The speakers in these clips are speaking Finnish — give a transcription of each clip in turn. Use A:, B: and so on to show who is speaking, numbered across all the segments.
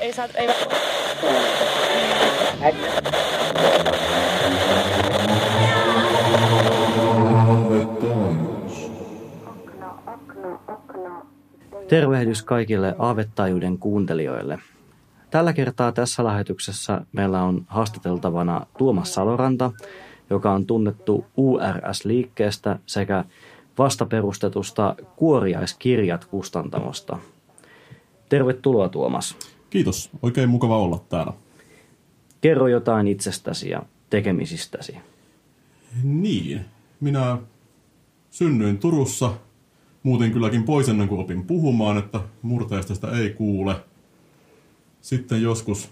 A: ei saa, ei...
B: Tervehdys kaikille aavettajuuden kuuntelijoille. Tällä kertaa tässä lähetyksessä meillä on haastateltavana Tuomas Saloranta, joka on tunnettu URS-liikkeestä sekä vastaperustetusta Kuoriaiskirjat kustantamosta. Tervetuloa Tuomas.
C: Kiitos, oikein mukava olla täällä.
B: Kerro jotain itsestäsi ja tekemisistäsi.
C: Niin, minä synnyin Turussa, muutin kylläkin pois ennen kuin opin puhumaan, että murteesta sitä ei kuule. Sitten joskus,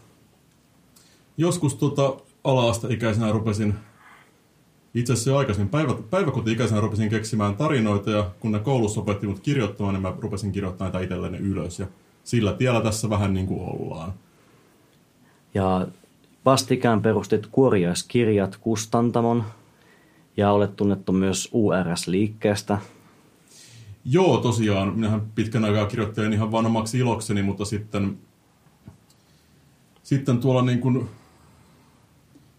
C: joskus tota, ala-asteikäisenä rupesin itse asiassa jo aikaisemmin päivä, päiväkoti-ikäisenä rupesin keksimään tarinoita ja kun ne koulussa opetti mut kirjoittamaan, niin mä rupesin kirjoittamaan näitä itselleni ylös ja sillä tiellä tässä vähän niin kuin ollaan.
B: Ja vastikään perustit kuoriaiskirjat kustantamon ja olet tunnettu myös URS-liikkeestä.
C: Joo, tosiaan. Minähän pitkän aikaa kirjoittelin ihan vain omaksi ilokseni, mutta sitten, sitten tuolla niin kuin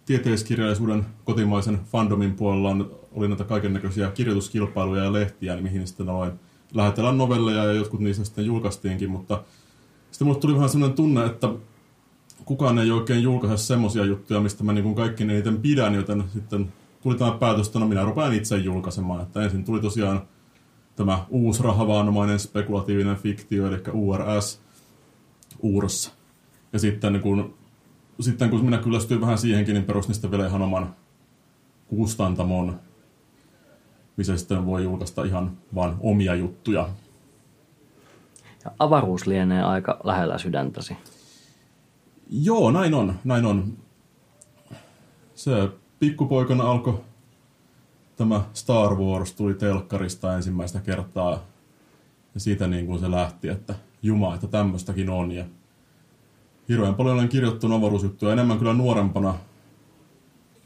C: tieteiskirjallisuuden kotimaisen fandomin puolella on, oli näitä kaikennäköisiä kirjoituskilpailuja ja lehtiä, niin mihin sitten aloin lähetellä novelleja ja jotkut niistä sitten julkaistiinkin, mutta sitten mulle tuli vähän sellainen tunne, että kukaan ei oikein julkaise semmoisia juttuja, mistä mä niin kaikki eniten pidän, joten sitten tuli tämä päätös, että no minä rupean itse julkaisemaan. Että ensin tuli tosiaan tämä uusi rahavaanomainen spekulatiivinen fiktio, eli URS, URS. Ja sitten kun, sitten kun minä kyllästyin vähän siihenkin, niin perustin sitten vielä ihan oman kustantamon, missä sitten voi julkaista ihan vain omia juttuja.
B: Ja avaruus lienee aika lähellä sydäntäsi.
C: Joo, näin on, näin on. Se pikkupoikana alkoi tämä Star Wars tuli telkkarista ensimmäistä kertaa ja siitä niin kuin se lähti, että juma, että tämmöistäkin on ja hirveän paljon olen kirjoittanut avaruusjuttuja enemmän kyllä nuorempana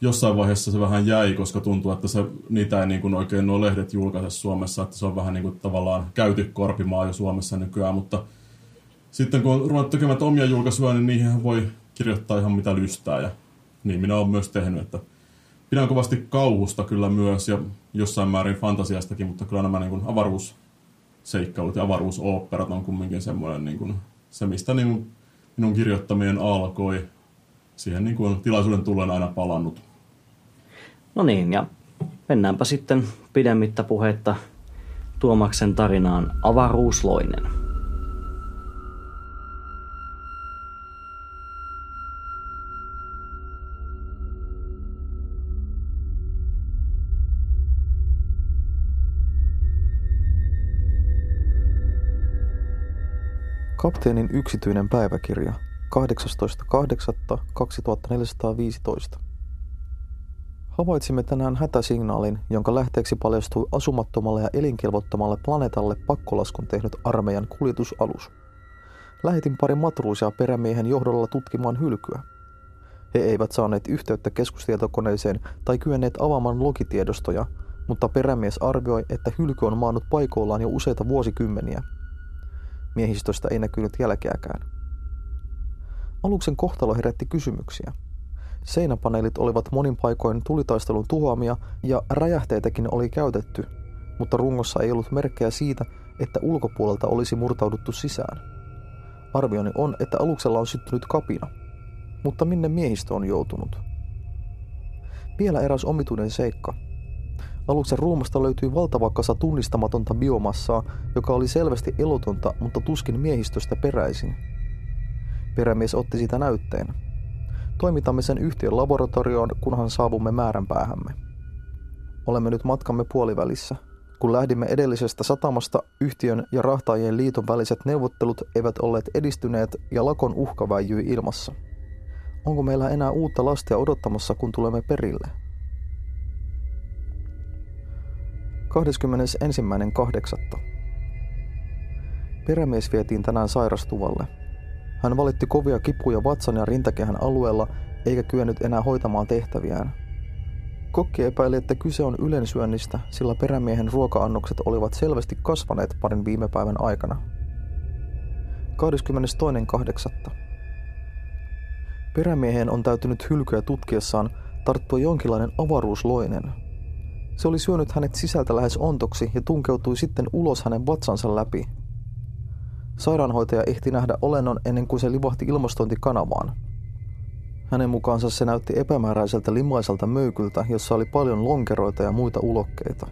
C: jossain vaiheessa se vähän jäi, koska tuntuu, että se, niitä ei niin kuin oikein nuo lehdet julkaise Suomessa, että se on vähän niin kuin tavallaan käyty korpimaa jo Suomessa nykyään, mutta sitten kun on ruvennut tekemään omia julkaisuja, niin niihin voi kirjoittaa ihan mitä lystää ja niin minä olen myös tehnyt, että pidän kovasti kauhusta kyllä myös ja jossain määrin fantasiastakin, mutta kyllä nämä niin kuin avaruusseikkailut ja avaruusoopperat on kumminkin semmoinen niin kuin, se, mistä niin kuin minun kirjoittamien alkoi. Siihen niin kuin tilaisuuden tullen aina palannut.
B: No niin, ja mennäänpä sitten pidemmittä puhetta Tuomaksen tarinaan Avaruusloinen.
D: Kapteenin yksityinen päiväkirja 18.8.2415. Havaitsimme tänään hätäsignaalin, jonka lähteeksi paljastui asumattomalle ja elinkelvottomalle planeetalle pakkolaskun tehnyt armeijan kuljetusalus. Lähetin pari matruusia perämiehen johdolla tutkimaan hylkyä. He eivät saaneet yhteyttä keskustietokoneeseen tai kyenneet avaamaan logitiedostoja, mutta perämies arvioi, että hylky on maannut paikoillaan jo useita vuosikymmeniä – Miehistöstä ei näkynyt jälkeäkään. Aluksen kohtalo herätti kysymyksiä. Seinäpaneelit olivat monin paikoin tulitaistelun tuhoamia ja räjähteitäkin oli käytetty, mutta rungossa ei ollut merkkejä siitä, että ulkopuolelta olisi murtauduttu sisään. Arvioni on, että aluksella on syttynyt kapina. Mutta minne miehistö on joutunut? Vielä eräs omituinen seikka – Aluksen ruumasta löytyi valtava kasa tunnistamatonta biomassaa, joka oli selvästi elotonta, mutta tuskin miehistöstä peräisin. Perämies otti sitä näytteen. Toimitamme sen yhtiön laboratorioon, kunhan saavumme määränpäähämme. Olemme nyt matkamme puolivälissä. Kun lähdimme edellisestä satamasta, yhtiön ja rahtaajien liiton väliset neuvottelut eivät olleet edistyneet ja lakon uhka väijyi ilmassa. Onko meillä enää uutta lastia odottamassa, kun tulemme perille? 21.8. Perämies vietiin tänään sairastuvalle. Hän valitti kovia kipuja vatsan ja rintakehän alueella eikä kyennyt enää hoitamaan tehtäviään. Kokki epäili, että kyse on ylensyönnistä, sillä perämiehen ruoka-annokset olivat selvästi kasvaneet parin viime päivän aikana. 22.8. Perämiehen on täytynyt hylkyä tutkiessaan tarttua jonkinlainen avaruusloinen. Se oli syönyt hänet sisältä lähes ontoksi ja tunkeutui sitten ulos hänen vatsansa läpi. Sairaanhoitaja ehti nähdä olennon ennen kuin se livahti ilmastointikanavaan. Hänen mukaansa se näytti epämääräiseltä limaiselta möykyltä, jossa oli paljon lonkeroita ja muita ulokkeita.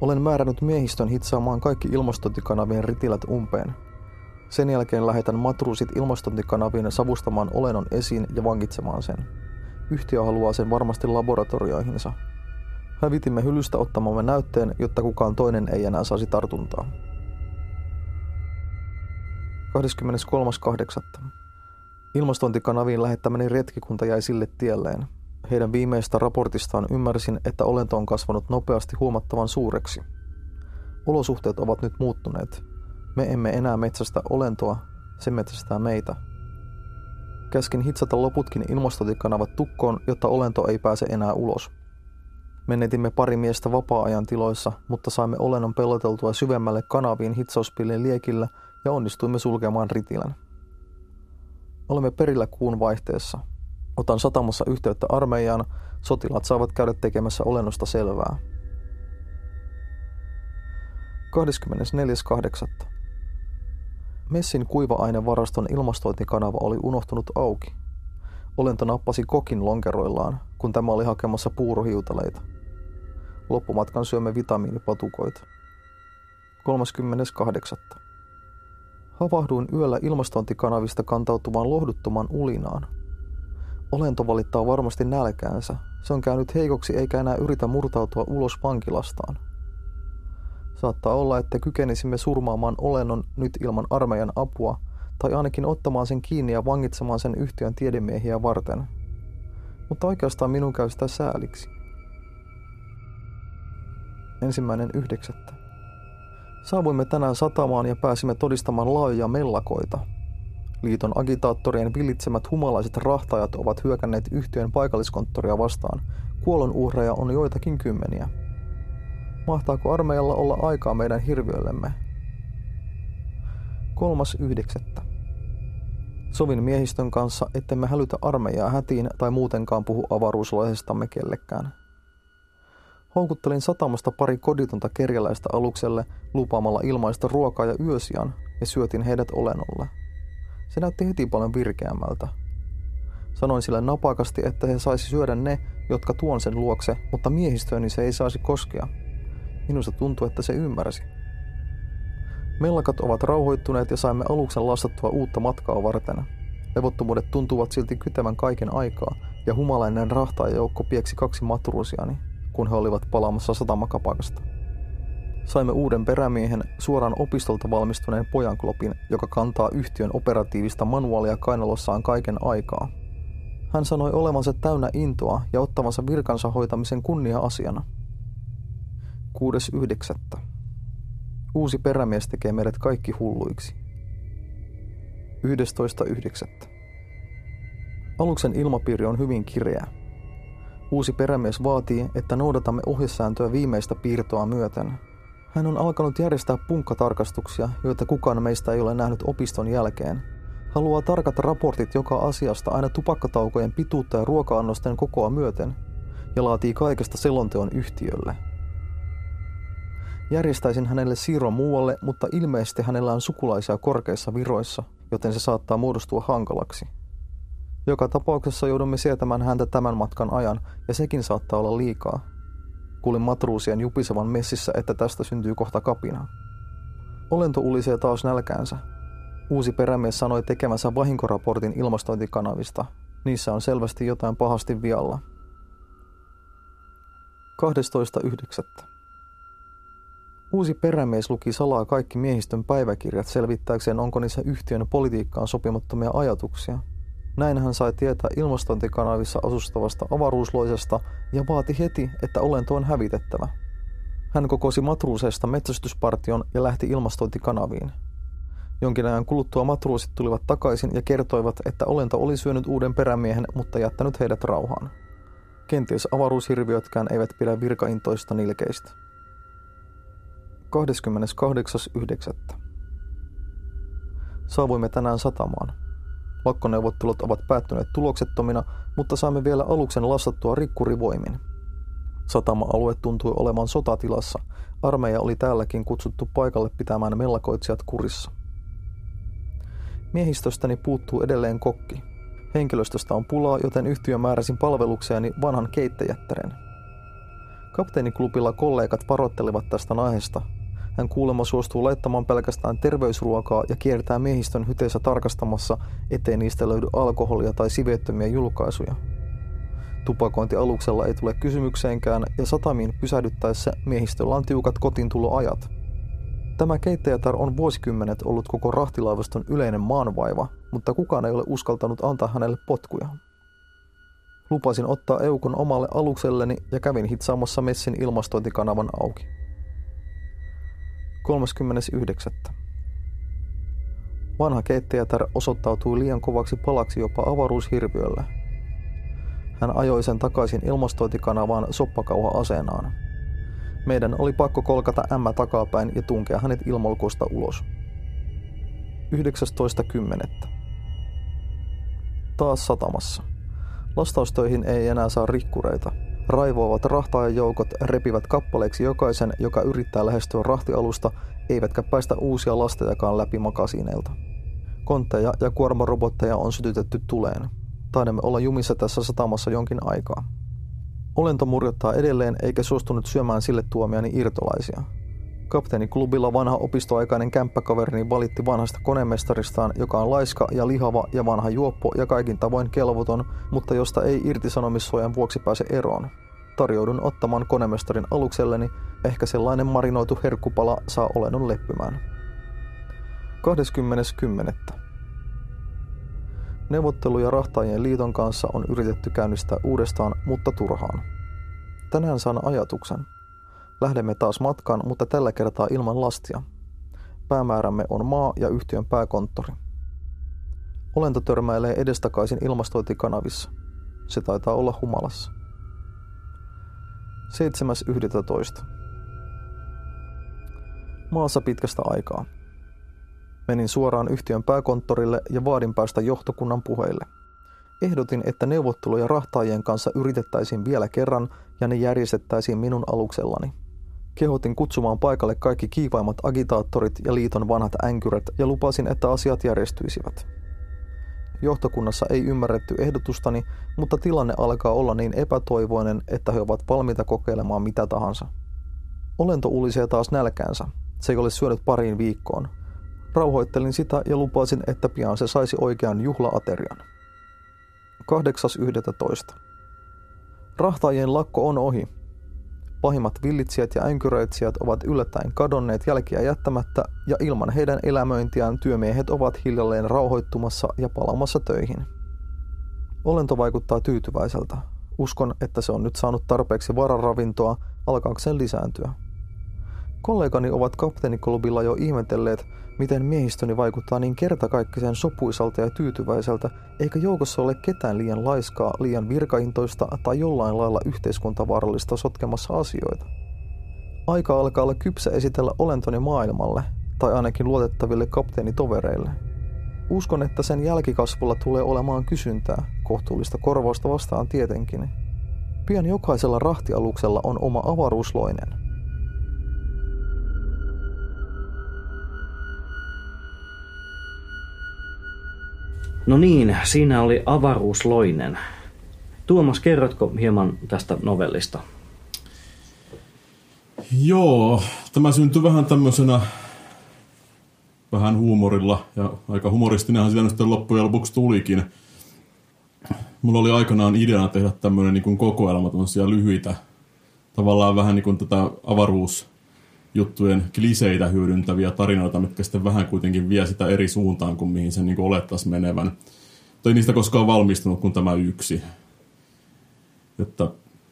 D: Olen määrännyt miehistön hitsaamaan kaikki ilmastointikanavien ritilät umpeen. Sen jälkeen lähetän matruusit ilmastointikanaviin savustamaan olennon esiin ja vankitsemaan sen. Yhtiö haluaa sen varmasti laboratorioihinsa. Hävitimme hylystä ottamamme näytteen, jotta kukaan toinen ei enää saisi tartuntaa. 23.8. Ilmastointikanaviin lähettämäni retkikunta jäi sille tielleen. Heidän viimeistä raportistaan ymmärsin, että olento on kasvanut nopeasti huomattavan suureksi. Olosuhteet ovat nyt muuttuneet. Me emme enää metsästä olentoa, se metsästää meitä. Käskin hitsata loputkin ilmastointikanavat tukkoon, jotta olento ei pääse enää ulos. Menetimme pari miestä vapaa-ajan tiloissa, mutta saimme olennon peloteltua syvemmälle kanaviin hitsauspillin liekillä ja onnistuimme sulkemaan ritilän. Olemme perillä kuun vaihteessa. Otan satamassa yhteyttä armeijaan, sotilaat saavat käydä tekemässä olennosta selvää. 24.8. Messin kuiva-ainevaraston ilmastointikanava oli unohtunut auki. Olento nappasi kokin lonkeroillaan, kun tämä oli hakemassa puurohiutaleita. Loppumatkan syömme vitamiinipatukoita. 38. Havahduin yöllä ilmastointikanavista kantautuvaan lohduttoman ulinaan. Olento valittaa varmasti nälkäänsä. Se on käynyt heikoksi eikä enää yritä murtautua ulos vankilastaan. Saattaa olla, että kykenisimme surmaamaan olennon nyt ilman armeijan apua, tai ainakin ottamaan sen kiinni ja vangitsemaan sen yhtiön tiedemiehiä varten. Mutta oikeastaan minun käy sitä sääliksi. Ensimmäinen yhdeksättä. Saavuimme tänään satamaan ja pääsimme todistamaan laajoja mellakoita. Liiton agitaattorien villitsemät humalaiset rahtajat ovat hyökänneet yhtiön paikalliskonttoria vastaan. Kuolon uhreja on joitakin kymmeniä. Mahtaako armeijalla olla aikaa meidän hirviöllemme? Kolmas yhdeksättä. Sovin miehistön kanssa, ettemme hälytä armeijaa hätiin tai muutenkaan puhu avaruuslaisestamme kellekään. Houkuttelin satamasta pari koditonta kerjäläistä alukselle lupaamalla ilmaista ruokaa ja yösian ja syötin heidät olennolle. Se näytti heti paljon virkeämmältä. Sanoin sille napakasti, että he saisi syödä ne, jotka tuon sen luokse, mutta miehistööni se ei saisi koskea. Minusta tuntui, että se ymmärsi. Mellakat ovat rauhoittuneet ja saimme aluksen lastattua uutta matkaa varten. Levottomuudet tuntuvat silti kytevän kaiken aikaa, ja humalainen rahtajajoukko pieksi kaksi matruusiani, kun he olivat palaamassa satamakapakasta. Saimme uuden perämiehen suoraan opistolta valmistuneen pojanklopin, joka kantaa yhtiön operatiivista manuaalia kainalossaan kaiken aikaa. Hän sanoi olevansa täynnä intoa ja ottavansa virkansa hoitamisen kunnia-asiana – 6.9. Uusi perämies tekee meidät kaikki hulluiksi. 11.9. Aluksen ilmapiiri on hyvin kireä. Uusi perämies vaatii, että noudatamme ohjesääntöä viimeistä piirtoa myöten. Hän on alkanut järjestää punkkatarkastuksia, joita kukaan meistä ei ole nähnyt opiston jälkeen. Haluaa tarkat raportit joka asiasta aina tupakkataukojen pituutta ja ruoka-annosten kokoa myöten ja laatii kaikesta selonteon yhtiölle – Järjestäisin hänelle siirron muualle, mutta ilmeisesti hänellä on sukulaisia korkeissa viroissa, joten se saattaa muodostua hankalaksi. Joka tapauksessa joudumme sietämään häntä tämän matkan ajan, ja sekin saattaa olla liikaa. Kuulin matruusien jupisevan messissä, että tästä syntyy kohta kapina. Olento ulisee taas nälkäänsä. Uusi perämies sanoi tekemänsä vahinkoraportin ilmastointikanavista. Niissä on selvästi jotain pahasti vialla. 12.9. Uusi perämies luki salaa kaikki miehistön päiväkirjat selvittääkseen, onko niissä yhtiön politiikkaan sopimattomia ajatuksia. Näin hän sai tietää ilmastointikanavissa asustavasta avaruusloisesta ja vaati heti, että olento on hävitettävä. Hän kokosi matruuseista metsästyspartion ja lähti ilmastointikanaviin. Jonkin ajan kuluttua matruusit tulivat takaisin ja kertoivat, että olento oli syönyt uuden perämiehen, mutta jättänyt heidät rauhaan. Kenties avaruushirviötkään eivät pidä virkaintoista nilkeistä. 28.9. Saavuimme tänään satamaan. Lakkoneuvottelut ovat päättyneet tuloksettomina, mutta saamme vielä aluksen lastattua rikkurivoimin. Satama-alue tuntui olevan sotatilassa. Armeija oli täälläkin kutsuttu paikalle pitämään mellakoitsijat kurissa. Miehistöstäni puuttuu edelleen kokki. Henkilöstöstä on pulaa, joten yhtiö määräsin palvelukseeni vanhan keittäjättären. Kapteeniklubilla kollegat varoittelivat tästä aiheesta. Hän kuulemma suostuu laittamaan pelkästään terveysruokaa ja kiertää miehistön hyteessä tarkastamassa, ettei niistä löydy alkoholia tai sivettömiä julkaisuja. Tupakointi aluksella ei tule kysymykseenkään ja satamiin pysähdyttäessä miehistöllä on tiukat kotintuloajat. Tämä keittäjätar on vuosikymmenet ollut koko rahtilaivaston yleinen maanvaiva, mutta kukaan ei ole uskaltanut antaa hänelle potkuja. Lupasin ottaa Eukon omalle alukselleni ja kävin hitsaamassa Messin ilmastointikanavan auki. 39. Vanha keittäjätär osoittautui liian kovaksi palaksi jopa avaruushirviölle. Hän ajoi sen takaisin ilmastointikanavaan soppakauha-aseenaan. Meidän oli pakko kolkata ämmä takapäin ja tunkea hänet ilmolkosta ulos. 19.10. Taas satamassa. Lastaustöihin ei enää saa rikkureita. Raivoavat rahtaajajoukot repivät kappaleeksi jokaisen, joka yrittää lähestyä rahtialusta, eivätkä päästä uusia lastejakaan läpi makasineilta. Kontteja ja kuormarobotteja on sytytetty tuleen. Taidamme olla jumissa tässä satamassa jonkin aikaa. Olento murjottaa edelleen eikä suostunut syömään sille tuomiani irtolaisia. Kapteeniklubilla vanha opistoaikainen kämppäkaverini valitti vanhasta konemestaristaan, joka on laiska ja lihava ja vanha juoppo ja kaikin tavoin kelvoton, mutta josta ei irtisanomissuojan vuoksi pääse eroon. Tarjoudun ottamaan konemestarin alukselleni, ehkä sellainen marinoitu herkkupala saa olennon leppymään. 20.10. Neuvotteluja rahtaajien liiton kanssa on yritetty käynnistää uudestaan, mutta turhaan. Tänään saan ajatuksen – Lähdemme taas matkaan, mutta tällä kertaa ilman lastia. Päämäärämme on maa ja yhtiön pääkonttori. Olento törmäilee edestakaisin ilmastointikanavissa. Se taitaa olla humalassa. 7.11. Maassa pitkästä aikaa. Menin suoraan yhtiön pääkonttorille ja vaadin päästä johtokunnan puheille. Ehdotin, että neuvotteluja rahtaajien kanssa yritettäisiin vielä kerran ja ne järjestettäisiin minun aluksellani – Kehotin kutsumaan paikalle kaikki kiivaimmat agitaattorit ja liiton vanhat änkyrät ja lupasin, että asiat järjestyisivät. Johtokunnassa ei ymmärretty ehdotustani, mutta tilanne alkaa olla niin epätoivoinen, että he ovat valmiita kokeilemaan mitä tahansa. Olento ulisee taas nälkäänsä. Se ei ole syönyt pariin viikkoon. Rauhoittelin sitä ja lupasin, että pian se saisi oikean juhlaaterian. 8.11. Rahtaajien lakko on ohi. Pahimmat villitsijät ja änkyröitsijät ovat yllättäen kadonneet jälkiä jättämättä ja ilman heidän elämöintiään työmiehet ovat hiljalleen rauhoittumassa ja palaamassa töihin. Olento vaikuttaa tyytyväiseltä. Uskon, että se on nyt saanut tarpeeksi vararavintoa alkaakseen lisääntyä. Kollegani ovat kapteeniklubilla jo ihmetelleet, miten miehistöni vaikuttaa niin kertakaikkisen sopuisalta ja tyytyväiseltä, eikä joukossa ole ketään liian laiskaa, liian virkaintoista tai jollain lailla yhteiskuntavaarallista sotkemassa asioita. Aika alkaa olla kypsä esitellä olentoni maailmalle, tai ainakin luotettaville kapteenitovereille. Uskon, että sen jälkikasvulla tulee olemaan kysyntää, kohtuullista korvausta vastaan tietenkin. Pian jokaisella rahtialuksella on oma avaruusloinen –
B: No niin, siinä oli avaruusloinen. Tuomas, kerrotko hieman tästä novellista?
C: Joo, tämä syntyi vähän tämmöisenä vähän huumorilla ja aika humoristinenhan sitä nyt loppujen lopuksi tulikin. Mulla oli aikanaan ideana tehdä tämmöinen niin kokoelma, lyhyitä, tavallaan vähän niin kuin tätä avaruus juttujen kliseitä hyödyntäviä tarinoita, mitkä sitten vähän kuitenkin vie sitä eri suuntaan kuin mihin se niin olettaisi menevän. Tai niistä koskaan valmistunut kuin tämä yksi. Että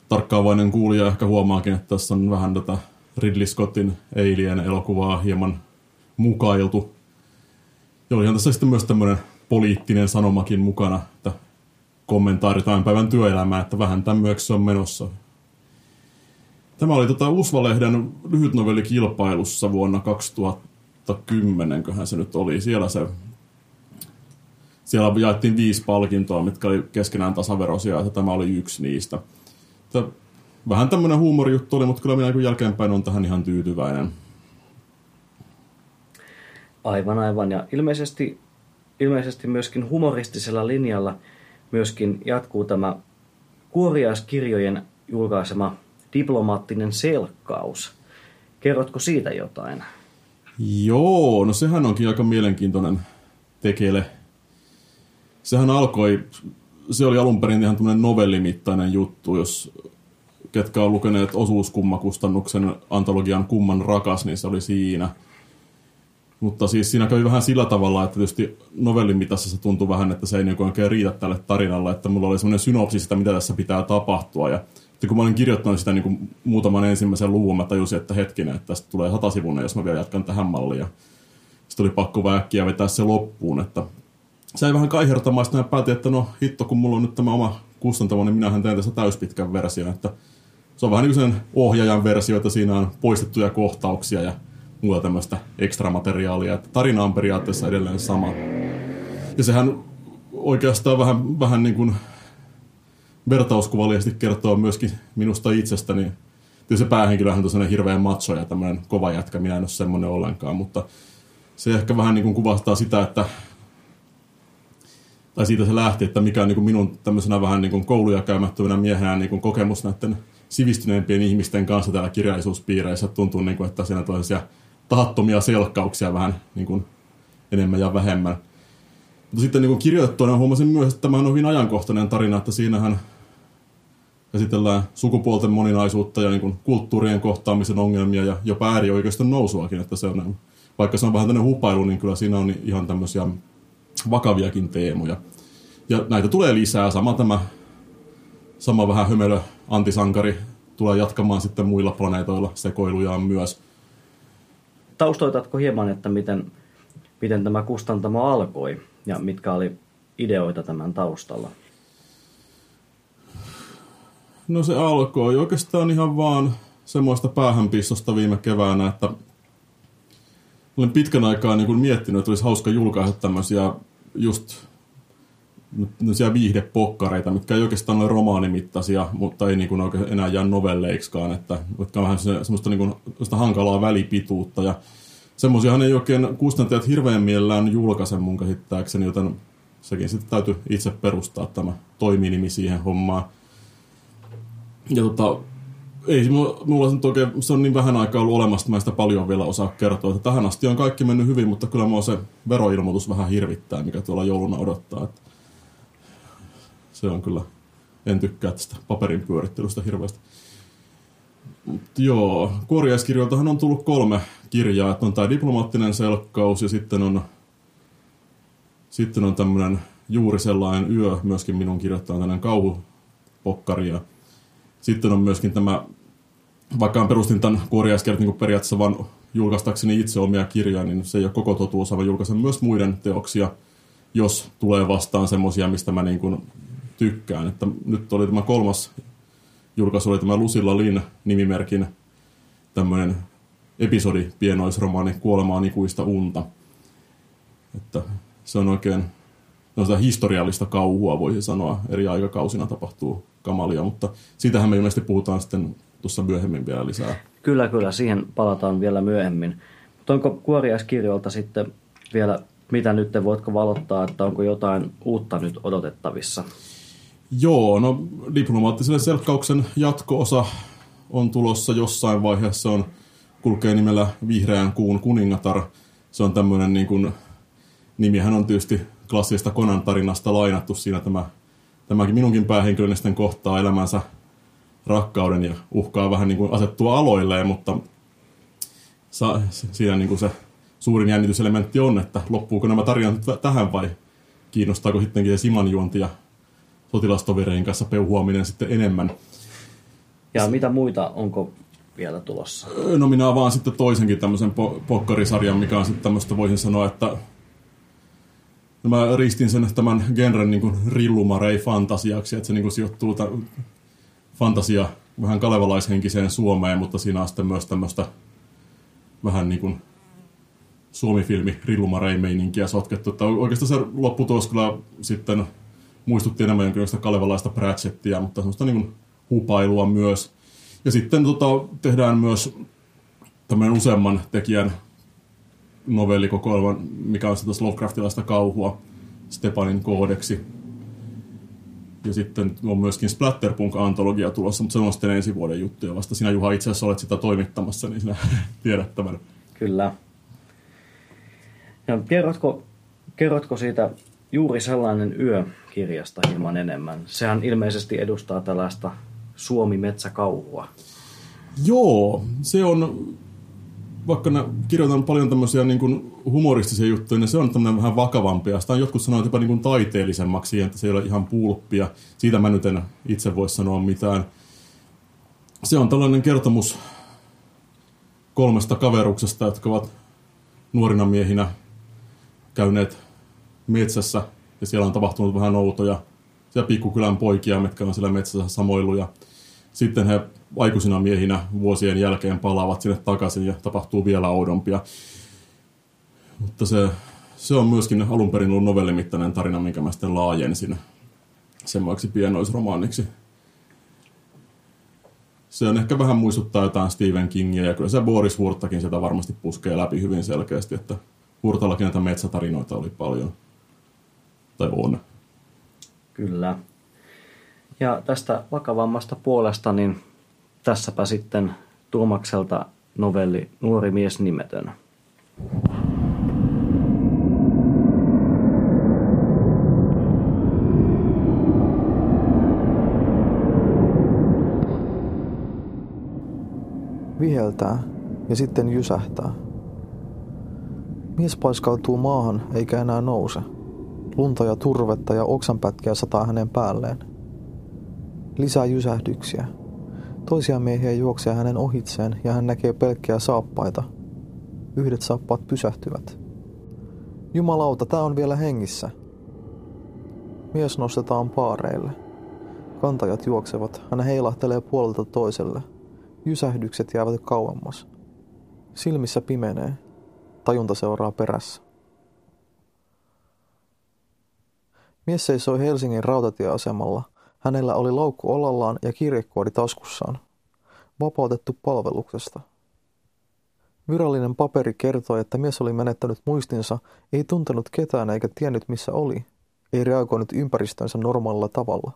C: tarkkaavainen kuulija ehkä huomaakin, että tässä on vähän tätä Ridley Scottin Alien-elokuvaa hieman mukailtu. Ja olihan tässä sitten myös tämmöinen poliittinen sanomakin mukana, että kommentaari tämän päivän työelämää, että vähän tämmöiseksi on menossa. Tämä oli tota Usva-lehden lyhytnovellikilpailussa vuonna 2010, köhän se nyt oli. Siellä se siellä jaettiin viisi palkintoa, mitkä oli keskenään tasaverosia, ja tämä oli yksi niistä. Että vähän tämmöinen huumorijuttu oli, mutta kyllä minä niin jälkeenpäin on tähän ihan tyytyväinen.
B: Aivan, aivan. Ja ilmeisesti, ilmeisesti myöskin humoristisella linjalla myöskin jatkuu tämä kuoriaiskirjojen julkaisema diplomaattinen selkkaus. Kerrotko siitä jotain?
C: Joo, no sehän onkin aika mielenkiintoinen tekele. Sehän alkoi, se oli alun perin ihan tämmöinen novellimittainen juttu, jos ketkä on lukeneet osuuskummakustannuksen antologian Kumman rakas, niin se oli siinä. Mutta siis siinä kävi vähän sillä tavalla, että tietysti novellin mitassa se tuntui vähän, että se ei niin oikein riitä tälle tarinalle, että mulla oli semmoinen synopsi sitä, mitä tässä pitää tapahtua. Ja sitten kun mä olin kirjoittanut sitä niin kuin muutaman ensimmäisen luvun, mä tajusin, että hetkinen, että tästä tulee satasivunen, jos mä vielä jatkan tähän malliin. Ja sitten oli pakko väkkiä vetää se loppuun, että se ei vähän kaihertamaan, sitten päätin, että no hitto, kun mulla on nyt tämä oma kustantamo, niin minähän teen tässä täyspitkän version, että se on vähän niin kuin ohjaajan versio, että siinä on poistettuja kohtauksia ja muuta tämmöistä ekstramateriaalia. Että tarina on periaatteessa edelleen sama. Ja sehän oikeastaan vähän, vähän niin kuin vertauskuvallisesti kertoo myöskin minusta itsestäni. Tietysti se päähenkilöhän on sellainen hirveän macho ja tämmöinen kova jätkä, minä en ole semmoinen ollenkaan, mutta se ehkä vähän niin kuin kuvastaa sitä, että tai siitä se lähti, että mikä on niin kuin minun tämmöisenä vähän niin kuin kouluja käymättömänä miehenä niin kuin kokemus näiden sivistyneempien ihmisten kanssa täällä kirjallisuuspiireissä. Tuntuu, niin kuin, että siinä tällaisia tahattomia selkkauksia vähän niin kuin enemmän ja vähemmän. Mutta sitten niin kirjoitettuina huomasin myös, että tämä on hyvin ajankohtainen tarina, että siinähän käsitellään sukupuolten moninaisuutta ja niin kuin kulttuurien kohtaamisen ongelmia ja jopa äärioikeiston nousuakin, että se on, vaikka se on vähän tämmöinen hupailu, niin kyllä siinä on ihan tämmöisiä vakaviakin teemoja. Ja näitä tulee lisää, sama tämä sama vähän hömelö antisankari tulee jatkamaan sitten muilla planeetoilla sekoilujaan myös.
B: Taustoitatko hieman, että miten, miten tämä kustantamo alkoi ja mitkä oli ideoita tämän taustalla?
C: No se alkoi oikeastaan ihan vaan semmoista päähänpistosta viime keväänä, että olen pitkän aikaa niin miettinyt, että olisi hauska julkaista tämmöisiä just viihdepokkareita, mitkä ei oikeastaan ole romaanimittaisia, mutta ei niin kuin oikein enää jää novelleiksikaan, että, jotka on vähän se, semmoista niin kuin, hankalaa välipituutta. Ja semmoisiahan ei oikein kustantajat hirveän mielellään julkaise mun käsittääkseni, joten sekin sitten täytyy itse perustaa tämä toiminimi siihen hommaan. Ja tota, ei mulla se, oikein, se on niin vähän aikaa ollut olemassa, että mä sitä paljon vielä osaa kertoa. Että tähän asti on kaikki mennyt hyvin, mutta kyllä mua se veroilmoitus vähän hirvittää, mikä tuolla jouluna odottaa. Että se on kyllä, en tykkää tästä paperin pyörittelystä hirveästi. Mut joo, kuoriaiskirjoiltahan on tullut kolme kirjaa, että on tämä diplomaattinen selkkaus ja sitten on, sitten on tämmöinen juuri sellainen yö myöskin minun kirjoittamaan tämmöinen kauhupokkari ja sitten on myöskin tämä, vaikka perustin tämän kuoriaiskirjat niin periaatteessa vain julkaistakseni itse omia kirjoja, niin se ei ole koko totuus, vaan julkaisen myös muiden teoksia, jos tulee vastaan semmoisia, mistä mä niin kuin tykkään. Että nyt oli tämä kolmas julkaisu, oli tämä Lucilla Lin nimimerkin tämmöinen episodi pienoisromaani Kuolemaan ikuista unta. Että se on oikein no sitä historiallista kauhua, voisi sanoa. Eri aikakausina tapahtuu kamalia, mutta siitähän me ilmeisesti puhutaan sitten tuossa myöhemmin vielä lisää.
B: Kyllä, kyllä, siihen palataan vielä myöhemmin. Mutta onko kuoriaiskirjoilta sitten vielä, mitä nyt te voitko valottaa, että onko jotain uutta nyt odotettavissa?
C: Joo, no diplomaattisen selkkauksen jatko-osa on tulossa jossain vaiheessa. On, kulkee nimellä Vihreän kuun kuningatar. Se on tämmöinen niin kuin, nimihän on tietysti klassista Konan tarinasta lainattu siinä tämä, tämäkin minunkin päähenkilöni sitten kohtaa elämänsä rakkauden ja uhkaa vähän niin kuin asettua aloilleen, mutta sa, siinä niin kuin se suurin jännityselementti on, että loppuuko nämä tarinat tähän vai kiinnostaako sittenkin se simanjuonti ja sotilastovereiden kanssa peuhuaminen sitten enemmän.
B: Ja mitä muita onko vielä tulossa?
C: No minä vaan sitten toisenkin tämmöisen po- pokkarisarjan, mikä on sitten tämmöistä, voisin sanoa, että mä ristin sen tämän genren niin kuin rillumarei fantasiaksi, että se niin kuin sijoittuu ta- fantasia vähän kalevalaishenkiseen Suomeen, mutta siinä on sitten myös tämmöistä vähän niin kuin Suomi-filmi Rillumarei-meininkiä sotkettu. Että oikeastaan se lopputulos kyllä sitten muistutti enemmän jonkinlaista kalevalaista Pratchettia, mutta semmoista niin hupailua myös. Ja sitten tota, tehdään myös tämmöinen useamman tekijän novellikokoelma, mikä on sitä Lovecraftilaista kauhua, Stepanin koodeksi. Ja sitten on myöskin Splatterpunk-antologia tulossa, mutta se on sitten ensi vuoden juttu. Ja vasta sinä Juha itse asiassa olet sitä toimittamassa, niin sinä tiedät tämän.
B: Kyllä. Ja kerrotko, kerrotko siitä juuri sellainen yökirjasta hieman enemmän? Sehän ilmeisesti edustaa tällaista Suomi-metsäkauhua.
C: Joo, se on, vaikka kirjoitan paljon tämmöisiä niin kuin humoristisia juttuja, niin se on tämmöinen vähän vakavampia. Sitä on jotkut sanoneet jopa niin kuin taiteellisemmaksi, että se ei ole ihan pulppia. Siitä mä nyt en itse voi sanoa mitään. Se on tällainen kertomus kolmesta kaveruksesta, jotka ovat nuorina miehinä käyneet metsässä ja siellä on tapahtunut vähän outoja siellä pikkukylän poikia, mitkä on siellä metsässä samoiluja. Sitten he aikuisina miehinä vuosien jälkeen palaavat sinne takaisin ja tapahtuu vielä oudompia. Mutta se, se on myöskin alun perin ollut novellimittainen tarina, minkä mä sitten laajensin semmoiksi pienoisromaaniksi. Se on ehkä vähän muistuttaa jotain Stephen Kingia ja kyllä se Boris Hurtakin sitä varmasti puskee läpi hyvin selkeästi, että Hurtallakin näitä metsätarinoita oli paljon. Tai on.
B: Kyllä. Ja tästä vakavammasta puolesta, niin tässäpä sitten Tuomakselta novelli Nuori mies nimetön.
D: Viheltää ja sitten jysähtää. Mies paiskautuu maahan eikä enää nouse. Lunta ja turvetta ja oksanpätkiä sataa hänen päälleen. Lisää jysähdyksiä. Toisia miehiä juoksee hänen ohitseen ja hän näkee pelkkiä saappaita. Yhdet saappaat pysähtyvät. Jumalauta, tää on vielä hengissä. Mies nostetaan paareille. Kantajat juoksevat. Hän heilahtelee puolelta toiselle. Jysähdykset jäävät kauemmas. Silmissä pimenee. Tajunta seuraa perässä. Mies seisoi Helsingin rautatieasemalla. Hänellä oli laukku olallaan ja kirjekuori taskussaan. Vapautettu palveluksesta. Virallinen paperi kertoi, että mies oli menettänyt muistinsa, ei tuntenut ketään eikä tiennyt missä oli. Ei reagoinut ympäristönsä normaalilla tavalla.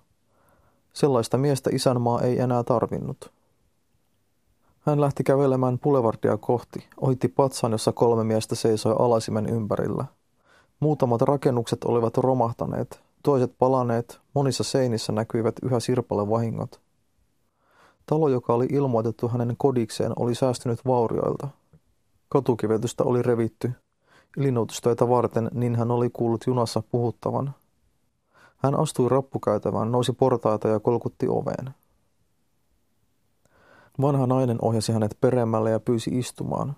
D: Sellaista miestä isänmaa ei enää tarvinnut. Hän lähti kävelemään Boulevardia kohti, ohitti patsaan, jossa kolme miestä seisoi alasimen ympärillä. Muutamat rakennukset olivat romahtaneet, toiset palaneet, monissa seinissä näkyivät yhä sirpale vahingot. Talo, joka oli ilmoitettu hänen kodikseen, oli säästynyt vaurioilta. Katukivetystä oli revitty. Ilmoitustöitä varten niin hän oli kuullut junassa puhuttavan. Hän astui rappukäytävään, nousi portaita ja kolkutti oveen. Vanha nainen ohjasi hänet peremmälle ja pyysi istumaan.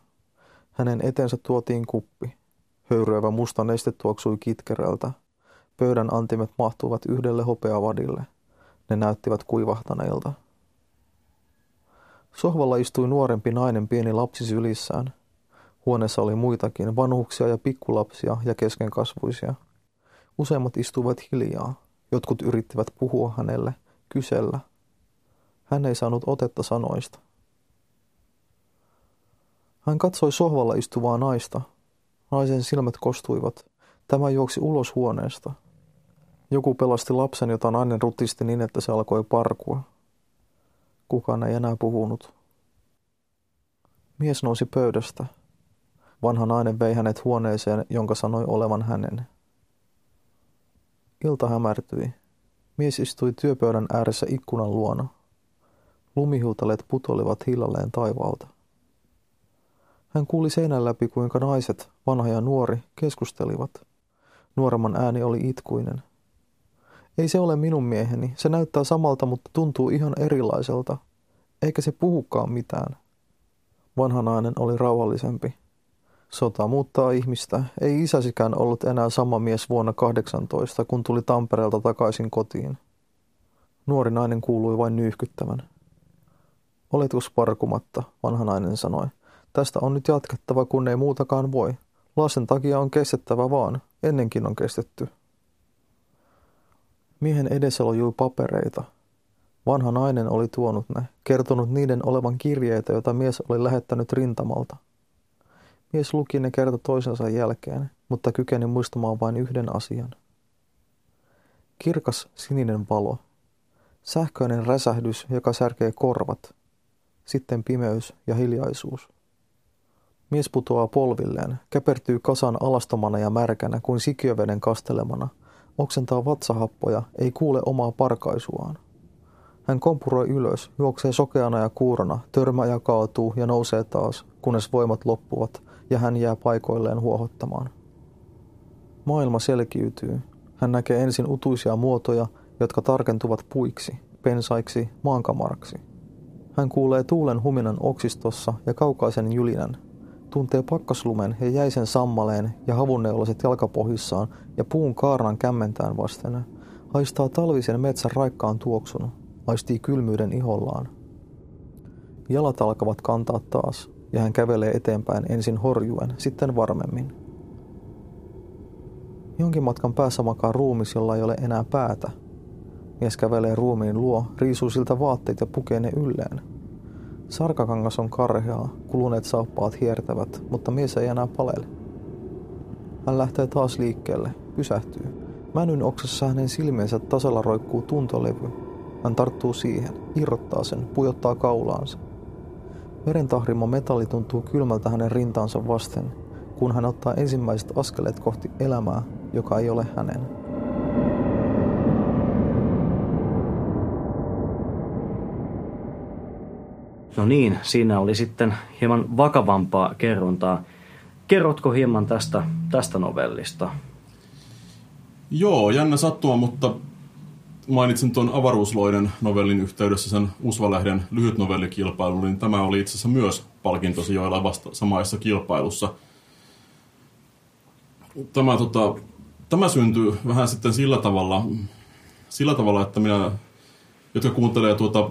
D: Hänen eteensä tuotiin kuppi. Höyryävä musta neste tuoksui kitkerältä. Pöydän antimet mahtuivat yhdelle hopeavadille. Ne näyttivät kuivahtaneilta. Sohvalla istui nuorempi nainen pieni lapsi sylissään. Huoneessa oli muitakin, vanhuksia ja pikkulapsia ja keskenkasvuisia. Useimmat istuivat hiljaa. Jotkut yrittivät puhua hänelle, kysellä. Hän ei saanut otetta sanoista. Hän katsoi sohvalla istuvaa naista. Naisen silmät kostuivat. Tämä juoksi ulos huoneesta. Joku pelasti lapsen, jota nainen rutisti niin, että se alkoi parkua. Kukaan ei enää puhunut. Mies nousi pöydästä. Vanha nainen vei hänet huoneeseen, jonka sanoi olevan hänen. Ilta hämärtyi. Mies istui työpöydän ääressä ikkunan luona. Lumihiutaleet putolivat hillalleen taivaalta. Hän kuuli seinän läpi, kuinka naiset, vanha ja nuori, keskustelivat. Nuoremman ääni oli itkuinen. Ei se ole minun mieheni. Se näyttää samalta, mutta tuntuu ihan erilaiselta. Eikä se puhukaan mitään. Vanha nainen oli rauhallisempi. Sota muuttaa ihmistä. Ei isäsikään ollut enää sama mies vuonna 18, kun tuli Tampereelta takaisin kotiin. Nuori nainen kuului vain nyyhkyttävän. Oletko parkumatta, vanha nainen sanoi. Tästä on nyt jatkettava, kun ei muutakaan voi. Lasten takia on kestettävä vaan, ennenkin on kestetty. Miehen edessä lojui papereita. Vanha nainen oli tuonut ne, kertonut niiden olevan kirjeitä, joita mies oli lähettänyt rintamalta. Mies luki ne kerta toisensa jälkeen, mutta kykeni muistamaan vain yhden asian. Kirkas sininen valo. Sähköinen räsähdys, joka särkee korvat. Sitten pimeys ja hiljaisuus. Mies putoaa polvilleen, käpertyy kasan alastomana ja märkänä kuin sikiöveden kastelemana, oksentaa vatsahappoja, ei kuule omaa parkaisuaan. Hän kompuroi ylös, juoksee sokeana ja kuurona, törmää ja kaatuu ja nousee taas, kunnes voimat loppuvat ja hän jää paikoilleen huohottamaan. Maailma selkiytyy. Hän näkee ensin utuisia muotoja, jotka tarkentuvat puiksi, pensaiksi, maankamaраksi. Hän kuulee tuulen huminan oksistossa ja kaukaisen jylinän, tuntee pakkaslumen ja jäisen sammaleen ja havunneulaset jalkapohjissaan ja puun kaarnan kämmentään vasten. Haistaa talvisen metsän raikkaan tuoksun, aistii kylmyyden ihollaan. Jalat alkavat kantaa taas, ja hän kävelee eteenpäin ensin horjuen, sitten varmemmin. Jonkin matkan päässä makaa ruumis, jolla ei ole enää päätä. Mies kävelee ruumiin luo, riisuu siltä vaatteet ja pukee ne ylleen. Sarkakangas on karheaa, kuluneet saappaat hiertävät, mutta mies ei enää palele. Hän lähtee taas liikkeelle, pysähtyy. Mänyn oksassa hänen silmiensä tasalla roikkuu tuntolevy. Hän tarttuu siihen, irrottaa sen, pujottaa kaulaansa. Merentahrima metalli tuntuu kylmältä hänen rintaansa vasten, kun hän ottaa ensimmäiset askeleet kohti elämää, joka ei ole hänen.
B: No niin, siinä oli sitten hieman vakavampaa kerrontaa. Kerrotko hieman tästä, tästä novellista?
C: Joo, jännä sattuma, mutta mainitsin tuon avaruusloiden novellin yhteydessä sen Usvalehden lyhyt novellikilpailu, niin tämä oli itse asiassa myös palkintosi joilla vasta samaissa kilpailussa. Tämä, tota, tämä syntyi vähän sitten sillä tavalla, sillä tavalla, että minä, jotka kuuntelee tuota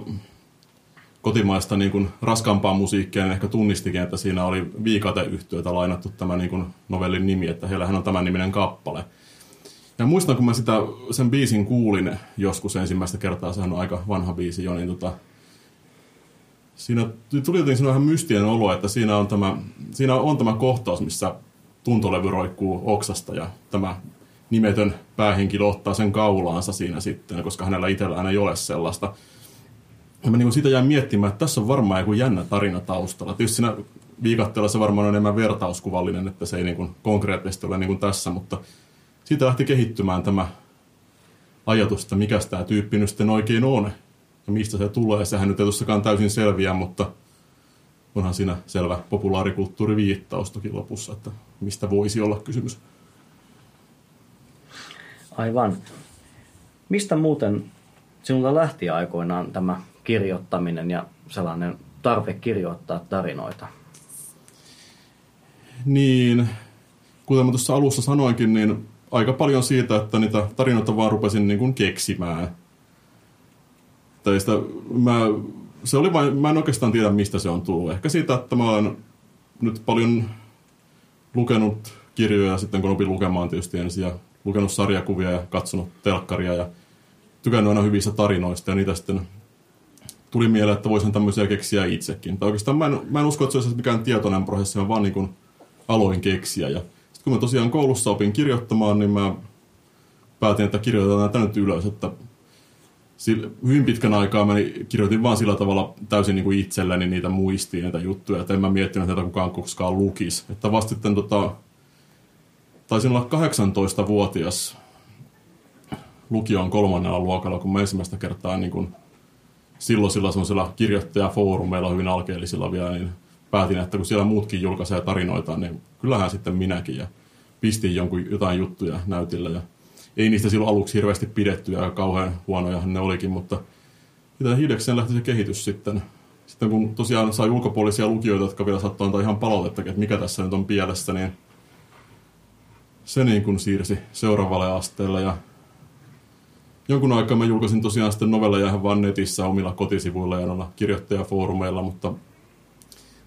C: kotimaista niin kuin raskaampaa musiikkia, niin ehkä tunnistikin, että siinä oli viikateyhtiötä lainattu tämä niin kuin novellin nimi, että heillähän on tämän niminen kappale – ja muistan, kun mä sitä, sen biisin kuulin joskus ensimmäistä kertaa, sehän on aika vanha biisi jo, niin tota, siinä tuli jotenkin vähän mystien olo, että siinä on tämä, siinä on tämä kohtaus, missä tuntolevy roikkuu oksasta ja tämä nimetön päähenkilö ottaa sen kaulaansa siinä sitten, koska hänellä itsellään ei ole sellaista. Mä niin siitä jäin miettimään, että tässä on varmaan joku jännä tarina taustalla. Tietysti siinä viikatteella se varmaan on enemmän vertauskuvallinen, että se ei niin kuin konkreettisesti ole niin kuin tässä, mutta siitä lähti kehittymään tämä ajatus, että mikä tämä tyyppi nyt sitten oikein on ja mistä se tulee. Sehän nyt ei tuossakaan täysin selviä, mutta onhan siinä selvä populaarikulttuuriviittaus toki lopussa, että mistä voisi olla kysymys.
B: Aivan. Mistä muuten sinulta lähti aikoinaan tämä kirjoittaminen ja sellainen tarve kirjoittaa tarinoita?
C: Niin, kuten mä tuossa alussa sanoinkin, niin aika paljon siitä, että niitä tarinoita vaan rupesin niin kuin keksimään. Sitä, mä, se oli vain, mä en oikeastaan tiedä, mistä se on tullut. Ehkä siitä, että mä olen nyt paljon lukenut kirjoja sitten, kun opin lukemaan tietysti ensin, ja lukenut sarjakuvia ja katsonut telkkaria ja tykännyt aina hyvistä tarinoista, ja niitä sitten tuli mieleen, että voisin tämmöisiä keksiä itsekin. Tai oikeastaan mä en, mä en usko, että se olisi mikään tietoinen prosessi, mä vaan niin kuin aloin keksiä. Ja kun mä tosiaan koulussa opin kirjoittamaan, niin mä päätin, että kirjoitetaan näitä nyt ylös, että hyvin pitkän aikaa mä kirjoitin vaan sillä tavalla täysin niin kuin itselleni niitä muistiin, niitä juttuja, että en mä miettinyt, että kukaan koskaan lukisi. Että vasta sitten tota, taisin olla 18-vuotias lukion kolmannella luokalla, kun mä ensimmäistä kertaa niin kuin silloin sillä semmoisella kirjoittajafoorumeilla hyvin alkeellisilla vielä, niin päätin, että kun siellä muutkin julkaisee tarinoita, niin kyllähän sitten minäkin. Ja pistin jonkun, jotain juttuja näytillä. Ja ei niistä silloin aluksi hirveästi pidetty ja kauhean huonoja ne olikin, mutta hiljakseen lähti se kehitys sitten. Sitten kun tosiaan sai ulkopuolisia lukijoita, jotka vielä saattoi antaa ihan palautetta, että mikä tässä nyt on pielessä, niin se niin kuin siirsi seuraavalle asteelle. Ja jonkun aikaa mä julkaisin tosiaan sitten novelleja ihan vaan netissä omilla kotisivuilla ja noilla kirjoittajafoorumeilla, mutta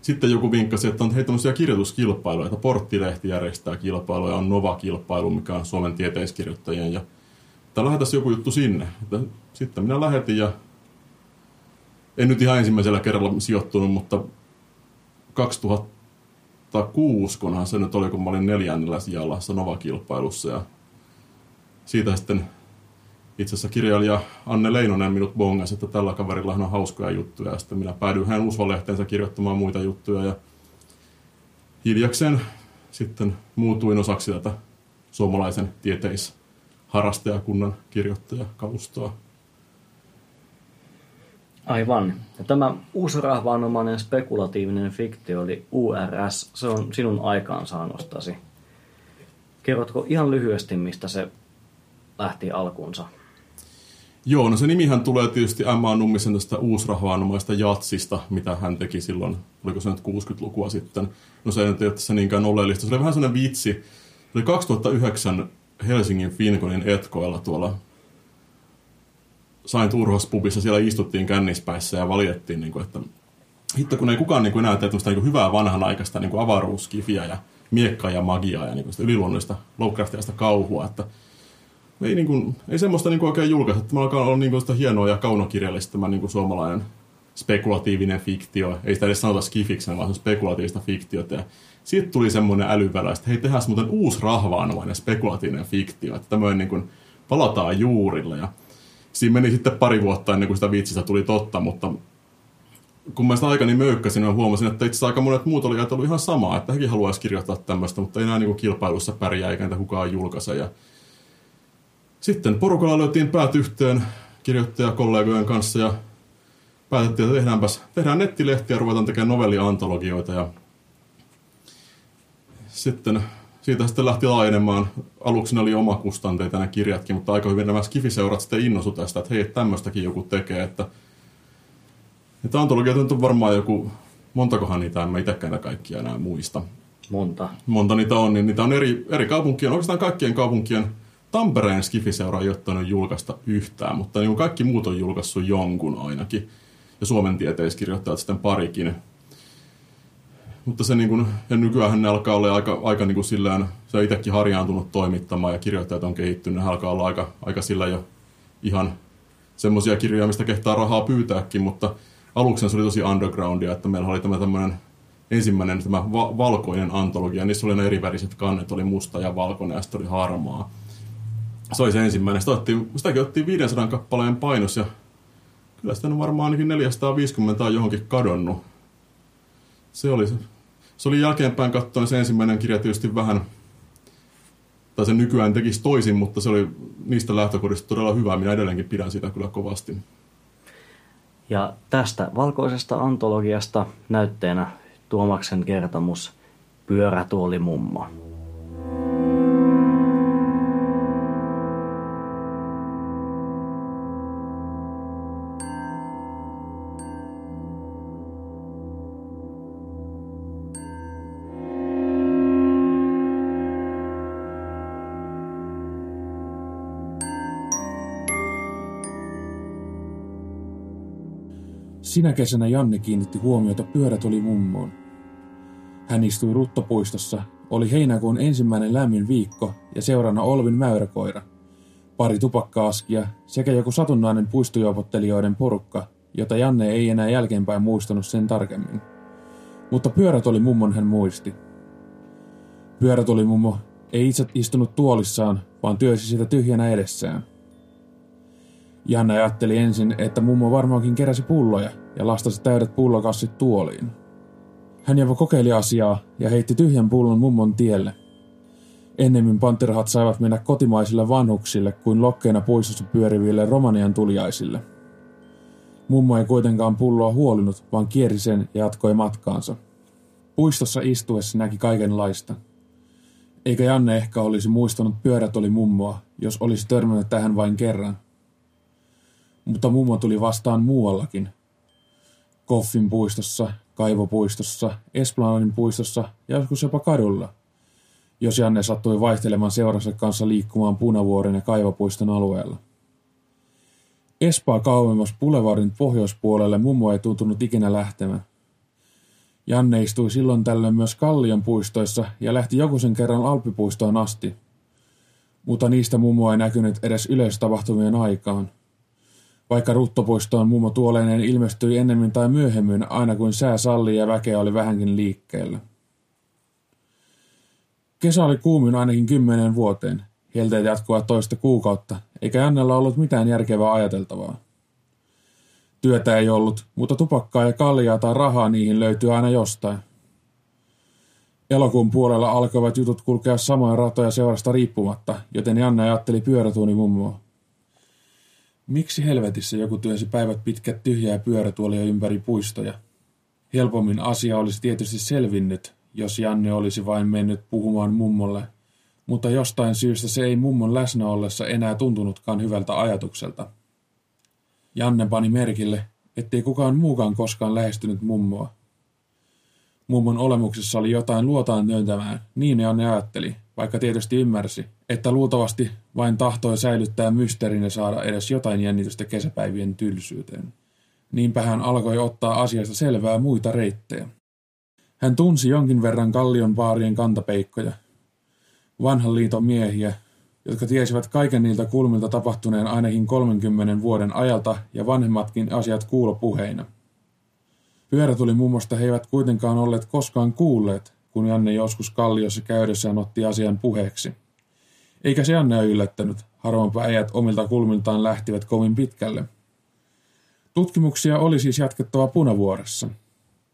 C: sitten joku vinkkasi, että on hei tämmöisiä kirjoituskilpailuja, että Porttilehti järjestää kilpailuja, on Nova-kilpailu, mikä on Suomen tieteiskirjoittajien, ja että lähetäisiin joku juttu sinne. Että sitten minä lähetin ja en nyt ihan ensimmäisellä kerralla sijoittunut, mutta 2006, kunhan se nyt oli, kun mä olin neljännellä sijalla Nova-kilpailussa ja siitä sitten itse asiassa kirjailija Anne Leinonen minut bongasi, että tällä kaverilla on hauskoja juttuja. Ja sitten minä päädyin hänen usvalehteensä kirjoittamaan muita juttuja. Ja hiljakseen sitten muutuin osaksi tätä suomalaisen tieteisharrastajakunnan kirjoittajakalustoa.
B: Aivan. Ja tämä uusrahvaanomainen spekulatiivinen fiktio oli URS. Se on sinun aikaansaannostasi. Kerrotko ihan lyhyesti, mistä se lähti alkuunsa?
C: Joo, no se nimihän tulee tietysti M.A. Nummisen tästä uusrahvaanomaista jatsista, mitä hän teki silloin, oliko se nyt 60-lukua sitten. No se ei ole tässä niinkään oleellista. Se oli vähän sellainen vitsi. Se oli 2009 Helsingin Finkonin etkoilla tuolla Sain Turhospubissa, siellä istuttiin kännispäissä ja valjettiin, niin kuin, että hitto kun ei kukaan niin kuin, enää tee niin hyvää vanhanaikaista niin avaruuskifiä ja miekkaa ja magiaa ja niin kuin, yliluonnollista Lovecraftiaista kauhua, että ei, niin kuin, ei semmoista niin kuin oikein julkaista. Mä alkaa olla niin kuin sitä hienoa ja kaunokirjallista tämä niin kuin suomalainen spekulatiivinen fiktio. Ei sitä edes sanota skifiksen, vaan se on spekulatiivista fiktiota. Ja siitä tuli semmoinen älyvälä, että hei, tehdään muuten uusi rahvaanomainen spekulatiivinen fiktio. Että tämmöinen niin kuin, palataan juurille. Ja siinä meni sitten pari vuotta ennen kuin sitä viitsistä tuli totta, mutta kun mä sitä aikani möykkäsin, mä huomasin, että itse aika monet muut oli ajatellut ihan samaa, että hekin haluaisi kirjoittaa tämmöistä, mutta ei enää niin kuin kilpailussa pärjää eikä niitä kukaan julkaise. Ja sitten porukalla löytiin päät yhteen kirjoittajakollegojen kanssa ja päätettiin, että tehdäänpäs, tehdään nettilehtiä ja ruvetaan tekemään novelliantologioita. Ja sitten siitä sitten lähti laajenemaan. Aluksi ne oli omakustanteita nämä kirjatkin, mutta aika hyvin nämä skifiseurat sitten innosu tästä, että hei, tämmöistäkin joku tekee. Että, että antologiat on varmaan joku, montakohan niitä, en mä itsekään kaikkia enää muista.
B: Monta.
C: Monta niitä on, niin niitä on eri, eri kaupunkien, oikeastaan kaikkien kaupunkien Tampereen Skifiseura ei ottanut julkaista yhtään, mutta niin kaikki muut on julkaissut jonkun ainakin. Ja Suomen tieteiskirjoittajat sitten parikin. Mutta se niin kuin, ja nykyään ne alkaa olla aika, aika niin kuin sillään, se on itsekin harjaantunut toimittamaan ja kirjoittajat on kehittynyt, ne alkaa olla aika, aika sillä jo ihan semmoisia kirjoja, mistä kehtaa rahaa pyytääkin, mutta aluksi se oli tosi undergroundia, että meillä oli tämä tämmöinen ensimmäinen tämä va- valkoinen antologia, niissä oli ne eriväriset kannet, oli musta ja valkoinen ja sitten oli harmaa se oli se ensimmäinen. Sitä otettiin, sitäkin otettiin 500 kappaleen painos ja kyllä sitä varmaan ainakin 450 on johonkin kadonnut. Se oli se. Se oli jälkeenpäin katsoen se ensimmäinen kirja tietysti vähän, tai se nykyään tekisi toisin, mutta se oli niistä lähtökohdista todella hyvä. Minä edelleenkin pidän sitä kyllä kovasti.
B: Ja tästä valkoisesta antologiasta näytteenä Tuomaksen kertomus Pyörätuolimummo. mummo.
A: Sinä kesänä Janne kiinnitti huomiota pyörätoli mummoon. Hän istui ruttopuistossa, oli heinäkuun ensimmäinen lämmin viikko ja seurana Olvin mäyräkoira, pari tupakkaaskia sekä joku satunnainen puistojuopottelijoiden porukka, jota Janne ei enää jälkeenpäin muistanut sen tarkemmin. Mutta pyörätoli mummon hän muisti. Pyörätoli mummo ei itse istunut tuolissaan, vaan työsi sitä tyhjänä edessään. Janne ajatteli ensin, että mummo varmaankin keräsi pulloja ja lastasi täydet pullokassit tuoliin. Hän jopa kokeili asiaa ja heitti tyhjän pullon mummon tielle. Ennemmin panterhat saivat mennä kotimaisille vanhuksille kuin lokkeina puistossa pyöriville romanian tuliaisille. Mummo ei kuitenkaan pulloa huolinut, vaan kiersi sen ja jatkoi matkaansa. Puistossa istuessa näki kaikenlaista. Eikä Janne ehkä olisi muistanut pyörät oli mummoa, jos olisi törmännyt tähän vain kerran – mutta mummo tuli vastaan muuallakin. Koffin puistossa, kaivopuistossa, Esplanadin puistossa ja joskus jopa kadulla. Jos Janne sattui vaihtelemaan seurassa kanssa liikkumaan Punavuoren ja Kaivopuiston alueella. Espaa kauemmas Boulevardin pohjoispuolelle mummo ei tuntunut ikinä lähtemään. Janne istui silloin tällöin myös Kallion puistoissa ja lähti jokuisen kerran Alppipuistoon asti. Mutta niistä mummo ei näkynyt edes yleistapahtumien aikaan. Vaikka ruttopuistoon mummo tuoleineen ilmestyi ennemmin tai myöhemmin aina kuin sää salli ja väkeä oli vähänkin liikkeellä. Kesä oli kuumin ainakin kymmenen vuoteen. Helteet jatkuvat toista kuukautta, eikä Jannella ollut mitään järkevää ajateltavaa. Työtä ei ollut, mutta tupakkaa ja kaljaa tai rahaa niihin löytyy aina jostain. Elokuun puolella alkoivat jutut kulkea samoja ratoja seurasta riippumatta, joten Janne ajatteli pyörätuuni mummoa. Miksi helvetissä joku työnsi päivät pitkät tyhjää pyörätuolia ympäri puistoja? Helpommin asia olisi tietysti selvinnyt, jos Janne olisi vain mennyt puhumaan mummolle, mutta jostain syystä se ei mummon läsnä ollessa enää tuntunutkaan hyvältä ajatukselta. Janne pani merkille, ettei kukaan muukaan koskaan lähestynyt mummoa. Mummon olemuksessa oli jotain luotaan myöntämään, niin Janne ajatteli, vaikka tietysti ymmärsi, että luultavasti vain tahtoi säilyttää mysteerin ja saada edes jotain jännitystä kesäpäivien tylsyyteen. Niinpä hän alkoi ottaa asiasta selvää muita reittejä. Hän tunsi jonkin verran kallion baarien kantapeikkoja, vanhan liiton miehiä, jotka tiesivät kaiken niiltä kulmilta tapahtuneen ainakin 30 vuoden ajalta ja vanhemmatkin asiat kuulopuheina. Pyörä tuli mummosta he eivät kuitenkaan olleet koskaan kuulleet, kun Janne joskus kalliossa käydessään otti asian puheeksi. Eikä se Janne yllättänyt, harvoinpa äijät omilta kulmiltaan lähtivät kovin pitkälle. Tutkimuksia oli siis jatkettava punavuoressa.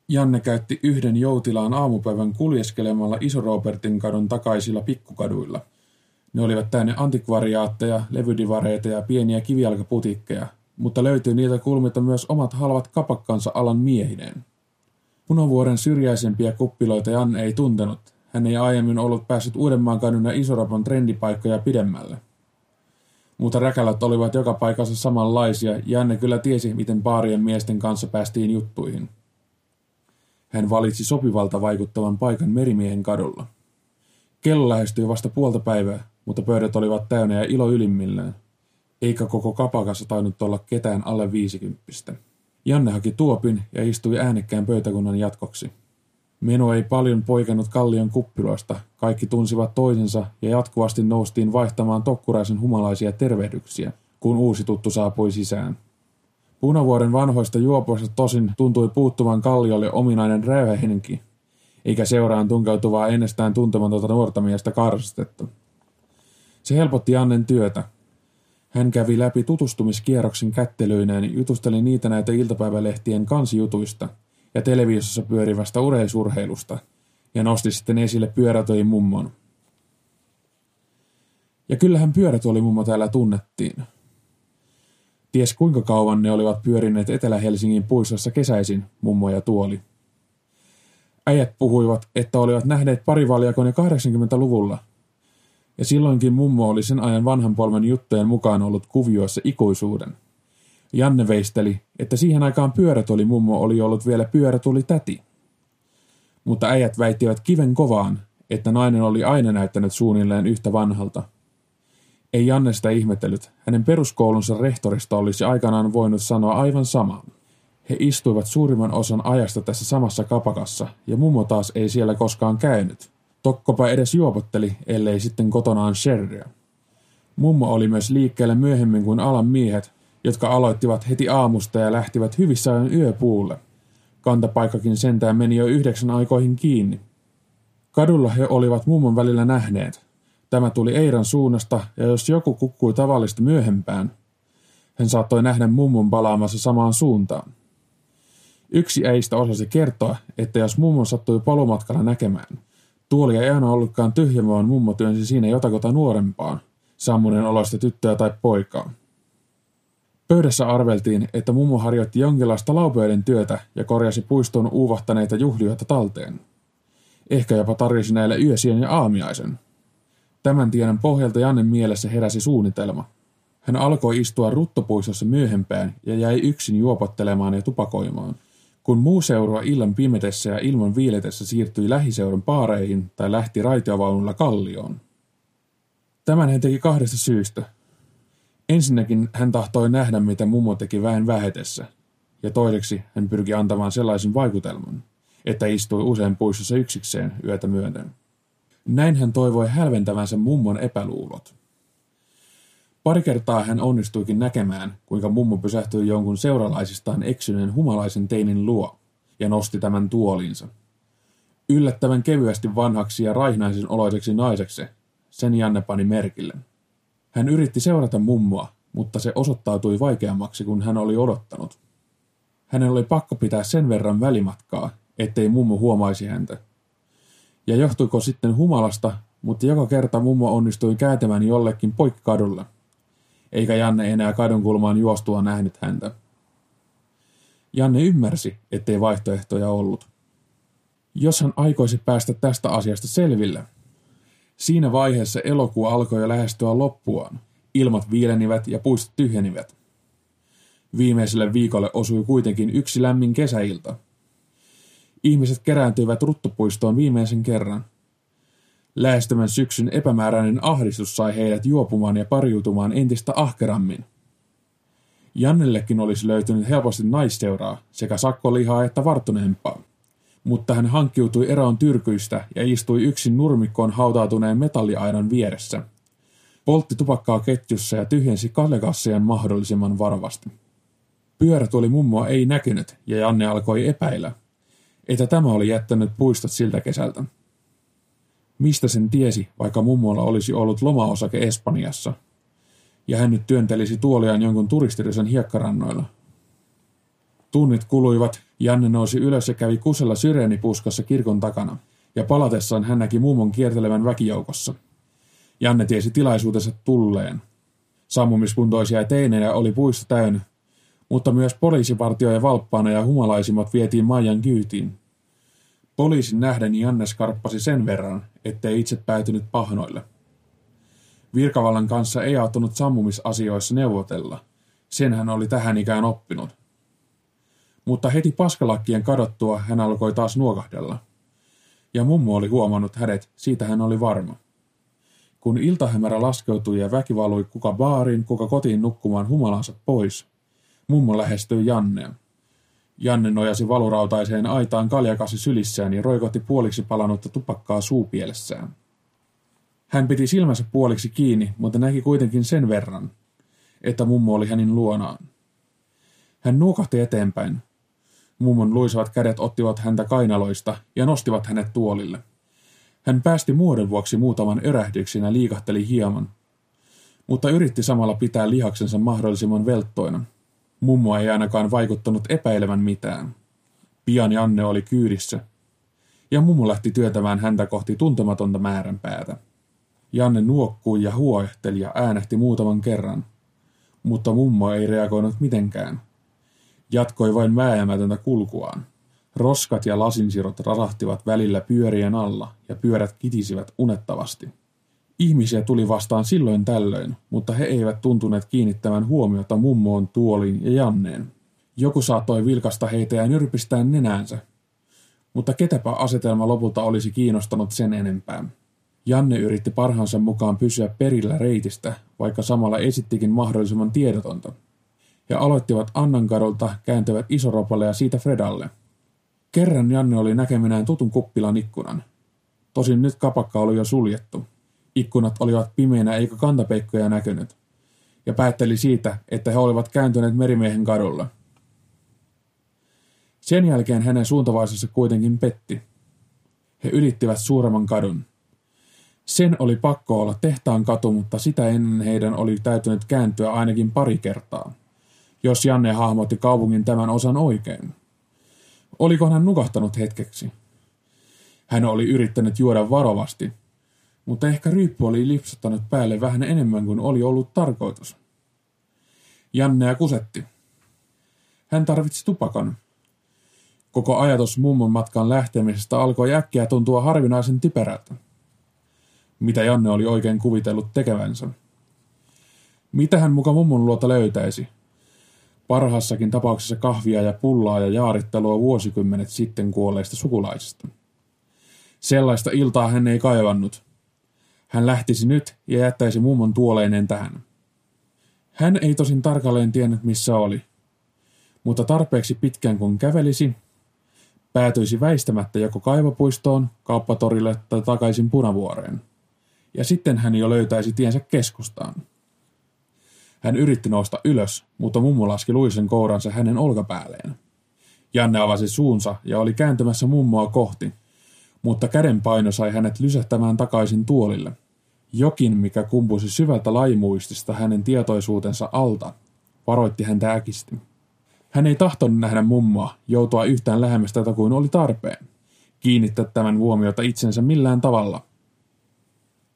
A: Janne käytti yhden joutilaan aamupäivän kuljeskelemalla Iso-Robertin kadun takaisilla pikkukaduilla – ne olivat täynnä antikvariaatteja, levydivareita ja pieniä kivijalkaputikkeja, mutta löytyi niiltä kulmilta myös omat halvat kapakkansa alan miehineen. Punavuoren syrjäisempiä kuppiloita Jan ei tuntenut. Hän ei aiemmin ollut päässyt Uudenmaan kadun Isorapan trendipaikkoja pidemmälle. Mutta räkälät olivat joka paikassa samanlaisia, ja Janne kyllä tiesi, miten paarien miesten kanssa päästiin juttuihin. Hän valitsi sopivalta vaikuttavan paikan merimiehen kadulla. Kello lähestyi vasta puolta päivää, mutta pöydät olivat täynnä ja ilo ylimmillään. Eikä koko kapakassa tainnut olla ketään alle viisikymppistä. Janne haki tuopin ja istui äänekkään pöytäkunnan jatkoksi. Meno ei paljon poikennut kallion kuppiloista, kaikki tunsivat toisensa ja jatkuvasti noustiin vaihtamaan tokkuraisen humalaisia tervehdyksiä, kun uusi tuttu saapui sisään. Punavuoren vanhoista juopoista tosin tuntui puuttuvan kalliolle ominainen räyhähenki, eikä seuraan tunkeutuvaa ennestään tuntematonta nuorta miestä karstettu. Se helpotti Annen työtä. Hän kävi läpi tutustumiskierroksen kättelyineen jutusteli niitä näitä iltapäivälehtien kansijutuista ja televisiossa pyörivästä ureisurheilusta ja nosti sitten esille pyörätöi mummon. Ja kyllähän mummo täällä tunnettiin. Ties kuinka kauan ne olivat pyörineet Etelä-Helsingin puistossa kesäisin, mummo ja tuoli. Äijät puhuivat, että olivat nähneet parivaljakon jo 80-luvulla, ja silloinkin mummo oli sen ajan vanhan polven juttujen mukaan ollut kuvioissa ikuisuuden. Janne veisteli, että siihen aikaan pyörätuli mummo oli ollut vielä pyörätuli täti. Mutta äijät väittivät kiven kovaan, että nainen oli aina näyttänyt suunnilleen yhtä vanhalta. Ei Janne sitä ihmetellyt, hänen peruskoulunsa rehtorista olisi aikanaan voinut sanoa aivan samaa. He istuivat suurimman osan ajasta tässä samassa kapakassa, ja mummo taas ei siellä koskaan käynyt – Tokkopa edes juopotteli, ellei sitten kotonaan sherryä. Mummo oli myös liikkeellä myöhemmin kuin alan miehet, jotka aloittivat heti aamusta ja lähtivät hyvissä ajan yöpuulle. Kantapaikkakin sentään meni jo yhdeksän aikoihin kiinni. Kadulla he olivat mummon välillä nähneet. Tämä tuli Eiran suunnasta, ja jos joku kukkui tavallista myöhempään, hän saattoi nähdä mummon palaamassa samaan suuntaan. Yksi äistä osasi kertoa, että jos mummon sattui palumatkalla näkemään, Tuoli ei aina ollutkaan tyhjä, vaan mummo työnsi siinä jotakota nuorempaan, sammunen oloista tyttöä tai poikaa. Pöydässä arveltiin, että mummo harjoitti jonkinlaista laupeuden työtä ja korjasi puiston uuvahtaneita juhlioita talteen. Ehkä jopa tarjosi näille yösien ja aamiaisen. Tämän tiedon pohjalta Jannen mielessä heräsi suunnitelma. Hän alkoi istua ruttopuistossa myöhempään ja jäi yksin juopottelemaan ja tupakoimaan – kun muu seura illan pimetessä ja ilman viiletessä siirtyi lähiseuran paareihin tai lähti raitiovaunulla kallioon. Tämän hän teki kahdesta syystä. Ensinnäkin hän tahtoi nähdä, mitä mummo teki väen vähetessä, ja toiseksi hän pyrki antamaan sellaisen vaikutelman, että istui usein puistossa yksikseen yötä myöten. Näin hän toivoi hälventävänsä mummon epäluulot. Pari kertaa hän onnistuikin näkemään, kuinka mummo pysähtyi jonkun seuralaisistaan eksyneen humalaisen teinin luo ja nosti tämän tuolinsa. Yllättävän kevyesti vanhaksi ja raihnaisen oloiseksi naiseksi, sen Janne pani merkille. Hän yritti seurata mummoa, mutta se osoittautui vaikeammaksi kuin hän oli odottanut. Hänen oli pakko pitää sen verran välimatkaa, ettei mummo huomaisi häntä. Ja johtuiko sitten humalasta, mutta joka kerta mummo onnistui kääntämään jollekin poikkikadulle. Eikä Janne enää kadun kulmaan juostua nähnyt häntä. Janne ymmärsi, ettei vaihtoehtoja ollut. Jos hän aikoisi päästä tästä asiasta selville. Siinä vaiheessa elokuu alkoi jo lähestyä loppuaan. Ilmat viilenivät ja puistot tyhjenivät. Viimeiselle viikolle osui kuitenkin yksi lämmin kesäilta. Ihmiset kerääntyivät ruttopuistoon viimeisen kerran. Lähestymän syksyn epämääräinen ahdistus sai heidät juopumaan ja pariutumaan entistä ahkerammin. Jannellekin olisi löytynyt helposti naisseuraa, sekä sakkolihaa että varttuneempaa. Mutta hän hankkiutui eroon tyrkyistä ja istui yksin nurmikkoon hautautuneen metalliaidan vieressä. Poltti tupakkaa ketjussa ja tyhjensi kalekassian mahdollisimman varovasti. Pyörätuoli mummoa ei näkynyt ja Janne alkoi epäillä, että tämä oli jättänyt puistot siltä kesältä. Mistä sen tiesi, vaikka mummolla olisi ollut lomaosake Espanjassa, ja hän nyt työntelisi tuoliaan jonkun turistirysen hiekkarannoilla. Tunnit kuluivat, Janne nousi ylös ja kävi kusella syreenipuskassa kirkon takana, ja palatessaan hän näki mummon kiertelevän väkijoukossa. Janne tiesi tilaisuutensa tulleen. Sammumiskuntoisia teinejä oli puisto täynnä, mutta myös poliisipartioja valppaana ja humalaisimmat vietiin Maijan kyytiin. Poliisin nähden Janne skarppasi sen verran, ettei itse päätynyt pahnoille. Virkavallan kanssa ei auttanut sammumisasioissa neuvotella. Sen hän oli tähän ikään oppinut. Mutta heti paskalakkien kadottua hän alkoi taas nuokahdella. Ja mummo oli huomannut hänet, siitä hän oli varma. Kun iltahämärä laskeutui ja väki valui kuka baariin, kuka kotiin nukkumaan humalansa pois, Mummo lähestyi Jannea. Janne nojasi valurautaiseen aitaan kaljakasi sylissään ja roikotti puoliksi palannutta tupakkaa suupielessään. Hän piti silmänsä puoliksi kiinni, mutta näki kuitenkin sen verran, että mummo oli hänin luonaan. Hän nuokahti eteenpäin. Mummon luisavat kädet ottivat häntä kainaloista ja nostivat hänet tuolille. Hän päästi muodon vuoksi muutaman örähdyksen ja liikahteli hieman, mutta yritti samalla pitää lihaksensa mahdollisimman velttoina – Mummo ei ainakaan vaikuttanut epäilevän mitään. Pian Janne oli kyydissä, ja mummo lähti työtämään häntä kohti tuntematonta määränpäätä. Janne nuokkui ja huoehteli ja äänehti muutaman kerran, mutta mummo ei reagoinut mitenkään. Jatkoi vain vääjäämätöntä kulkuaan. Roskat ja lasinsirot rasahtivat välillä pyörien alla ja pyörät kitisivät unettavasti. Ihmisiä tuli vastaan silloin tällöin, mutta he eivät tuntuneet kiinnittävän huomiota mummoon, tuoliin ja Janneen. Joku saattoi vilkasta heitä ja nyrpistää nenäänsä. Mutta ketäpä asetelma lopulta olisi kiinnostanut sen enempää. Janne yritti parhaansa mukaan pysyä perillä reitistä, vaikka samalla esittikin mahdollisimman tiedotonta. He aloittivat Annankadolta, kääntyvät Isoropalle ja siitä Fredalle. Kerran Janne oli näkeminään tutun kuppilan ikkunan. Tosin nyt kapakka oli jo suljettu. Ikkunat olivat pimeinä eikä kantapeikkoja näkynyt, ja päätteli siitä, että he olivat kääntyneet merimiehen kadulla. Sen jälkeen hänen suuntavaisensa kuitenkin petti. He ylittivät suuremman kadun. Sen oli pakko olla tehtaan katu, mutta sitä ennen heidän oli täytynyt kääntyä ainakin pari kertaa, jos Janne hahmotti kaupungin tämän osan oikein. Oliko hän nukahtanut hetkeksi? Hän oli yrittänyt juoda varovasti, mutta ehkä ryyppy oli lipsuttanut päälle vähän enemmän kuin oli ollut tarkoitus. Jannea kusetti. Hän tarvitsi tupakan. Koko ajatus mummon matkan lähtemisestä alkoi äkkiä tuntua harvinaisen typerältä. Mitä Janne oli oikein kuvitellut tekevänsä? Mitä hän muka mummon luota löytäisi? Parhassakin tapauksessa kahvia ja pullaa ja jaarittelua vuosikymmenet sitten kuolleista sukulaisista. Sellaista iltaa hän ei kaivannut – hän lähtisi nyt ja jättäisi mummon tuoleineen tähän. Hän ei tosin tarkalleen tiennyt, missä oli. Mutta tarpeeksi pitkään kun kävelisi, päätyisi väistämättä joko kaivopuistoon, kauppatorille tai takaisin punavuoreen. Ja sitten hän jo löytäisi tiensä keskustaan. Hän yritti nousta ylös, mutta mummo laski luisen kouransa hänen olkapäälleen. Janne avasi suunsa ja oli kääntymässä mummoa kohti, mutta kädenpaino sai hänet lysähtämään takaisin tuolille. Jokin, mikä kumpusi syvältä laimuistista hänen tietoisuutensa alta, varoitti häntä äkisti. Hän ei tahtonut nähdä mummoa joutua yhtään lähemmäs tätä kuin oli tarpeen. Kiinnittää tämän huomiota itsensä millään tavalla.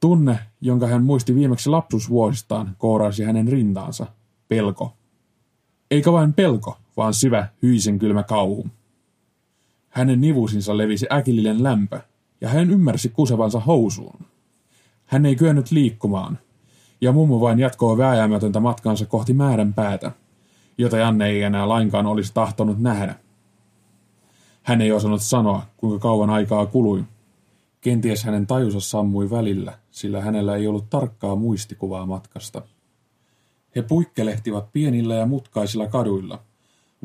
A: Tunne, jonka hän muisti viimeksi lapsuusvuosistaan, kouraisi hänen rintaansa. Pelko. Eikä vain pelko, vaan syvä, hyisen kylmä kauhu. Hänen nivusinsa levisi äkillinen lämpö, ja hän ymmärsi kusevansa housuun. Hän ei kyennyt liikkumaan, ja mummo vain jatkoi vääjäämätöntä matkansa kohti määrän päätä, jota Janne ei enää lainkaan olisi tahtonut nähdä. Hän ei osannut sanoa, kuinka kauan aikaa kului. Kenties hänen tajusa sammui välillä, sillä hänellä ei ollut tarkkaa muistikuvaa matkasta. He puikkelehtivat pienillä ja mutkaisilla kaduilla.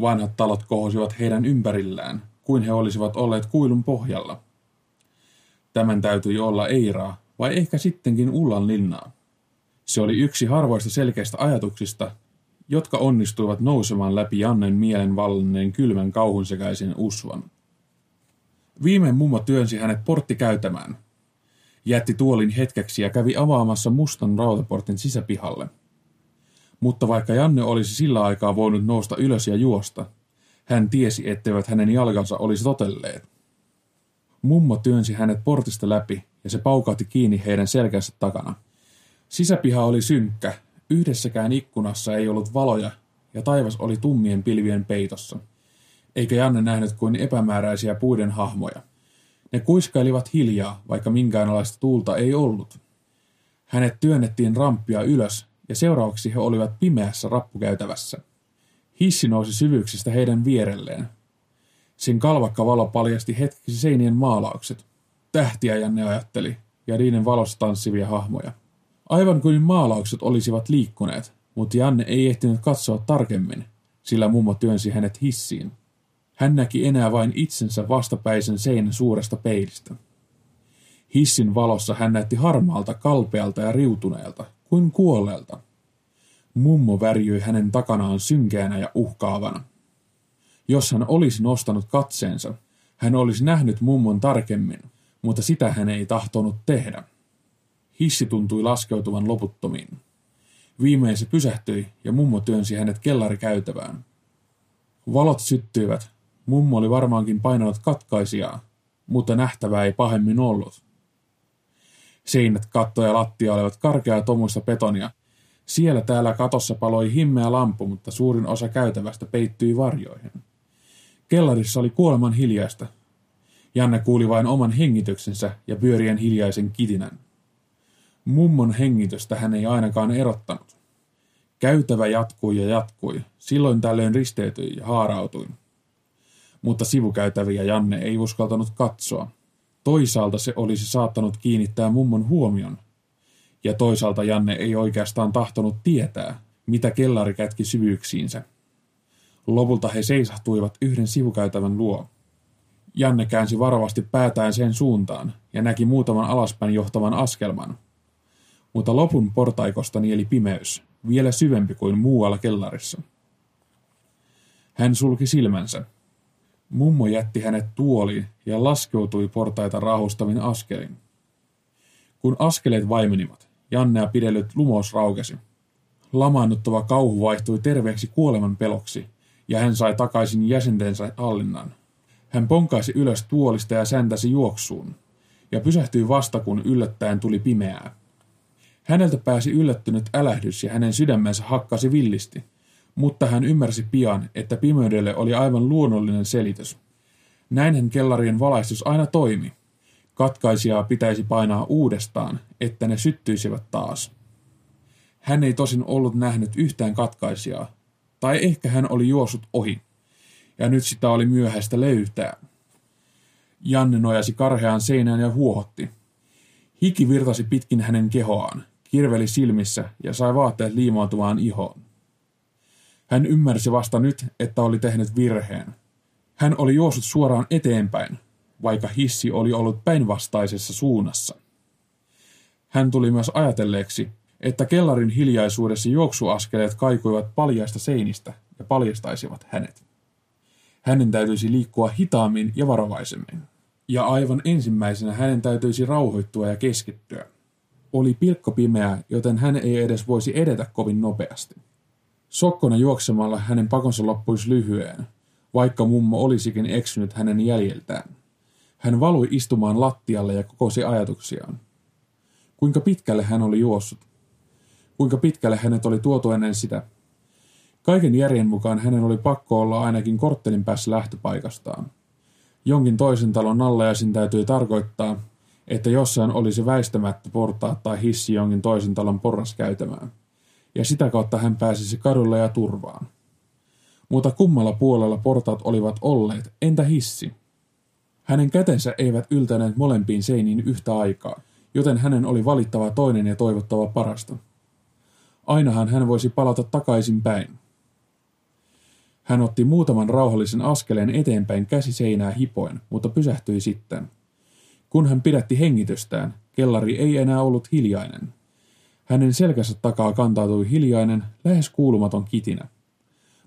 A: Vanhat talot kohosivat heidän ympärillään, kuin he olisivat olleet kuilun pohjalla. Tämän täytyi olla Eiraa, vai ehkä sittenkin Ullan linnaa. Se oli yksi harvoista selkeistä ajatuksista, jotka onnistuivat nousemaan läpi Jannen mielen vallinneen kylmän kauhun sekaisen usvan. Viimein mummo työnsi hänet porttikäytämään. Jätti tuolin hetkeksi ja kävi avaamassa mustan rautaportin sisäpihalle. Mutta vaikka Janne olisi sillä aikaa voinut nousta ylös ja juosta, hän tiesi, etteivät hänen jalkansa olisi totelleet. Mummo työnsi hänet portista läpi ja se paukautti kiinni heidän selkänsä takana. Sisäpiha oli synkkä, yhdessäkään ikkunassa ei ollut valoja ja taivas oli tummien pilvien peitossa. Eikä Janne nähnyt kuin epämääräisiä puiden hahmoja. Ne kuiskailivat hiljaa, vaikka minkäänlaista tuulta ei ollut. Hänet työnnettiin ramppia ylös ja seuraavaksi he olivat pimeässä rappukäytävässä. Hissi nousi syvyyksistä heidän vierelleen. Sen kalvakka valo paljasti hetkisi seinien maalaukset. Tähtiä Janne ajatteli, ja niiden valossa tanssivia hahmoja. Aivan kuin maalaukset olisivat liikkuneet, mutta Janne ei ehtinyt katsoa tarkemmin, sillä mummo työnsi hänet hissiin. Hän näki enää vain itsensä vastapäisen seinän suuresta peilistä. Hissin valossa hän näytti harmaalta, kalpealta ja riutuneelta, kuin kuolleelta. Mummo värjyi hänen takanaan synkeänä ja uhkaavana. Jos hän olisi nostanut katseensa, hän olisi nähnyt mummon tarkemmin, mutta sitä hän ei tahtonut tehdä. Hissi tuntui laskeutuvan loputtomiin. Viimein se pysähtyi ja mummo työnsi hänet kellarikäytävään. Valot syttyivät. Mummo oli varmaankin painanut katkaisijaa, mutta nähtävää ei pahemmin ollut. Seinät, katto ja lattia olivat karkeaa tomuista betonia. Siellä täällä katossa paloi himmeä lampu, mutta suurin osa käytävästä peittyi varjoihin. Kellarissa oli kuoleman hiljaista. Janne kuuli vain oman hengityksensä ja pyörien hiljaisen kitinän. Mummon hengitystä hän ei ainakaan erottanut. Käytävä jatkui ja jatkui, silloin tällöin risteytyi ja haarautui. Mutta sivukäytäviä Janne ei uskaltanut katsoa. Toisaalta se olisi saattanut kiinnittää mummon huomion. Ja toisaalta Janne ei oikeastaan tahtonut tietää, mitä kellari kätki syvyyksiinsä. Lopulta he seisahtuivat yhden sivukäytävän luo. Janne käänsi varovasti päätään sen suuntaan ja näki muutaman alaspäin johtavan askelman. Mutta lopun portaikosta nieli pimeys, vielä syvempi kuin muualla kellarissa. Hän sulki silmänsä. Mummo jätti hänet tuoliin ja laskeutui portaita rahustavin askelin. Kun askeleet vaimenivat, Jannea pidellyt lumous raukesi. Lamaannuttava kauhu vaihtui terveeksi kuoleman peloksi, ja hän sai takaisin jäsentensä hallinnan. Hän ponkaisi ylös tuolista ja säntäsi juoksuun, ja pysähtyi vasta, kun yllättäen tuli pimeää. Häneltä pääsi yllättynyt älähdys ja hänen sydämensä hakkasi villisti, mutta hän ymmärsi pian, että pimeydelle oli aivan luonnollinen selitys. Näinhän kellarien valaistus aina toimi. Katkaisijaa pitäisi painaa uudestaan, että ne syttyisivät taas. Hän ei tosin ollut nähnyt yhtään katkaisijaa, tai ehkä hän oli juossut ohi, ja nyt sitä oli myöhäistä löytää. Janne nojasi karheaan seinään ja huohotti. Hiki virtasi pitkin hänen kehoaan, kirveli silmissä ja sai vaatteet liimautumaan ihoon. Hän ymmärsi vasta nyt, että oli tehnyt virheen. Hän oli juossut suoraan eteenpäin, vaikka hissi oli ollut päinvastaisessa suunnassa. Hän tuli myös ajatelleeksi, että kellarin hiljaisuudessa juoksuaskeleet kaikuivat paljaista seinistä ja paljastaisivat hänet. Hänen täytyisi liikkua hitaammin ja varovaisemmin. Ja aivan ensimmäisenä hänen täytyisi rauhoittua ja keskittyä. Oli pilkko pimeä, joten hän ei edes voisi edetä kovin nopeasti. Sokkona juoksemalla hänen pakonsa loppuisi lyhyen, vaikka mummo olisikin eksynyt hänen jäljeltään. Hän valui istumaan lattialle ja kokosi ajatuksiaan. Kuinka pitkälle hän oli juossut? Kuinka pitkälle hänet oli tuotu ennen sitä? Kaiken järjen mukaan hänen oli pakko olla ainakin korttelin päässä lähtöpaikastaan. Jonkin toisen talon nallajaisin täytyi tarkoittaa, että jossain olisi väistämättä portaat tai hissi jonkin toisen talon porras käytämään. Ja sitä kautta hän pääsisi kadulle ja turvaan. Mutta kummalla puolella portaat olivat olleet, entä hissi? Hänen kätensä eivät yltäneet molempiin seiniin yhtä aikaa, joten hänen oli valittava toinen ja toivottava parasta. Ainahan hän voisi palata takaisin päin. Hän otti muutaman rauhallisen askeleen eteenpäin käsi seinää hipoen, mutta pysähtyi sitten. Kun hän pidätti hengitystään, kellari ei enää ollut hiljainen. Hänen selkänsä takaa kantautui hiljainen, lähes kuulumaton kitinä.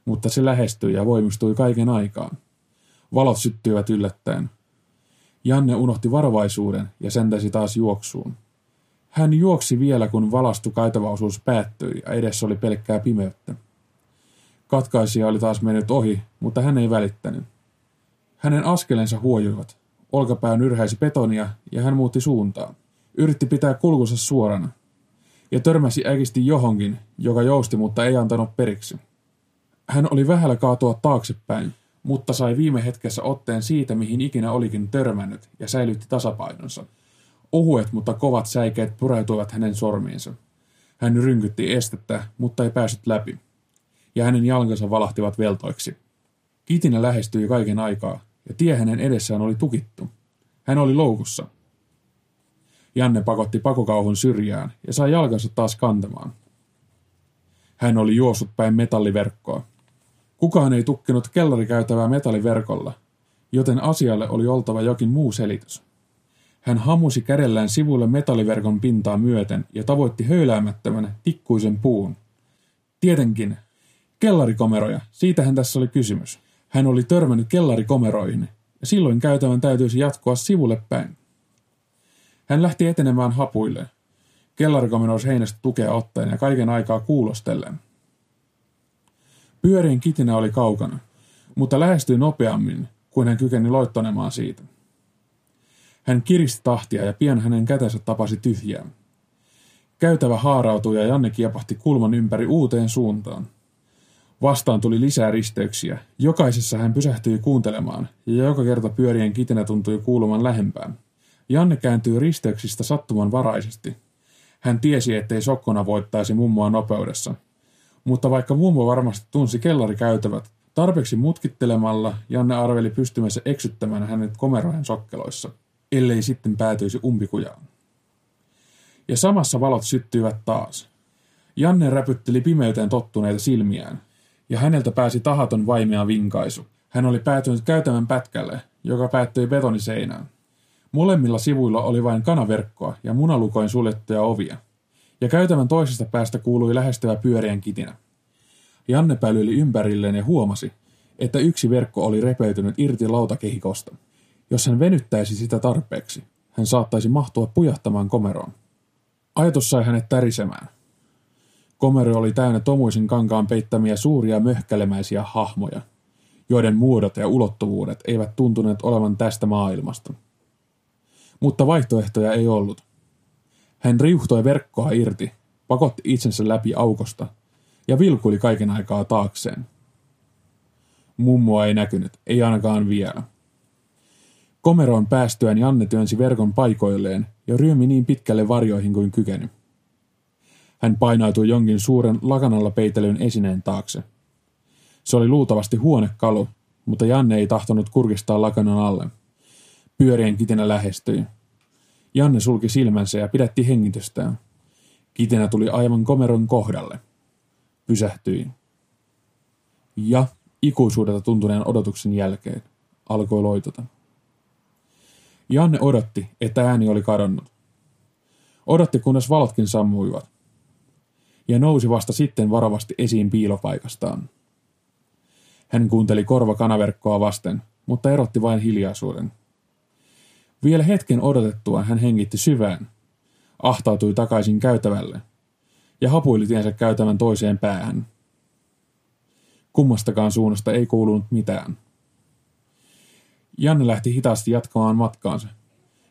A: Mutta se lähestyi ja voimistui kaiken aikaan. Valot syttyivät yllättäen. Janne unohti varovaisuuden ja sentäsi taas juoksuun. Hän juoksi vielä, kun valastu kaitavaosuus päättyi ja edessä oli pelkkää pimeyttä. Katkaisija oli taas mennyt ohi, mutta hän ei välittänyt. Hänen askelensa huojuivat. Olkapää nyrhäisi betonia ja hän muutti suuntaa. Yritti pitää kulkunsa suorana. Ja törmäsi äkisti johonkin, joka jousti, mutta ei antanut periksi. Hän oli vähällä kaatua taaksepäin, mutta sai viime hetkessä otteen siitä, mihin ikinä olikin törmännyt, ja säilytti tasapainonsa. Ohuet, mutta kovat säikeet pureutuivat hänen sormiinsa. Hän rynkytti estettä, mutta ei päässyt läpi ja hänen jalkansa valahtivat veltoiksi. Kitinä lähestyi kaiken aikaa, ja tie hänen edessään oli tukittu. Hän oli loukussa. Janne pakotti pakokauhun syrjään ja sai jalkansa taas kantamaan. Hän oli juossut päin metalliverkkoa. Kukaan ei tukkinut kellarikäytävää metalliverkolla, joten asialle oli oltava jokin muu selitys. Hän hamusi kädellään sivulle metalliverkon pintaa myöten ja tavoitti höyläämättömän tikkuisen puun. Tietenkin Kellarikomeroja, siitähän tässä oli kysymys. Hän oli törmännyt kellarikomeroihin, ja silloin käytävän täytyisi jatkoa sivulle päin. Hän lähti etenemään hapuille. Kellarikomeros heinästä tukea ottaen ja kaiken aikaa kuulostellen. Pyörien kitinä oli kaukana, mutta lähestyi nopeammin, kuin hän kykeni loittonemaan siitä. Hän kiristi tahtia ja pian hänen kätensä tapasi tyhjää. Käytävä haarautui ja Janne kiepahti kulman ympäri uuteen suuntaan. Vastaan tuli lisää risteyksiä. Jokaisessa hän pysähtyi kuuntelemaan, ja joka kerta pyörien kitinä tuntui kuuluman lähempään. Janne kääntyi risteyksistä sattumanvaraisesti. Hän tiesi, ettei sokkona voittaisi mummoa nopeudessa. Mutta vaikka mummo varmasti tunsi kellarikäytävät, tarpeeksi mutkittelemalla Janne arveli pystymänsä eksyttämään hänet komerojen sokkeloissa, ellei sitten päätyisi umpikujaan. Ja samassa valot syttyivät taas. Janne räpytteli pimeyteen tottuneita silmiään ja häneltä pääsi tahaton vaimea vinkaisu. Hän oli päätynyt käytävän pätkälle, joka päättyi betoniseinään. Molemmilla sivuilla oli vain kanaverkkoa ja munalukoin suljettuja ovia. Ja käytävän toisesta päästä kuului lähestyvä pyörien kitinä. Janne pälyili ympärilleen ja huomasi, että yksi verkko oli repeytynyt irti lautakehikosta. Jos hän venyttäisi sitä tarpeeksi, hän saattaisi mahtua pujahtamaan komeroon. Ajatus sai hänet tärisemään. Komero oli täynnä tomuisen kankaan peittämiä suuria möhkälemäisiä hahmoja, joiden muodot ja ulottuvuudet eivät tuntuneet olevan tästä maailmasta. Mutta vaihtoehtoja ei ollut. Hän riuhtoi verkkoa irti, pakotti itsensä läpi aukosta ja vilkuli kaiken aikaa taakseen. Mummoa ei näkynyt, ei ainakaan vielä. Komeroon päästyään Janne työnsi verkon paikoilleen ja ryömi niin pitkälle varjoihin kuin kykeni. Hän painautui jonkin suuren lakanalla peitelyn esineen taakse. Se oli luultavasti huonekalu, mutta Janne ei tahtonut kurkistaa lakanan alle. Pyörien kitinä lähestyi. Janne sulki silmänsä ja pidätti hengitystään. Kitinä tuli aivan komeron kohdalle. Pysähtyi. Ja ikuisuudelta tuntuneen odotuksen jälkeen alkoi loitota. Janne odotti, että ääni oli kadonnut. Odotti, kunnes valotkin sammuivat. Ja nousi vasta sitten varovasti esiin piilopaikastaan. Hän kuunteli korva kanaverkkoa vasten, mutta erotti vain hiljaisuuden. Vielä hetken odotettua hän hengitti syvään, ahtautui takaisin käytävälle ja hapuili tiensä käytävän toiseen päähän. Kummastakaan suunnasta ei kuulunut mitään. Janne lähti hitaasti jatkamaan matkaansa.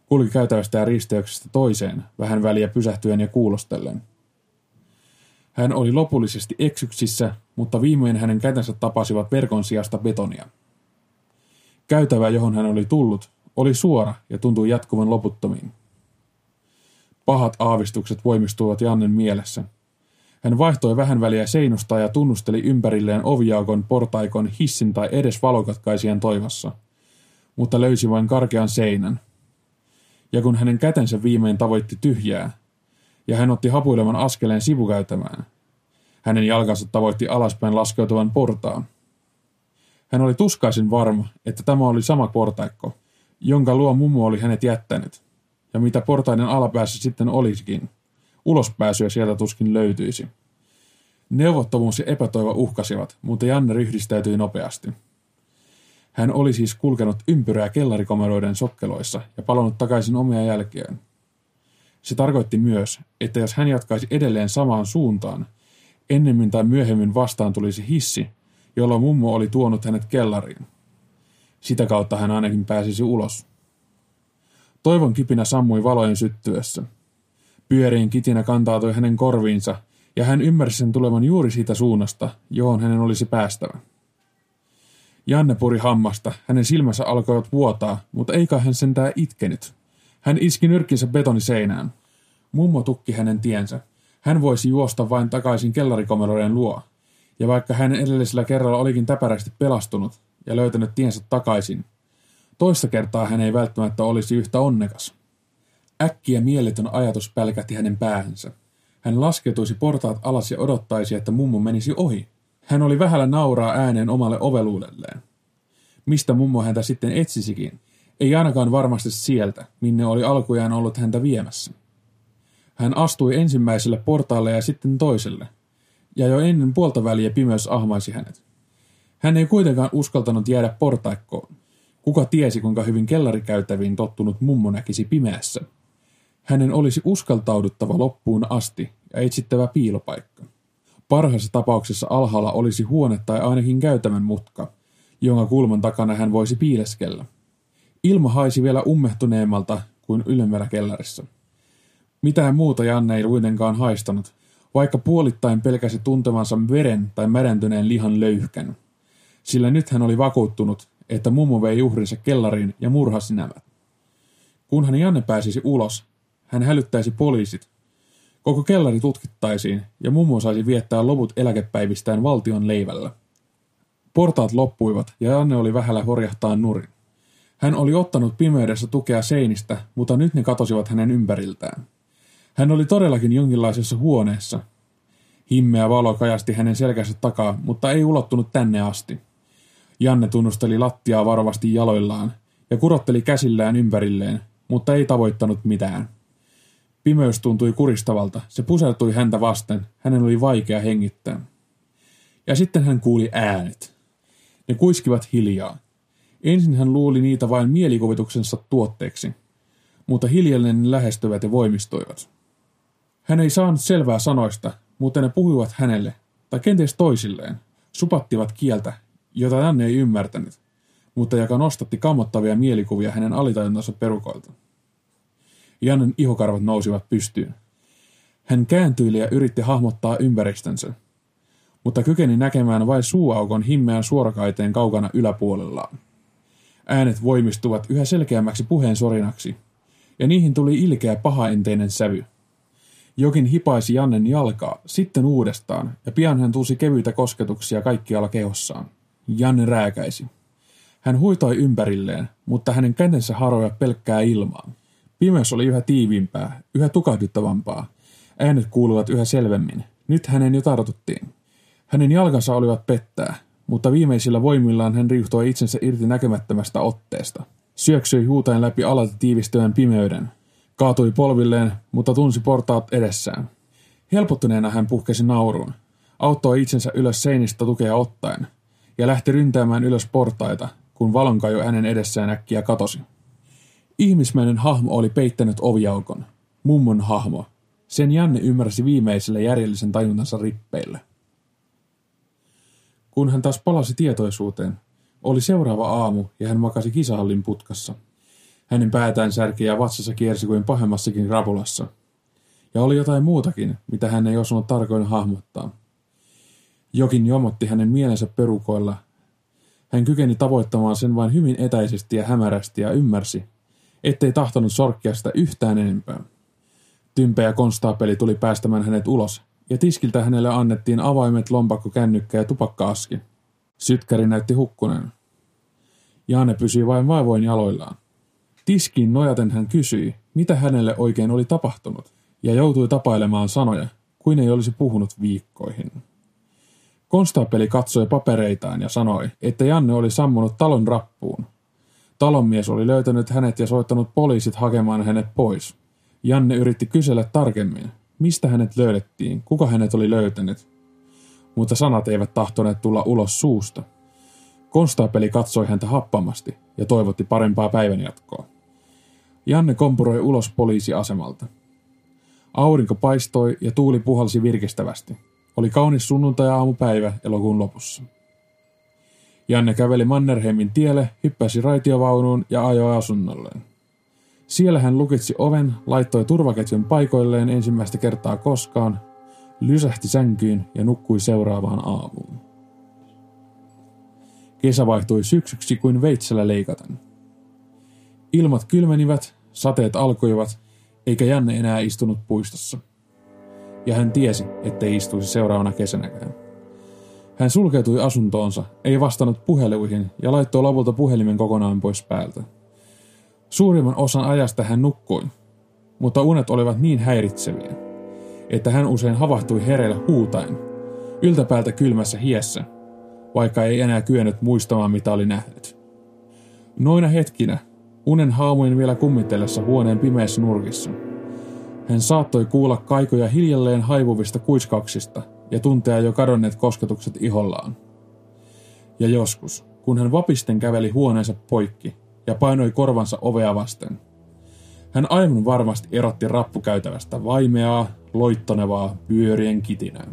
A: Kulki käytävästä ja risteyksestä toiseen, vähän väliä pysähtyen ja kuulostellen. Hän oli lopullisesti eksyksissä, mutta viimein hänen kätensä tapasivat verkon sijasta betonia. Käytävä, johon hän oli tullut, oli suora ja tuntui jatkuvan loputtomiin. Pahat aavistukset voimistuivat Jannen mielessä. Hän vaihtoi vähän väliä seinusta ja tunnusteli ympärilleen oviaukon, portaikon, hissin tai edes valokatkaisien toivossa. Mutta löysi vain karkean seinän. Ja kun hänen kätensä viimein tavoitti tyhjää, ja hän otti hapuilevan askeleen sivukäytämään, hänen jalkansa tavoitti alaspäin laskeutuvan portaan. Hän oli tuskaisen varma, että tämä oli sama portaikko, jonka luo mummo oli hänet jättänyt, ja mitä portaiden alapäässä sitten olisikin. Ulospääsyä sieltä tuskin löytyisi. Neuvottomuus ja epätoivo uhkasivat, mutta Janne ryhdistäytyi nopeasti. Hän oli siis kulkenut ympyrää kellarikomeroiden sokkeloissa ja palannut takaisin omia jälkeen. Se tarkoitti myös, että jos hän jatkaisi edelleen samaan suuntaan, ennemmin tai myöhemmin vastaan tulisi hissi, jolla mummo oli tuonut hänet kellariin. Sitä kautta hän ainakin pääsisi ulos. Toivon kipinä sammui valojen syttyessä. Pyörien kitinä kantautui hänen korviinsa, ja hän ymmärsi sen tulevan juuri siitä suunnasta, johon hänen olisi päästävä. Janne puri hammasta, hänen silmänsä alkoivat vuotaa, mutta eikä hän sentään itkenyt. Hän iski nyrkkinsä betoniseinään. Mummo tukki hänen tiensä. Hän voisi juosta vain takaisin kellarikomeroiden luo. Ja vaikka hän edellisellä kerralla olikin täpärästi pelastunut ja löytänyt tiensä takaisin, toista kertaa hän ei välttämättä olisi yhtä onnekas. Äkkiä mieletön ajatus pälkähti hänen päähänsä. Hän laskeutuisi portaat alas ja odottaisi, että mummo menisi ohi. Hän oli vähällä nauraa ääneen omalle oveluudelleen. Mistä mummo häntä sitten etsisikin? Ei ainakaan varmasti sieltä, minne oli alkujaan ollut häntä viemässä. Hän astui ensimmäiselle portaalle ja sitten toiselle, ja jo ennen puolta väliä pimeys ahmaisi hänet. Hän ei kuitenkaan uskaltanut jäädä portaikkoon. Kuka tiesi, kuinka hyvin kellarikäytäviin tottunut mummo näkisi pimeässä. Hänen olisi uskaltauduttava loppuun asti ja etsittävä piilopaikka. Parhaassa tapauksessa alhaalla olisi huone tai ainakin käytävän mutka, jonka kulman takana hän voisi piileskellä. Ilma haisi vielä ummehtuneemmalta kuin ylemmällä kellarissa. Mitään muuta Janne ei kuitenkaan haistanut, vaikka puolittain pelkäsi tuntevansa veren tai märentyneen lihan löyhkän. Sillä nyt hän oli vakuuttunut, että mummo vei uhrinsa kellariin ja murhasi nämä. Kunhan Janne pääsisi ulos, hän hälyttäisi poliisit. Koko kellari tutkittaisiin ja mummo saisi viettää loput eläkepäivistään valtion leivällä. Portaat loppuivat ja Janne oli vähällä horjahtaa nurin. Hän oli ottanut pimeydessä tukea seinistä, mutta nyt ne katosivat hänen ympäriltään. Hän oli todellakin jonkinlaisessa huoneessa. Himmeä valo kajasti hänen selkänsä takaa, mutta ei ulottunut tänne asti. Janne tunnusteli lattiaa varovasti jaloillaan ja kurotteli käsillään ympärilleen, mutta ei tavoittanut mitään. Pimeys tuntui kuristavalta, se pusertui häntä vasten, hänen oli vaikea hengittää. Ja sitten hän kuuli äänet. Ne kuiskivat hiljaa. Ensin hän luuli niitä vain mielikuvituksensa tuotteeksi, mutta hiljalleen ne lähestyvät ja voimistuivat. Hän ei saanut selvää sanoista, mutta ne puhuivat hänelle, tai kenties toisilleen, supattivat kieltä, jota hän ei ymmärtänyt, mutta joka nostatti kammottavia mielikuvia hänen alitajuntansa perukoilta. Jannen ihokarvat nousivat pystyyn. Hän kääntyi ja yritti hahmottaa ympäristönsä, mutta kykeni näkemään vain suuaukon himmeän suorakaiteen kaukana yläpuolellaan. Äänet voimistuvat yhä selkeämmäksi puheen sorinaksi, ja niihin tuli ilkeä pahaenteinen sävy. Jokin hipaisi Jannen jalkaa, sitten uudestaan, ja pian hän tunsi kevyitä kosketuksia kaikkialla kehossaan. Janne rääkäisi. Hän huitoi ympärilleen, mutta hänen kätensä haroja pelkkää ilmaa. Pimeys oli yhä tiiviimpää, yhä tukahduttavampaa. Äänet kuuluvat yhä selvemmin. Nyt hänen jo tartuttiin. Hänen jalkansa olivat pettää, mutta viimeisillä voimillaan hän riuhtoi itsensä irti näkemättömästä otteesta. Syöksyi huutaen läpi alalta tiivistyvän pimeyden. Kaatui polvilleen, mutta tunsi portaat edessään. Helpottuneena hän puhkesi nauruun. Auttoi itsensä ylös seinistä tukea ottaen ja lähti ryntäämään ylös portaita, kun valonkaju hänen edessään äkkiä katosi. Ihmismäinen hahmo oli peittänyt oviaukon. Mummon hahmo. Sen Janne ymmärsi viimeisellä järjellisen tajuntansa rippeillä. Kun hän taas palasi tietoisuuteen, oli seuraava aamu ja hän makasi kisahallin putkassa. Hänen päätään särki ja vatsassa kiersi kuin pahemmassakin rapulassa. Ja oli jotain muutakin, mitä hän ei osannut tarkoin hahmottaa. Jokin jomotti hänen mielensä perukoilla. Hän kykeni tavoittamaan sen vain hyvin etäisesti ja hämärästi ja ymmärsi, ettei tahtonut sorkkia sitä yhtään enempää. Tympeä konstaapeli tuli päästämään hänet ulos, ja tiskiltä hänelle annettiin avaimet, lompakko, kännykkä ja tupakka-aski. Sytkäri näytti hukkuneen. Jaane pysyi vain vaivoin jaloillaan. Tiskiin nojaten hän kysyi, mitä hänelle oikein oli tapahtunut, ja joutui tapailemaan sanoja, kuin ei olisi puhunut viikkoihin. Konstaapeli katsoi papereitaan ja sanoi, että Janne oli sammunut talon rappuun. Talonmies oli löytänyt hänet ja soittanut poliisit hakemaan hänet pois. Janne yritti kysellä tarkemmin, mistä hänet löydettiin, kuka hänet oli löytänyt. Mutta sanat eivät tahtoneet tulla ulos suusta. Konstaapeli katsoi häntä happamasti ja toivotti parempaa päivänjatkoa. Janne kompuroi ulos poliisiasemalta. Aurinko paistoi ja tuuli puhalsi virkistävästi. Oli kaunis sunnuntai-aamupäivä elokuun lopussa. Janne käveli Mannerheimin tielle, hyppäsi raitiovaunuun ja ajoi asunnolleen. Siellä hän lukitsi oven, laittoi turvaketjun paikoilleen ensimmäistä kertaa koskaan, lysähti sänkyyn ja nukkui seuraavaan aamuun. Kesä vaihtui syksyksi kuin veitsellä leikaten. Ilmat kylmenivät, sateet alkoivat, eikä Janne enää istunut puistossa. Ja hän tiesi, ettei istuisi seuraavana kesänäkään. Hän sulkeutui asuntoonsa, ei vastannut puheluihin ja laittoi lopulta puhelimen kokonaan pois päältä. Suurimman osan ajasta hän nukkui, mutta unet olivat niin häiritseviä, että hän usein havahtui hereillä huutaen, yltäpäältä kylmässä hiessä, vaikka ei enää kyennyt muistamaan mitä oli nähnyt. Noina hetkinä, unen haamuin vielä kummitellessa huoneen pimeässä nurkissa, hän saattoi kuulla kaikoja hiljalleen haivuvista kuiskauksista ja tuntea jo kadonneet kosketukset ihollaan. Ja joskus, kun hän vapisten käveli huoneensa poikki, ja painoi korvansa ovea vasten. Hän aivan varmasti erotti rappukäytävästä vaimeaa, loittonevaa pyörien kitinää.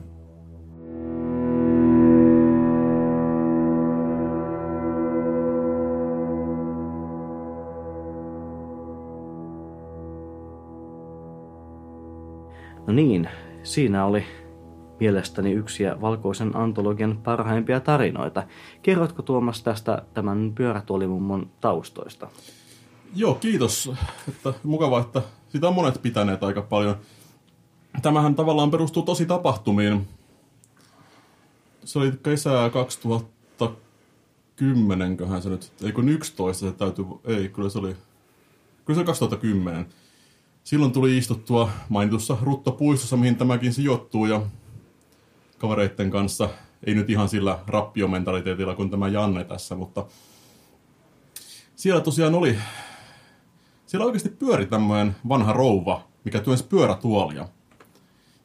B: No niin, siinä oli mielestäni yksi valkoisen antologian parhaimpia tarinoita. Kerrotko Tuomas tästä tämän pyörätuolimummon taustoista?
C: Joo, kiitos. Että mukavaa, että sitä on monet pitäneet aika paljon. Tämähän tavallaan perustuu tosi tapahtumiin. Se oli kesää 2010, köhän se nyt, ei kun 11 se täytyy, ei, kyllä se oli, kyllä se oli 2010. Silloin tuli istuttua mainitussa Ruttopuistossa, mihin tämäkin sijoittuu, ja kavereiden kanssa. Ei nyt ihan sillä rappiomentaliteetilla kuin tämä Janne tässä, mutta siellä tosiaan oli, siellä oikeasti pyöri tämmöinen vanha rouva, mikä työnsi pyörätuolia.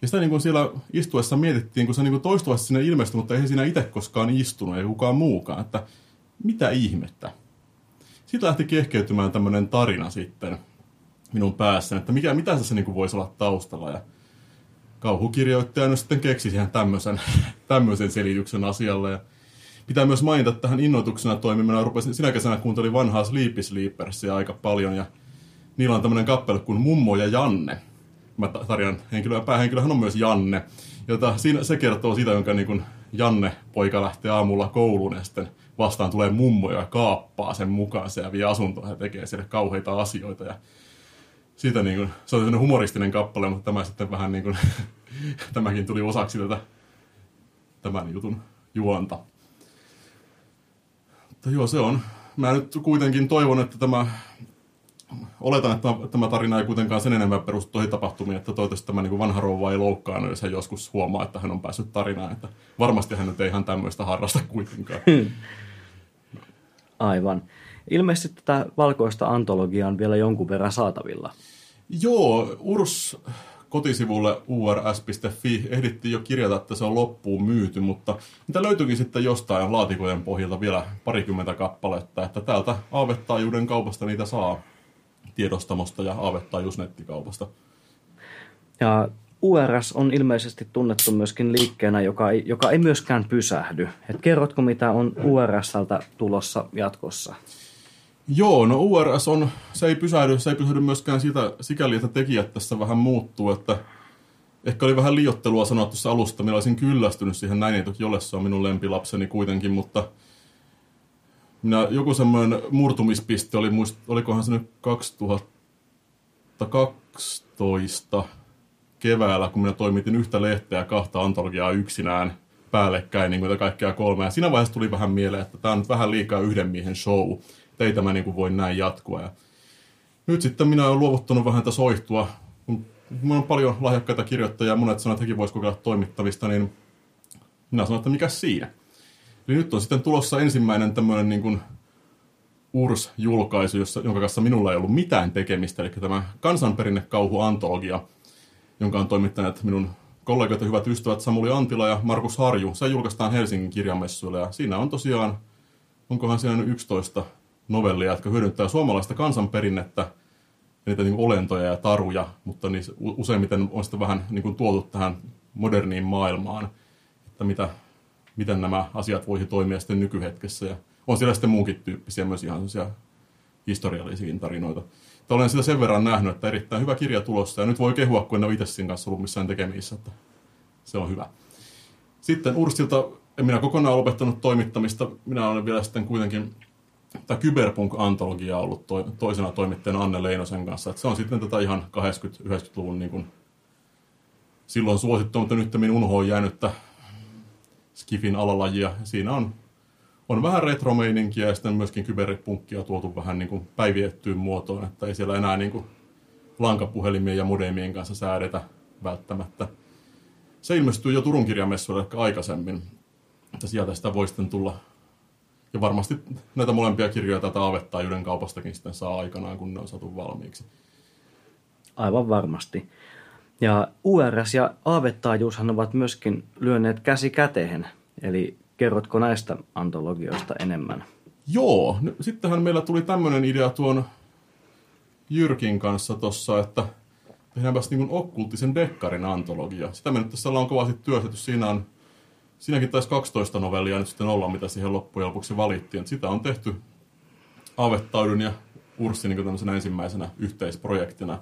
C: Ja sitä niin kuin siellä istuessa mietittiin, kun se niin kuin toistuvasti sinne ilmestyi, mutta ei siinä itse koskaan istunut, ei kukaan muukaan, että mitä ihmettä. Siitä lähti kehkeytymään tämmöinen tarina sitten minun päässäni, että mikä, mitä se niin kuin voisi olla taustalla. Ja kauhukirjoittaja nyt sitten keksi siihen tämmöisen, tämmöisen selityksen asialle. Ja pitää myös mainita, tähän innoituksena toimimena rupesin, sinä kesänä kuuntelin vanhaa Sleepy Sleepersia aika paljon ja niillä on tämmöinen kappale kuin Mummo ja Janne. Mä tarjan henkilö, päähenkilöhän on myös Janne. Jota siinä, se kertoo siitä, jonka niin kuin Janne poika lähtee aamulla kouluun ja sitten vastaan tulee mummo ja kaappaa sen mukaan ja vie asuntoon ja tekee siellä kauheita asioita. Ja siitä niin kuin, se oli humoristinen kappale, mutta tämä sitten vähän niin kuin, tämäkin tuli osaksi tätä tämän jutun juonta. Mutta joo, se on. Mä nyt kuitenkin toivon, että tämä oletan, että tämä tarina ei kuitenkaan sen enemmän perustu tapahtumiin, että toivottavasti tämä niin vanha rouva ei loukkaannut, jos hän joskus huomaa, että hän on päässyt tarinaan. Että varmasti hän nyt ei ihan tämmöistä harrasta kuitenkaan.
B: Aivan. Ilmeisesti tätä valkoista antologiaa on vielä jonkun verran saatavilla.
C: Joo, Urs kotisivulle urs.fi ehdittiin jo kirjata, että se on loppuun myyty, mutta mitä löytyikin sitten jostain laatikojen pohjalta vielä parikymmentä kappaletta, että täältä aavettaajuuden kaupasta niitä saa tiedostamosta ja aavettaajuusnettikaupasta.
B: Ja URS on ilmeisesti tunnettu myöskin liikkeenä, joka ei, joka ei myöskään pysähdy. Et kerrotko, mitä on URSltä tulossa jatkossa?
C: Joo, no URS on, se ei pysähdy, se ei pysähdy myöskään siitä, sikäli, että tekijät tässä vähän muuttuu, että ehkä oli vähän liottelua sanoa tuossa alusta, minä olisin kyllästynyt siihen näin, ei toki ole, se on minun lempilapseni kuitenkin, mutta minä, joku semmoinen murtumispiste oli, muist, olikohan se nyt 2012 keväällä, kun minä toimitin yhtä lehteä ja kahta antologiaa yksinään päällekkäin, niin kuin kaikkea kolmea. Siinä vaiheessa tuli vähän mieleen, että tämä on nyt vähän liikaa yhden miehen show että ei tämä niin kuin voi näin jatkua. Ja nyt sitten minä olen luovuttanut vähän tätä soihtua. Minulla on paljon lahjakkaita kirjoittajia, monet sanovat, että hekin voisi kokeilla toimittavista, niin minä sanon, että mikä siinä. Eli nyt on sitten tulossa ensimmäinen tämmöinen niin kuin URS-julkaisu, jossa, jonka kanssa minulla ei ollut mitään tekemistä, eli tämä kansanperinnekauhu-antologia, jonka on toimittaneet minun kollegat ja hyvät ystävät Samuli Antila ja Markus Harju. Se julkaistaan Helsingin kirjamessuilla ja siinä on tosiaan, onkohan siinä 11 novellia, jotka hyödyntää suomalaista kansanperinnettä, niitä niin olentoja ja taruja, mutta niissä useimmiten on sitten vähän niin kuin tuotu tähän moderniin maailmaan, että mitä, miten nämä asiat voisi toimia sitten nykyhetkessä. Ja on siellä sitten muunkin tyyppisiä myös ihan historiallisia tarinoita. Että olen sitä sen verran nähnyt, että erittäin hyvä kirja tulossa, ja nyt voi kehua, kun en ole itse siinä kanssa ollut missään tekemisissä, että se on hyvä. Sitten Urstilta en minä kokonaan lopettanut toimittamista, minä olen vielä sitten kuitenkin tämä Cyberpunk-antologia on ollut to, toisena toimittajana Anne Leinosen kanssa. Että se on sitten tätä ihan 80-90-luvun niin kuin, silloin suosittu, mutta nyt unhoon jäänyttä Skifin alalajia. Siinä on, on vähän retromeininkiä ja sitten myöskin kyberpunkkia tuotu vähän niin kuin päiviettyyn muotoon, että ei siellä enää niin kuin lankapuhelimien ja modemien kanssa säädetä välttämättä. Se ilmestyy jo Turun kirjamessuille ehkä aikaisemmin, että sieltä sitä voi sitten tulla ja varmasti näitä molempia kirjoja tätä Aavettaajuuden kaupastakin sitten saa aikanaan, kun ne on saatu valmiiksi.
B: Aivan varmasti. Ja URS ja Aavettaajuushan ovat myöskin lyöneet käsi käteen. Eli kerrotko näistä antologioista enemmän?
C: Joo, sittenhän meillä tuli tämmöinen idea tuon Jyrkin kanssa tuossa, että tehdäänpäs niin okkulttisen dekkarin antologia. Sitä me nyt tässä ollaan kovasti työstetty. Siinä on Siinäkin taisi 12 novellia nyt sitten olla, mitä siihen loppujen lopuksi valittiin. Sitä on tehty Aavettaudun ja Urssin niin tämmöisenä ensimmäisenä yhteisprojektina.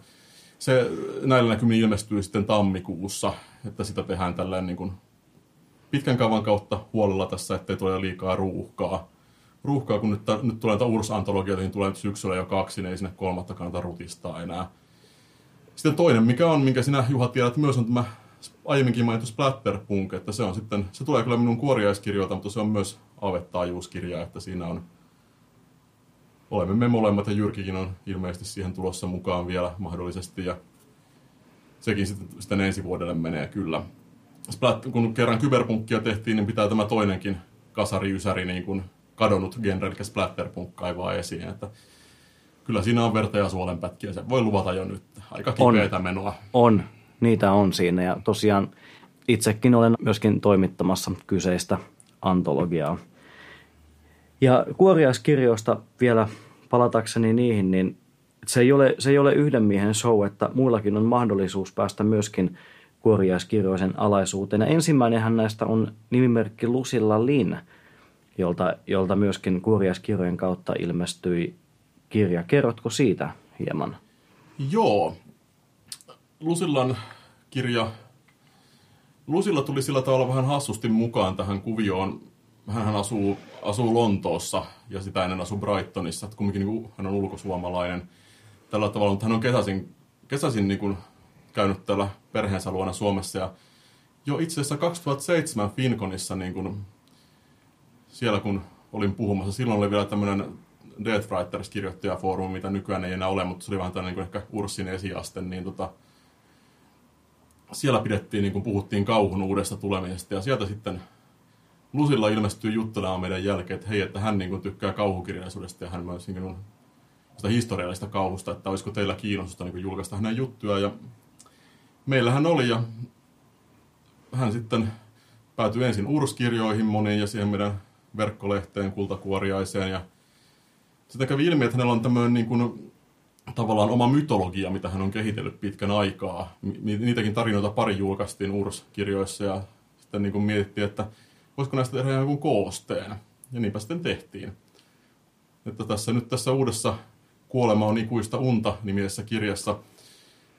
C: Se näillä näkymin ilmestyy sitten tammikuussa, että sitä tehdään tällä niin kuin pitkän kaavan kautta huolella tässä, ettei tule liikaa ruuhkaa. Ruuhkaa, kun nyt, nyt tulee näitä Urs-antologioita, niin tulee syksyllä jo kaksi, niin ei sinne kolmatta kannata rutistaa enää. Sitten toinen, mikä on, minkä sinä Juha tiedät myös, on tämä aiemminkin mainittu Splatterpunk, että se on sitten, se tulee kyllä minun kuoriaiskirjoilta, mutta se on myös avettaajuuskirja, että siinä on, olemme me molemmat ja Jyrkikin on ilmeisesti siihen tulossa mukaan vielä mahdollisesti ja sekin sitten, sitten ensi vuodelle menee kyllä. Splat, kun kerran kyberpunkkia tehtiin, niin pitää tämä toinenkin kasari-ysäri niin kuin kadonnut genre, eli splatterpunk kaivaa esiin, että kyllä siinä on verta ja suolenpätkiä, se voi luvata jo nyt. Aika kipeätä
B: on,
C: menoa.
B: On, niitä on siinä ja tosiaan itsekin olen myöskin toimittamassa kyseistä antologiaa. Ja kuoriaiskirjoista vielä palatakseni niihin, niin se ei, ole, se ei ole yhden miehen show, että muillakin on mahdollisuus päästä myöskin kuoriaiskirjoisen alaisuuteen. Ja ensimmäinenhän näistä on nimimerkki Lusilla Lin, jolta, jolta myöskin kuoriaiskirjojen kautta ilmestyi kirja. Kerrotko siitä hieman?
C: Joo, Lusillan kirja, Lusilla tuli sillä tavalla vähän hassusti mukaan tähän kuvioon. Hän asuu, asuu Lontoossa ja sitä ennen asuu Brightonissa, että kumminkin niin kuin, hän on ulkosuomalainen tällä tavalla, mutta hän on kesäisin, kesäisin niin kuin, käynyt täällä perheensä luona Suomessa. Ja jo itse asiassa 2007 Finconissa niin kuin, siellä kun olin puhumassa, silloin oli vielä tämmöinen Death Writers kirjoittajafoorumi, mitä nykyään ei enää ole, mutta se oli vähän tämmöinen niin ehkä Urssin esiaste, niin tota, siellä pidettiin, niin kuin puhuttiin kauhun uudesta tulemisesta, ja sieltä sitten Lusilla ilmestyy juttelemaan meidän jälkeen, että hei, että hän niin kuin tykkää kauhukirjallisuudesta ja hän myös niin kuin, sitä historiallista kauhusta, että olisiko teillä kiinnostusta niin kuin julkaista hänen juttuja. Ja meillähän oli, ja hän sitten päätyi ensin Urskirjoihin moniin ja siihen meidän verkkolehteen kultakuoriaiseen. Ja sitten kävi ilmi, että hänellä on tämmöinen niin kuin, tavallaan oma mytologia, mitä hän on kehitellyt pitkän aikaa. Niitäkin tarinoita pari julkaistiin Urs-kirjoissa ja sitten niin kuin mietittiin, että voisiko näistä tehdä jonkun koosteen. Ja niinpä sitten tehtiin. Että tässä nyt tässä uudessa Kuolema on ikuista unta nimisessä kirjassa,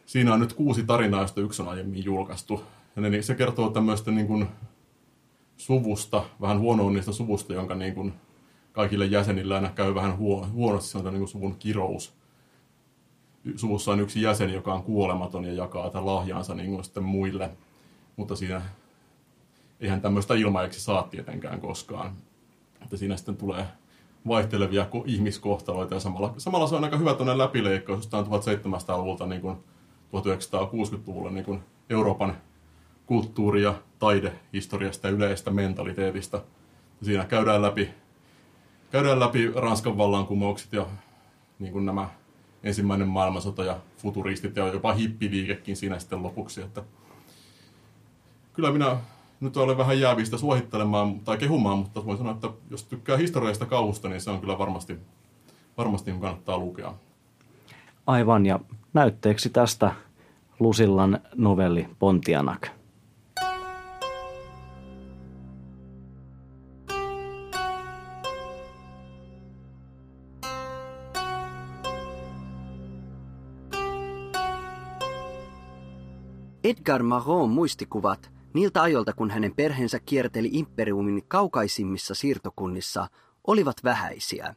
C: siinä on nyt kuusi tarinaa, joista yksi on aiemmin julkaistu. Ja ne, se kertoo tämmöistä niin kuin suvusta, vähän huonoa niistä suvusta, jonka niin kuin kaikille jäsenillä aina käy vähän huonosti, se on niin kuin suvun kirous. Suvussa on yksi jäsen, joka on kuolematon ja jakaa tämän lahjansa niin kuin sitten muille, mutta siinä eihän tämmöistä ilmaiseksi saa tietenkään koskaan. Että siinä sitten tulee vaihtelevia ihmiskohtaloita ja samalla, samalla se on aika hyvä tuonne läpileikkaus, jostain 1700-luvulta niin kuin 1960-luvulle niin kuin Euroopan kulttuuri- ja taidehistoriasta ja yleistä mentaliteetista. Siinä käydään läpi, käydään läpi Ranskan vallankumoukset ja niin kuin nämä ensimmäinen maailmansota ja futuristit ja jopa hippiliikekin siinä sitten lopuksi. Että kyllä minä nyt olen vähän jäävistä suosittelemaan tai kehumaan, mutta voin sanoa, että jos tykkää historiallista kauhusta, niin se on kyllä varmasti, varmasti kannattaa lukea.
B: Aivan, ja näytteeksi tästä Lusillan novelli Pontianak.
E: Edgar Maron muistikuvat niiltä ajoilta, kun hänen perheensä kierteli imperiumin kaukaisimmissa siirtokunnissa, olivat vähäisiä.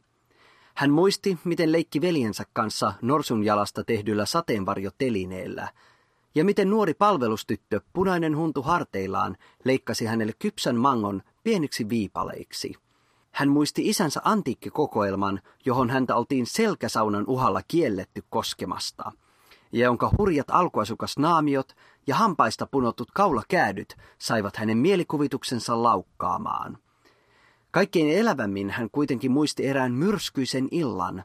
E: Hän muisti, miten leikki veljensä kanssa norsunjalasta tehdyllä sateenvarjotelineellä, ja miten nuori palvelustyttö, punainen huntu harteillaan, leikkasi hänelle kypsän mangon pieniksi viipaleiksi. Hän muisti isänsä antiikkikokoelman, johon häntä oltiin selkäsaunan uhalla kielletty koskemasta – ja jonka hurjat alkuasukasnaamiot ja hampaista punotut kaulakäädyt saivat hänen mielikuvituksensa laukkaamaan. Kaikkein elävämmin hän kuitenkin muisti erään myrskyisen illan,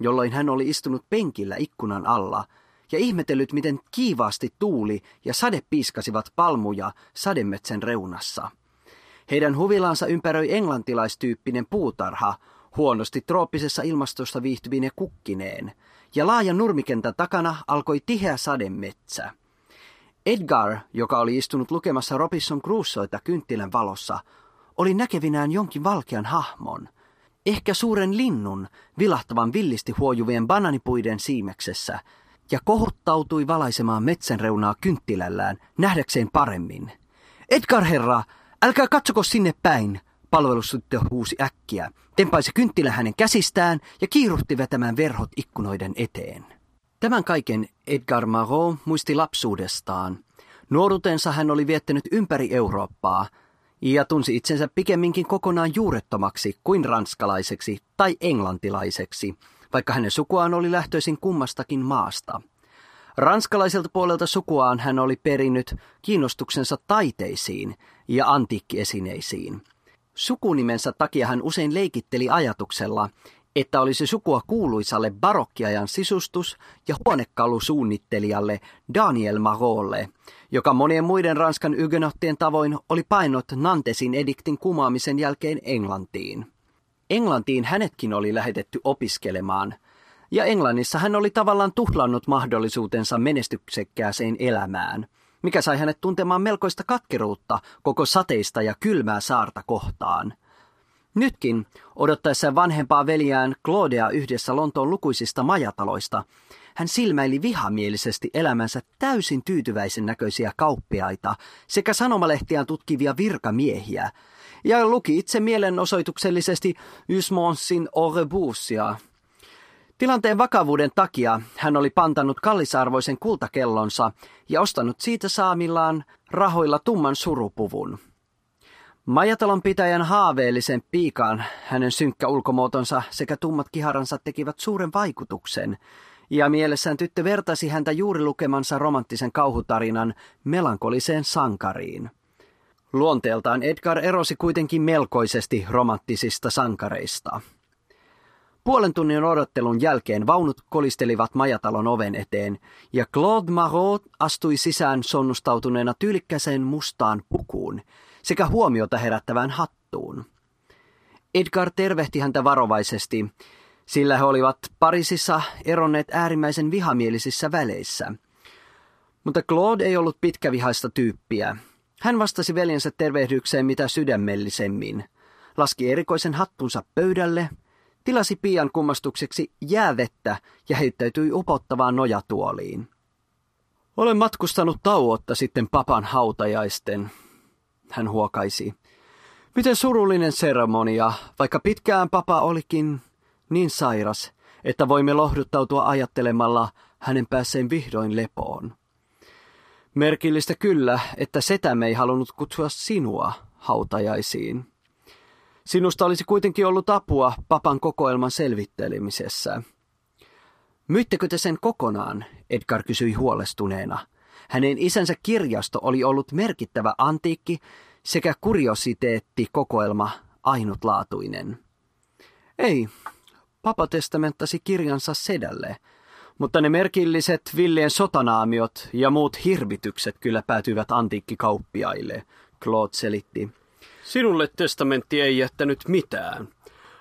E: jolloin hän oli istunut penkillä ikkunan alla ja ihmetellyt, miten kiivaasti tuuli ja sade piiskasivat palmuja sademetsän reunassa. Heidän huvilaansa ympäröi englantilaistyyppinen puutarha, huonosti trooppisessa ilmastossa viihtyvine kukkineen – ja laajan nurmikentän takana alkoi tiheä sademetsä. Edgar, joka oli istunut lukemassa Robinson Crusoeta kynttilän valossa, oli näkevinään jonkin valkean hahmon. Ehkä suuren linnun, vilahtavan villisti huojuvien bananipuiden siimeksessä, ja kohuttautui valaisemaan metsän reunaa kynttilällään nähdäkseen paremmin. Edgar herra, älkää katsoko sinne päin, Palvelustyttö huusi äkkiä, tempaisi kynttilä hänen käsistään ja kiiruhti vetämään verhot ikkunoiden eteen. Tämän kaiken Edgar Marot muisti lapsuudestaan. Nuoruutensa hän oli viettänyt ympäri Eurooppaa ja tunsi itsensä pikemminkin kokonaan juurettomaksi kuin ranskalaiseksi tai englantilaiseksi, vaikka hänen sukuaan oli lähtöisin kummastakin maasta. Ranskalaiselta puolelta sukuaan hän oli perinnyt kiinnostuksensa taiteisiin ja antiikkiesineisiin – Sukunimensä takia hän usein leikitteli ajatuksella, että olisi sukua kuuluisalle barokkiajan sisustus- ja huonekalusuunnittelijalle Daniel Marolle, joka monien muiden Ranskan ygenottien tavoin oli painot Nantesin ediktin kumaamisen jälkeen Englantiin. Englantiin hänetkin oli lähetetty opiskelemaan, ja Englannissa hän oli tavallaan tuhlannut mahdollisuutensa menestyksekkääseen elämään – mikä sai hänet tuntemaan melkoista katkeruutta koko sateista ja kylmää saarta kohtaan. Nytkin, odottaessa vanhempaa veljään Claudea yhdessä Lontoon lukuisista majataloista, hän silmäili vihamielisesti elämänsä täysin tyytyväisen näköisiä kauppiaita sekä sanomalehtiään tutkivia virkamiehiä, ja luki itse mielenosoituksellisesti Ysmonsin Orebusia, Tilanteen vakavuuden takia hän oli pantannut kallisarvoisen kultakellonsa ja ostanut siitä saamillaan rahoilla tumman surupuvun. Majatalon pitäjän haaveellisen piikaan hänen synkkä ulkomuotonsa sekä tummat kiharansa tekivät suuren vaikutuksen, ja mielessään tyttö vertasi häntä juuri lukemansa romanttisen kauhutarinan melankoliseen sankariin. Luonteeltaan Edgar erosi kuitenkin melkoisesti romanttisista sankareista. Puolen tunnin odottelun jälkeen vaunut kolistelivat majatalon oven eteen, ja Claude Marot astui sisään sonnustautuneena tyylikkäseen mustaan pukuun sekä huomiota herättävään hattuun. Edgar tervehti häntä varovaisesti, sillä he olivat Pariisissa eronneet äärimmäisen vihamielisissä väleissä. Mutta Claude ei ollut pitkävihaista tyyppiä. Hän vastasi veljensä tervehdykseen mitä sydämellisemmin, laski erikoisen hattunsa pöydälle, tilasi pian kummastukseksi jäävettä ja heittäytyi upottavaan nojatuoliin. Olen matkustanut tauotta sitten papan hautajaisten, hän huokaisi. Miten surullinen seremonia, vaikka pitkään papa olikin niin sairas, että voimme lohduttautua ajattelemalla hänen päässeen vihdoin lepoon. Merkillistä kyllä, että setämme ei halunnut kutsua sinua hautajaisiin. Sinusta olisi kuitenkin ollut apua papan kokoelman selvittelemisessä. Myittekö te sen kokonaan? Edgar kysyi huolestuneena. Hänen isänsä kirjasto oli ollut merkittävä antiikki sekä kuriositeetti-kokoelma ainutlaatuinen. Ei, papa testamenttasi kirjansa sedälle, mutta ne merkilliset villien sotanaamiot ja muut hirvitykset kyllä päätyivät antiikkikauppiaille, Claude selitti. Sinulle testamentti ei jättänyt mitään,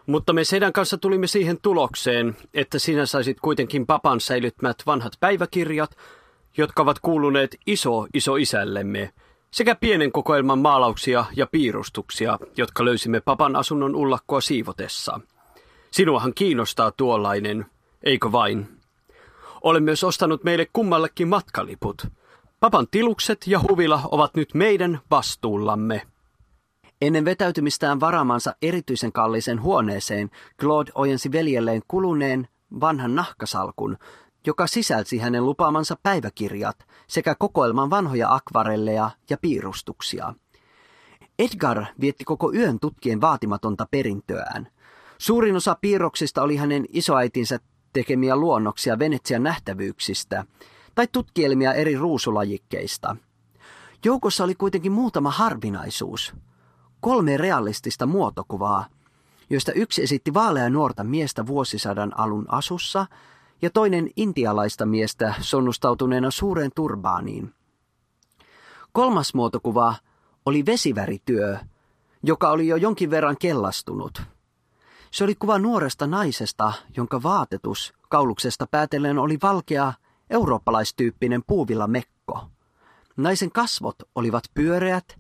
E: mutta me sedän kanssa tulimme siihen tulokseen, että sinä saisit kuitenkin papan säilyttämät vanhat päiväkirjat, jotka ovat kuuluneet iso iso isällemme, sekä pienen kokoelman maalauksia ja piirustuksia, jotka löysimme papan asunnon ullakkoa siivotessa. Sinuahan kiinnostaa tuollainen, eikö vain? Olen myös ostanut meille kummallekin matkaliput. Papan tilukset ja huvila ovat nyt meidän vastuullamme. Ennen vetäytymistään varaamansa erityisen kallisen huoneeseen, Claude ojensi veljelleen kuluneen vanhan nahkasalkun, joka sisälsi hänen lupaamansa päiväkirjat sekä kokoelman vanhoja akvarelleja ja piirustuksia. Edgar vietti koko yön tutkien vaatimatonta perintöään. Suurin osa piirroksista oli hänen isoäitinsä tekemiä luonnoksia Venetsian nähtävyyksistä tai tutkielmia eri ruusulajikkeista. Joukossa oli kuitenkin muutama harvinaisuus. Kolme realistista muotokuvaa, joista yksi esitti vaalea nuorta miestä vuosisadan alun asussa – ja toinen intialaista miestä sonnustautuneena suureen turbaaniin. Kolmas muotokuva oli vesivärityö, joka oli jo jonkin verran kellastunut. Se oli kuva nuoresta naisesta, jonka vaatetus kauluksesta päätellen oli valkea, eurooppalaistyyppinen puuvilla mekko. Naisen kasvot olivat pyöreät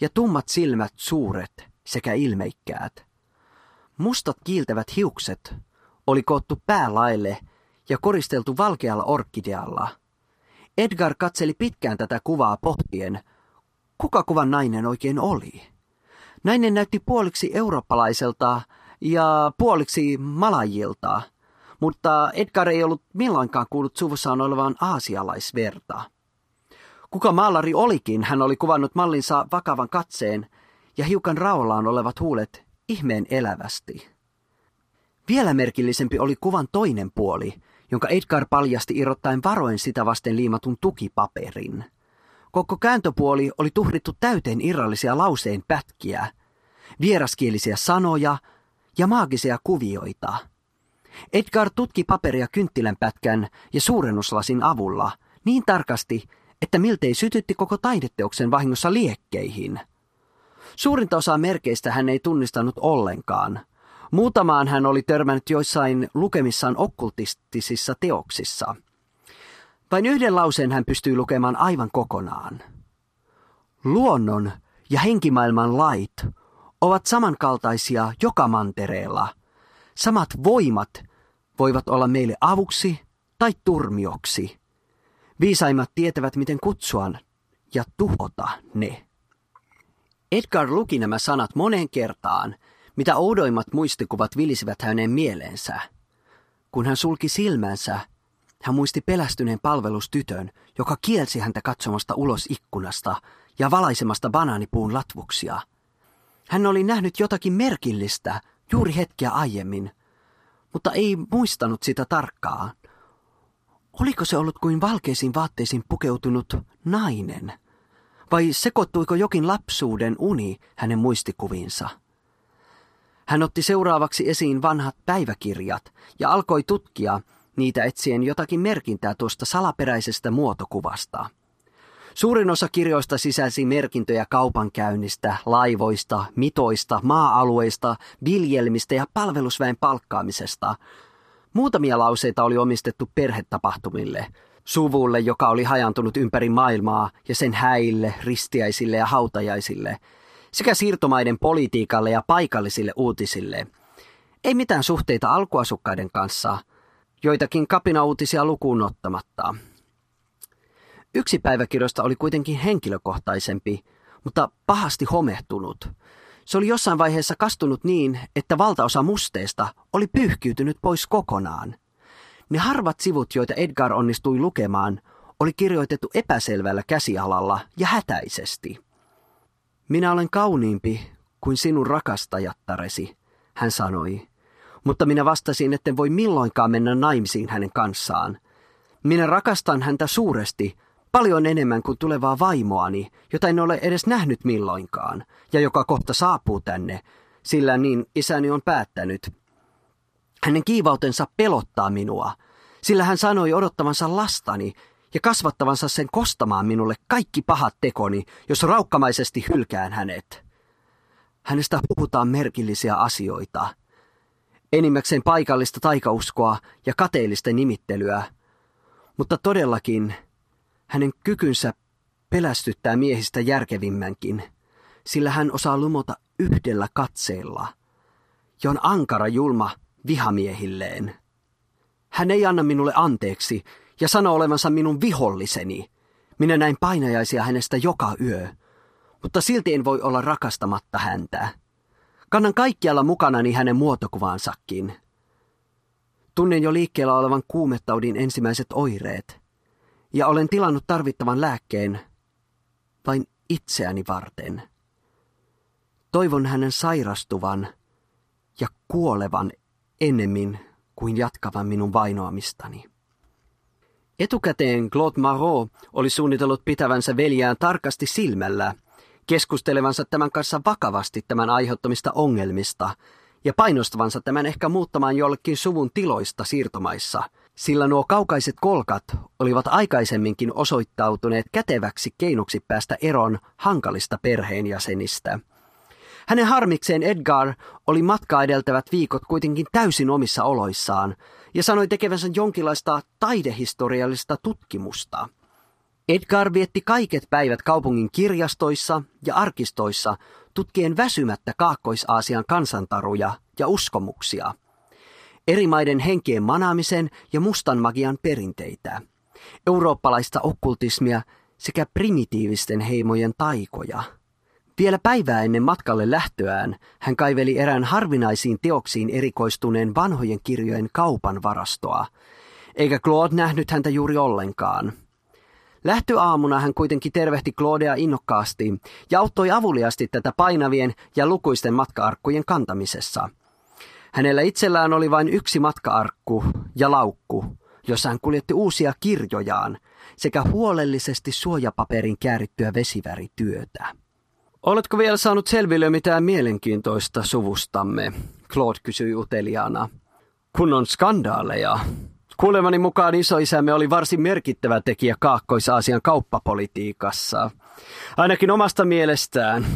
E: ja tummat silmät suuret sekä ilmeikkäät. Mustat kiiltävät hiukset oli koottu päälaille ja koristeltu valkealla orkidealla. Edgar katseli pitkään tätä kuvaa pohtien, kuka kuvan nainen oikein oli. Nainen näytti puoliksi eurooppalaiselta ja puoliksi malajilta, mutta Edgar ei ollut milloinkaan kuullut suvussaan olevan aasialaisverta. Kuka maalari olikin, hän oli kuvannut mallinsa vakavan katseen ja hiukan raollaan olevat huulet ihmeen elävästi. Vielä merkillisempi oli kuvan toinen puoli, jonka Edgar paljasti irrottaen varoen sitä vasten liimatun tukipaperin. Koko kääntöpuoli oli tuhrittu täyteen irrallisia lauseen pätkiä, vieraskielisiä sanoja ja maagisia kuvioita. Edgar tutki paperia kynttilänpätkän ja suurennuslasin avulla niin tarkasti, että miltei sytytti koko taideteoksen vahingossa liekkeihin. Suurinta osaa merkeistä hän ei tunnistanut ollenkaan – Muutamaan hän oli törmännyt joissain lukemissaan okkultistisissa teoksissa. Vain yhden lauseen hän pystyi lukemaan aivan kokonaan. Luonnon ja henkimaailman lait ovat samankaltaisia joka mantereella. Samat voimat voivat olla meille avuksi tai turmioksi. Viisaimmat tietävät, miten kutsua ja tuhota ne. Edgar luki nämä sanat moneen kertaan – mitä oudoimmat muistikuvat vilisivät hänen mieleensä. Kun hän sulki silmänsä, hän muisti pelästyneen palvelustytön, joka kielsi häntä katsomasta ulos ikkunasta ja valaisemasta banaanipuun latvuksia. Hän oli nähnyt jotakin merkillistä juuri hetkeä aiemmin, mutta ei muistanut sitä tarkkaan. Oliko se ollut kuin valkeisiin vaatteisiin pukeutunut nainen? Vai sekoittuiko jokin lapsuuden uni hänen muistikuviinsa? Hän otti seuraavaksi esiin vanhat päiväkirjat ja alkoi tutkia niitä etsien jotakin merkintää tuosta salaperäisestä muotokuvasta. Suurin osa kirjoista sisälsi merkintöjä kaupankäynnistä, laivoista, mitoista, maa-alueista, viljelmistä ja palvelusväen palkkaamisesta. Muutamia lauseita oli omistettu perhetapahtumille, suvulle, joka oli hajantunut ympäri maailmaa ja sen häille, ristiäisille ja hautajaisille, sekä siirtomaiden politiikalle ja paikallisille uutisille. Ei mitään suhteita alkuasukkaiden kanssa, joitakin kapinauutisia lukuun ottamatta. Yksi päiväkirjoista oli kuitenkin henkilökohtaisempi, mutta pahasti homehtunut. Se oli jossain vaiheessa kastunut niin, että valtaosa musteesta oli pyyhkiytynyt pois kokonaan. Ne harvat sivut, joita Edgar onnistui lukemaan, oli kirjoitettu epäselvällä käsialalla ja hätäisesti. Minä olen kauniimpi kuin sinun rakastajattaresi, hän sanoi. Mutta minä vastasin, etten voi milloinkaan mennä naimisiin hänen kanssaan. Minä rakastan häntä suuresti, Paljon enemmän kuin tulevaa vaimoani, jota en ole edes nähnyt milloinkaan, ja joka kohta saapuu tänne, sillä niin isäni on päättänyt. Hänen kiivautensa pelottaa minua, sillä hän sanoi odottavansa lastani ja kasvattavansa sen kostamaan minulle kaikki pahat tekoni, jos raukkamaisesti hylkään hänet. Hänestä puhutaan merkillisiä asioita. Enimmäkseen paikallista taikauskoa ja kateellista nimittelyä. Mutta todellakin hänen kykynsä pelästyttää miehistä järkevimmänkin, sillä hän osaa lumota yhdellä katseella ja on ankara julma vihamiehilleen. Hän ei anna minulle anteeksi ja sano olevansa minun viholliseni. Minä näin painajaisia hänestä joka yö, mutta silti en voi olla rakastamatta häntä. Kannan kaikkialla mukanani hänen muotokuvansakin. Tunnen jo liikkeellä olevan kuumettaudin ensimmäiset oireet – ja olen tilannut tarvittavan lääkkeen vain itseäni varten. Toivon hänen sairastuvan ja kuolevan ennemmin kuin jatkavan minun vainoamistani. Etukäteen Claude Marot oli suunnitellut pitävänsä veljään tarkasti silmällä, keskustelevansa tämän kanssa vakavasti tämän aiheuttamista ongelmista ja painostavansa tämän ehkä muuttamaan jollekin suvun tiloista siirtomaissa – sillä nuo kaukaiset kolkat olivat aikaisemminkin osoittautuneet käteväksi keinoksi päästä eroon hankalista perheenjäsenistä. Hänen harmikseen Edgar oli matkaa edeltävät viikot kuitenkin täysin omissa oloissaan ja sanoi tekevänsä jonkinlaista taidehistoriallista tutkimusta. Edgar vietti kaiket päivät kaupungin kirjastoissa ja arkistoissa tutkien väsymättä Kaakkois-Aasian kansantaruja ja uskomuksia – eri maiden henkien manaamisen ja mustan magian perinteitä, eurooppalaista okkultismia sekä primitiivisten heimojen taikoja. Vielä päivää ennen matkalle lähtöään hän kaiveli erään harvinaisiin teoksiin erikoistuneen vanhojen kirjojen kaupan varastoa, eikä Claude nähnyt häntä juuri ollenkaan. Lähtöaamuna hän kuitenkin tervehti Claudea innokkaasti ja auttoi avuliasti tätä painavien ja lukuisten matkaarkkujen kantamisessa – Hänellä itsellään oli vain yksi matkaarkku ja laukku, jossa hän kuljetti uusia kirjojaan sekä huolellisesti suojapaperin käärittyä vesivärityötä. Oletko vielä saanut selville mitään mielenkiintoista suvustamme? Claude kysyi uteliaana. Kun on skandaaleja. Kuulemani mukaan isoisämme oli varsin merkittävä tekijä Kaakkois-Aasian kauppapolitiikassa. Ainakin omasta mielestään.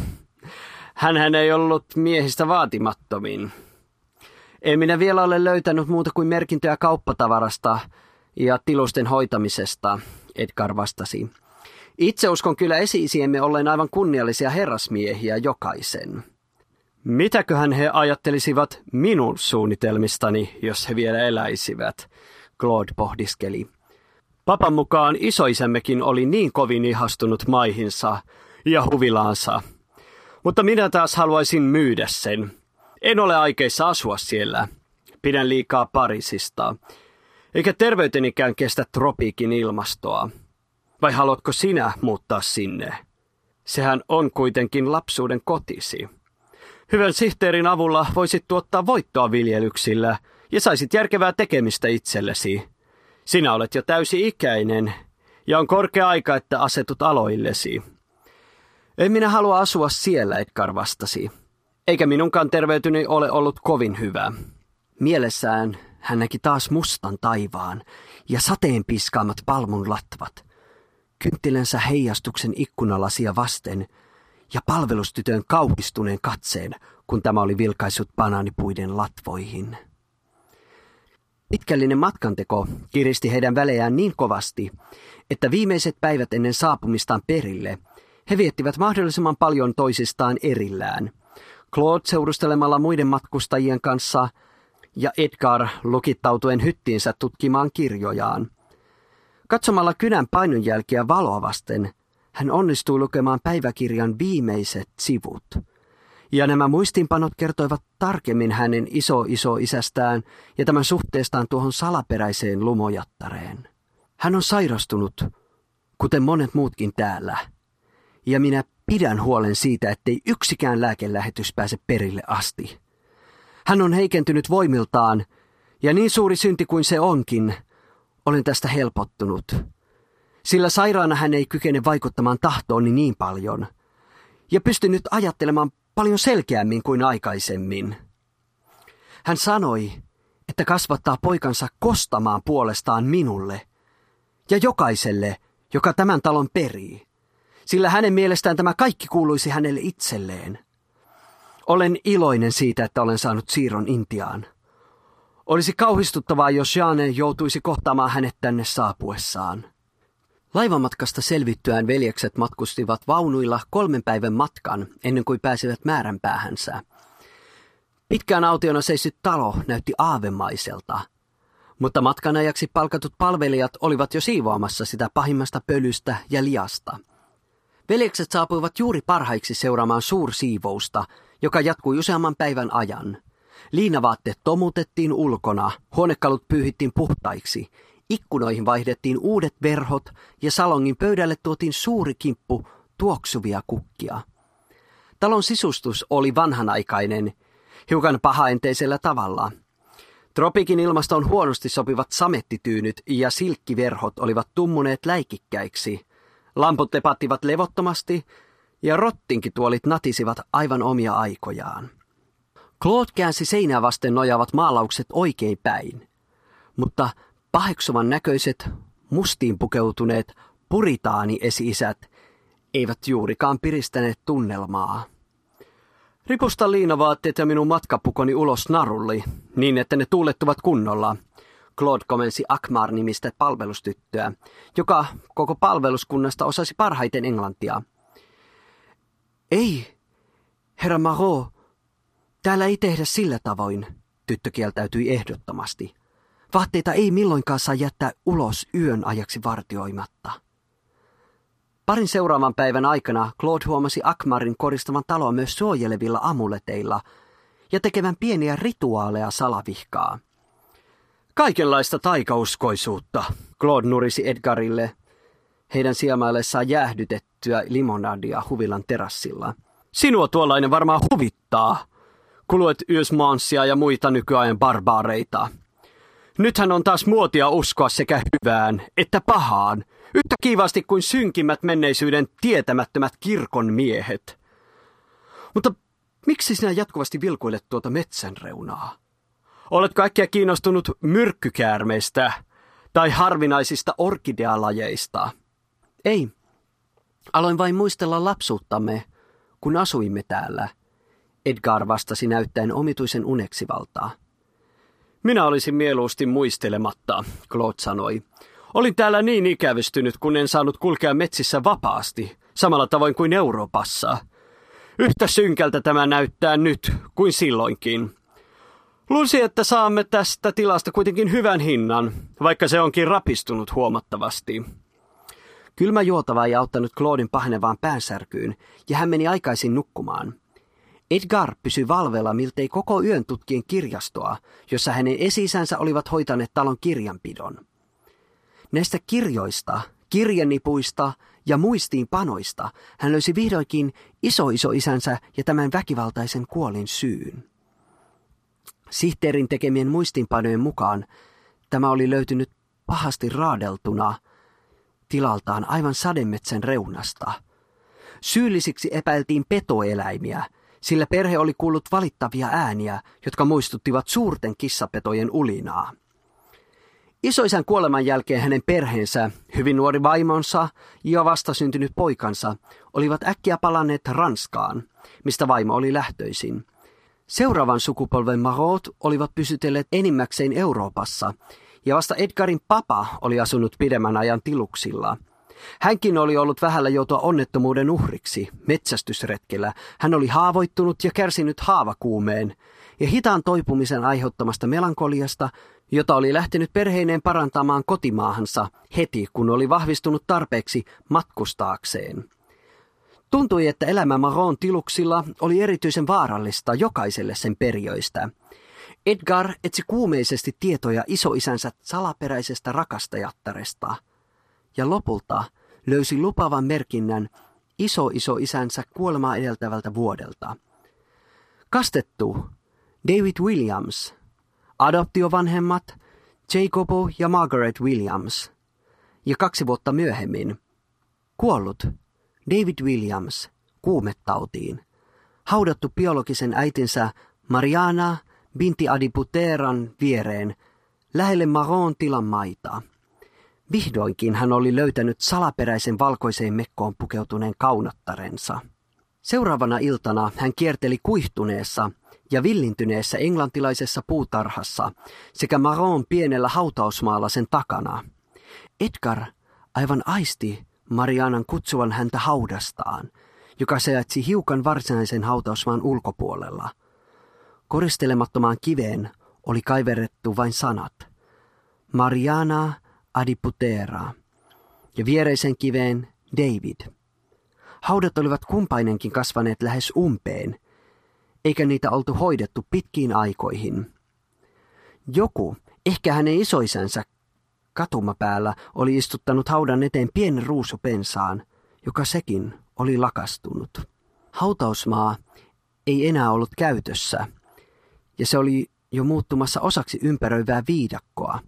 E: Hän ei ollut miehistä vaatimattomin. En minä vielä ole löytänyt muuta kuin merkintöjä kauppatavarasta ja tilusten hoitamisesta, Edgar vastasi. Itse uskon kyllä esiisiemme ollen aivan kunniallisia herrasmiehiä jokaisen. Mitäköhän he ajattelisivat minun suunnitelmistani, jos he vielä eläisivät, Claude pohdiskeli. Papan mukaan isoisämmekin oli niin kovin ihastunut maihinsa ja huvilaansa. Mutta minä taas haluaisin myydä sen, en ole aikeissa asua siellä. Pidän liikaa Pariisista. Eikä terveytenikään kestä tropiikin ilmastoa. Vai haluatko sinä muuttaa sinne? Sehän on kuitenkin lapsuuden kotisi. Hyvän sihteerin avulla voisit tuottaa voittoa viljelyksillä ja saisit järkevää tekemistä itsellesi. Sinä olet jo täysi-ikäinen ja on korkea aika, että asetut aloillesi. En minä halua asua siellä, Edgar vastasi. Eikä minunkaan terveytyni ole ollut kovin hyvä. Mielessään hän näki taas mustan taivaan ja sateen piskaamat palmun latvat. Kynttilänsä heijastuksen ikkunalasia vasten ja palvelustytön kauhistuneen katseen, kun tämä oli vilkaissut banaanipuiden latvoihin. Pitkällinen matkanteko kiristi heidän välejään niin kovasti, että viimeiset päivät ennen saapumistaan perille he viettivät mahdollisimman paljon toisistaan erillään. Claude seurustelemalla muiden matkustajien kanssa ja Edgar lukittautuen hyttiinsä tutkimaan kirjojaan. Katsomalla kynän painonjälkiä valoa vasten, hän onnistui lukemaan päiväkirjan viimeiset sivut – ja nämä muistinpanot kertoivat tarkemmin hänen iso-iso-isästään ja tämän suhteestaan tuohon salaperäiseen lumojattareen. Hän on sairastunut, kuten monet muutkin täällä. Ja minä pidän huolen siitä, ettei yksikään lääkelähetys pääse perille asti. Hän on heikentynyt voimiltaan, ja niin suuri synti kuin se onkin, olen tästä helpottunut. Sillä sairaana hän ei kykene vaikuttamaan tahtooni niin paljon, ja pystyn nyt ajattelemaan paljon selkeämmin kuin aikaisemmin. Hän sanoi, että kasvattaa poikansa kostamaan puolestaan minulle ja jokaiselle, joka tämän talon perii, sillä hänen mielestään tämä kaikki kuuluisi hänelle itselleen. Olen iloinen siitä, että olen saanut siirron Intiaan. Olisi kauhistuttavaa, jos Jane joutuisi kohtaamaan hänet tänne saapuessaan. Laivamatkasta selvittyään veljekset matkustivat vaunuilla kolmen päivän matkan ennen kuin pääsivät määränpäähänsä. Pitkään autiona seisyt talo näytti aavemaiselta, mutta matkan ajaksi palkatut palvelijat olivat jo siivoamassa sitä pahimmasta pölystä ja liasta. Veljekset saapuivat juuri parhaiksi seuraamaan suursiivousta, joka jatkui useamman päivän ajan. Liinavaatteet tomutettiin ulkona, huonekalut pyyhittiin puhtaiksi – Ikkunoihin vaihdettiin uudet verhot ja salongin pöydälle tuotiin suuri kimppu tuoksuvia kukkia. Talon sisustus oli vanhanaikainen, hiukan pahaenteisellä tavalla. Tropikin ilmastoon huonosti sopivat samettityynyt ja silkkiverhot olivat tummuneet läikikkäiksi. Lamput lepattivat levottomasti ja rottinkituolit natisivat aivan omia aikojaan. Claude käänsi seinää vasten nojaavat maalaukset oikein päin, mutta Paheksuvan näköiset, mustiin pukeutuneet puritaani-esi-isät eivät juurikaan piristäneet tunnelmaa. Ripusta liinavaatteet ja minun matkapukoni ulos narulli, niin että ne tuulettuvat kunnolla. Claude komensi Akmar-nimistä palvelustyttöä, joka koko palveluskunnasta osasi parhaiten englantia. Ei, herra Marot, täällä ei tehdä sillä tavoin, tyttö kieltäytyi ehdottomasti. Vaatteita ei milloinkaan saa jättää ulos yön ajaksi vartioimatta. Parin seuraavan päivän aikana Claude huomasi Akmarin koristavan taloa myös suojelevilla amuleteilla ja tekevän pieniä rituaaleja salavihkaa. Kaikenlaista taikauskoisuutta, Claude nurisi Edgarille, heidän siemaillessaan jäähdytettyä limonadia huvilan terassilla. Sinua tuollainen varmaan huvittaa. Kuluet yösmanssia ja muita nykyajan barbaareita. Nythän on taas muotia uskoa sekä hyvään että pahaan, yhtä kivasti kuin synkimmät menneisyyden tietämättömät kirkon miehet. Mutta miksi sinä jatkuvasti vilkuilet tuota metsän reunaa? Olet kaikkia kiinnostunut myrkkykäärmeistä tai harvinaisista orkidealajeista. Ei. Aloin vain muistella lapsuuttamme, kun asuimme täällä. Edgar vastasi näyttäen omituisen uneksivaltaa. Minä olisin mieluusti muistelematta, Claude sanoi. Olin täällä niin ikävystynyt, kun en saanut kulkea metsissä vapaasti, samalla tavoin kuin Euroopassa. Yhtä synkältä tämä näyttää nyt kuin silloinkin. Luulisi, että saamme tästä tilasta kuitenkin hyvän hinnan, vaikka se onkin rapistunut huomattavasti. Kylmä juotava ei auttanut Claudin pahenevaan päänsärkyyn, ja hän meni aikaisin nukkumaan. Edgar pysyi valvella miltei koko yön tutkien kirjastoa, jossa hänen esisänsä olivat hoitaneet talon kirjanpidon. Näistä kirjoista, kirjanipuista ja muistiinpanoista hän löysi vihdoinkin isoisoisänsä ja tämän väkivaltaisen kuolin syyn. Sihteerin tekemien muistiinpanojen mukaan tämä oli löytynyt pahasti raadeltuna tilaltaan aivan sademetsän reunasta. Syyllisiksi epäiltiin petoeläimiä, sillä perhe oli kuullut valittavia ääniä, jotka muistuttivat suurten kissapetojen ulinaa. Isoisän kuoleman jälkeen hänen perheensä, hyvin nuori vaimonsa ja vastasyntynyt poikansa olivat äkkiä palanneet Ranskaan, mistä vaimo oli lähtöisin. Seuraavan sukupolven Marot olivat pysytelleet enimmäkseen Euroopassa, ja vasta Edgarin papa oli asunut pidemmän ajan tiluksilla. Hänkin oli ollut vähällä joutua onnettomuuden uhriksi metsästysretkellä. Hän oli haavoittunut ja kärsinyt haavakuumeen, ja hitaan toipumisen aiheuttamasta melankoliasta jota oli lähtenyt perheineen parantamaan kotimaahansa heti, kun oli vahvistunut tarpeeksi matkustaakseen. Tuntui, että elämä Maron tiluksilla oli erityisen vaarallista jokaiselle sen periöistä. Edgar etsi kuumeisesti tietoja isoisänsä salaperäisestä rakastajattaresta ja lopulta löysi lupavan merkinnän iso-isoisänsä kuolemaa edeltävältä vuodelta. Kastettu David Williams – adoptiovanhemmat Jacobo ja Margaret Williams. Ja kaksi vuotta myöhemmin kuollut David Williams kuumettautiin, haudattu biologisen äitinsä Mariana Binti Adiputeran viereen lähelle Maron tilan maita. Vihdoinkin hän oli löytänyt salaperäisen valkoiseen mekkoon pukeutuneen kaunattarensa. Seuraavana iltana hän kierteli kuihtuneessa ja villintyneessä englantilaisessa puutarhassa sekä Maron pienellä hautausmaalla sen takana. Edgar aivan aisti Marianan kutsuvan häntä haudastaan, joka sijaitsi hiukan varsinaisen hautausmaan ulkopuolella. Koristelemattomaan kiveen oli kaiverrettu vain sanat. Mariana adiputera ja viereisen kiveen David. Haudat olivat kumpainenkin kasvaneet lähes umpeen – eikä niitä oltu hoidettu pitkiin aikoihin. Joku, ehkä hänen isoisänsä katumapäällä, oli istuttanut haudan eteen pienen ruusupensaan, joka sekin oli lakastunut. Hautausmaa ei enää ollut käytössä, ja se oli jo muuttumassa osaksi ympäröivää viidakkoa.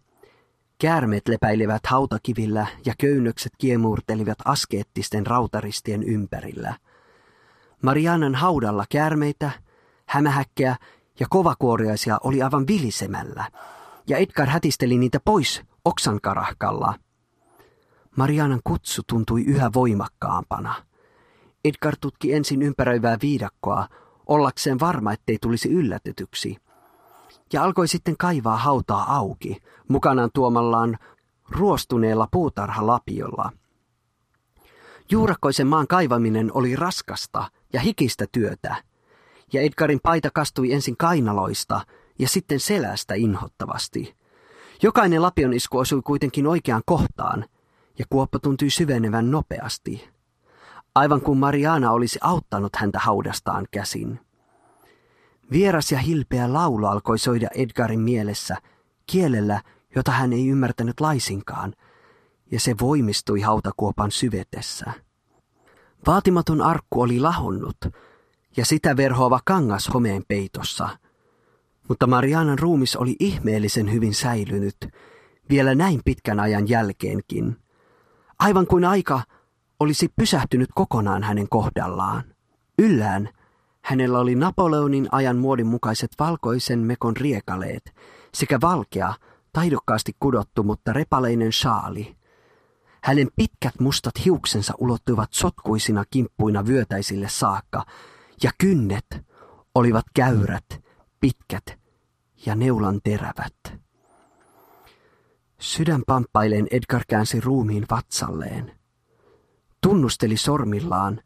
E: Käärmeet lepäilivät hautakivillä ja köynnökset kiemurtelivat askeettisten rautaristien ympärillä. Marianan haudalla käärmeitä hämähäkkeä ja kovakuoriaisia oli aivan vilisemällä, ja Edgar hätisteli niitä pois oksankarahkalla. Marianan kutsu tuntui yhä voimakkaampana. Edgar tutki ensin ympäröivää viidakkoa, ollakseen varma, ettei tulisi yllätetyksi, ja alkoi sitten kaivaa hautaa auki, mukanaan tuomallaan ruostuneella puutarhalapiolla. Juurakkoisen maan kaivaminen oli raskasta ja hikistä työtä – ja Edgarin paita kastui ensin kainaloista ja sitten selästä inhottavasti. Jokainen lapion isku osui kuitenkin oikeaan kohtaan, ja kuoppa tuntui syvenevän nopeasti. Aivan kuin Mariana olisi auttanut häntä haudastaan käsin. Vieras ja hilpeä laulu alkoi soida Edgarin mielessä, kielellä, jota hän ei ymmärtänyt laisinkaan, ja se voimistui hautakuopan syvetessä. Vaatimaton arkku oli lahonnut, ja sitä verhoava kangas homeen peitossa. Mutta Marianan ruumis oli ihmeellisen hyvin säilynyt, vielä näin pitkän ajan jälkeenkin. Aivan kuin aika olisi pysähtynyt kokonaan hänen kohdallaan. Yllään hänellä oli Napoleonin ajan muodin mukaiset valkoisen mekon riekaleet sekä valkea, taidokkaasti kudottu, mutta repaleinen shaali. Hänen pitkät mustat hiuksensa ulottuivat sotkuisina kimppuina vyötäisille saakka, ja kynnet olivat käyrät, pitkät ja neulan terävät. Sydän pamppailen Edgar käänsi ruumiin vatsalleen. Tunnusteli sormillaan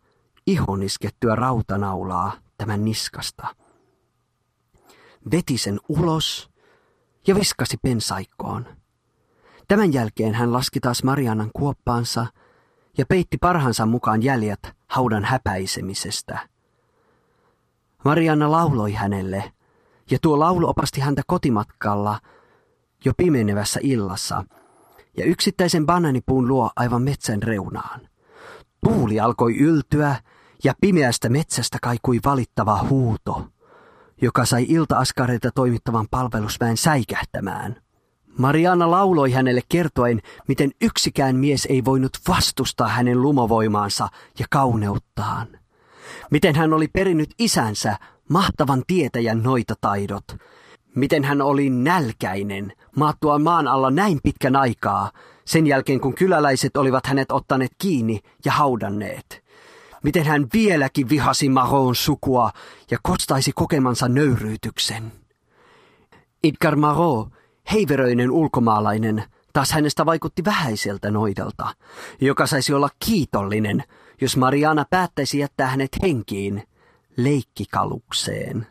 E: ihon iskettyä rautanaulaa tämän niskasta. Veti sen ulos ja viskasi pensaikkoon. Tämän jälkeen hän laski taas Marianan kuoppaansa ja peitti parhansa mukaan jäljet haudan häpäisemisestä. Marianna lauloi hänelle, ja tuo laulu opasti häntä kotimatkalla jo pimenevässä illassa, ja yksittäisen bananipuun luo aivan metsän reunaan. Tuuli alkoi yltyä ja pimeästä metsästä kaikui valittava huuto, joka sai ilta-askareita toimittavan palvelusväen säikähtämään. Mariana lauloi hänelle kertoen, miten yksikään mies ei voinut vastustaa hänen lumovoimaansa ja kauneuttaan. Miten hän oli perinnyt isänsä mahtavan tietäjän noitataidot. Miten hän oli nälkäinen maattua maan alla näin pitkän aikaa, sen jälkeen kun kyläläiset olivat hänet ottaneet kiinni ja haudanneet. Miten hän vieläkin vihasi Maroon sukua ja kostaisi kokemansa nöyryytyksen. Edgar Marot heiveröinen ulkomaalainen, taas hänestä vaikutti vähäiseltä noidelta, joka saisi olla kiitollinen, jos Mariana päättäisi jättää hänet henkiin leikkikalukseen.